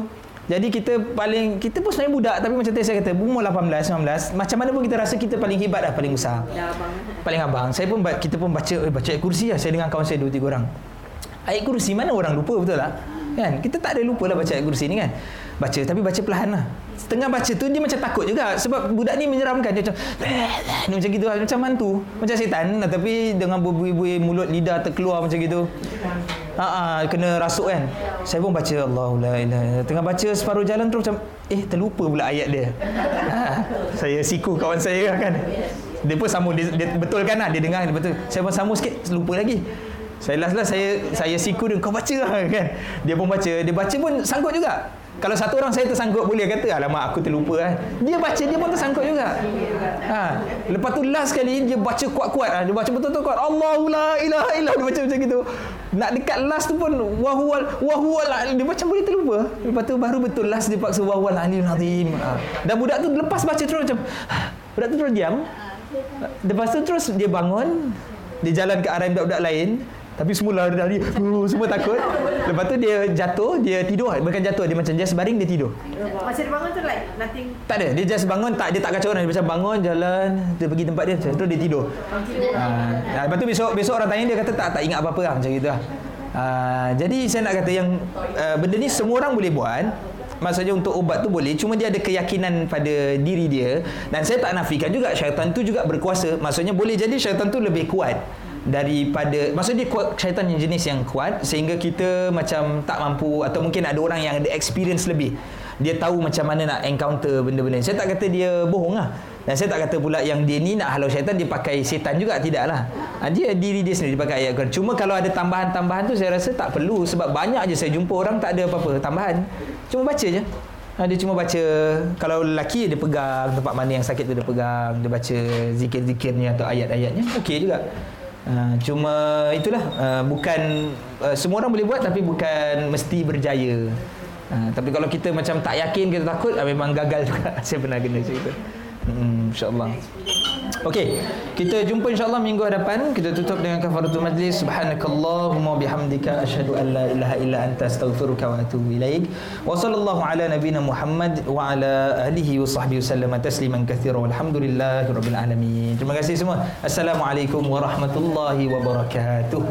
Jadi kita paling kita pun sebenarnya budak. Tapi macam tadi saya kata umur 18 19 macam mana pun kita rasa kita paling hebat dah paling besar. Dah abang. Paling abang. Saya pun kita pun baca eh, baca kursi lah. Saya dengan kawan saya dua tiga orang. Ayat kursi mana orang lupa betul tak? Kan? Kita tak ada lupa lah baca ayat kursi ni kan. Baca tapi baca perlahan lah. Setengah baca tu dia macam takut juga sebab budak ni menyeramkan dia macam ni macam gitu lah. macam mantu, macam setan tapi dengan buih-buih mulut lidah terkeluar macam gitu. Ah kena rasuk kan. Saya pun baca Allahu la ilaha Tengah baca separuh jalan terus macam eh terlupa pula ayat dia. Ha, saya siku kawan saya kan. dia pun sambung dia, dia betulkan lah dia dengar dia betul saya pun sambung sikit lupa lagi saya last lah saya saya siku dia kau baca lah kan? Dia pun baca. Dia baca pun sangkut juga. Kalau satu orang saya tersangkut boleh kata alamak aku terlupa kan dia baca dia pun tersangkut juga. Ha. lepas tu last kali dia baca kuat-kuat. Ha. dia baca betul-betul kuat. Allahu la ilaha illallah dia baca macam gitu. Nak dekat last tu pun wahwal wahwal dia macam boleh terlupa. Lepas tu baru betul last dia paksa wahwal alim azim. Ha. dan budak tu lepas baca terus macam budak tu terus diam. Lepas tu terus dia bangun dia jalan ke arah budak-budak lain tapi semula lari uh, Semua takut. Lepas tu dia jatuh Dia tidur. Bukan jatuh Dia macam just baring Dia tidur. Masa dia bangun tu like Nothing. Tak ada Dia just bangun tak Dia tak kacau orang. Dia macam bangun Jalan Dia pergi tempat dia. Terus dia tidur. Ha, Lepas tu besok Besok orang tanya dia kata Tak tak ingat apa-apa lah Macam gitu lah. Ha, Jadi saya nak kata Yang uh, Benda ni semua orang boleh buat. Maksudnya untuk ubat tu boleh Cuma dia ada keyakinan pada diri dia. Dan saya tak nafikan juga Syaitan tu juga berkuasa. Maksudnya boleh jadi syaitan tu lebih kuat daripada maksudnya dia kuat syaitan yang jenis yang kuat sehingga kita macam tak mampu atau mungkin ada orang yang ada experience lebih. Dia tahu macam mana nak encounter benda-benda. Saya tak kata dia bohong lah. Dan saya tak kata pula yang dia ni nak halau syaitan dia pakai setan juga. Tidak lah ha, dia diri dia sendiri dia pakai ayat Quran. Cuma kalau ada tambahan-tambahan tu saya rasa tak perlu sebab banyak je saya jumpa orang tak ada apa-apa tambahan. Cuma baca je. Ha, dia cuma baca kalau lelaki dia pegang tempat mana yang sakit tu dia pegang dia baca zikir-zikirnya atau ayat-ayatnya okey juga Uh, cuma itulah uh, bukan uh, semua orang boleh buat tapi bukan mesti berjaya. Uh, tapi kalau kita macam tak yakin kita takut uh, memang gagal juga. Saya pernah kena cerita. Hmm, insya-Allah. Okey, kita jumpa insya-Allah minggu hadapan. Kita tutup dengan kafaratul majlis. Subhanakallahumma bihamdika asyhadu an la ilaha illa anta astaghfiruka wa atubu ilaik. Wa sallallahu ala nabiyyina Muhammad wa ala alihi wa sahbihi wasallam tasliman katsira. Walhamdulillahirabbil alamin. Terima kasih semua. Assalamualaikum warahmatullahi wabarakatuh.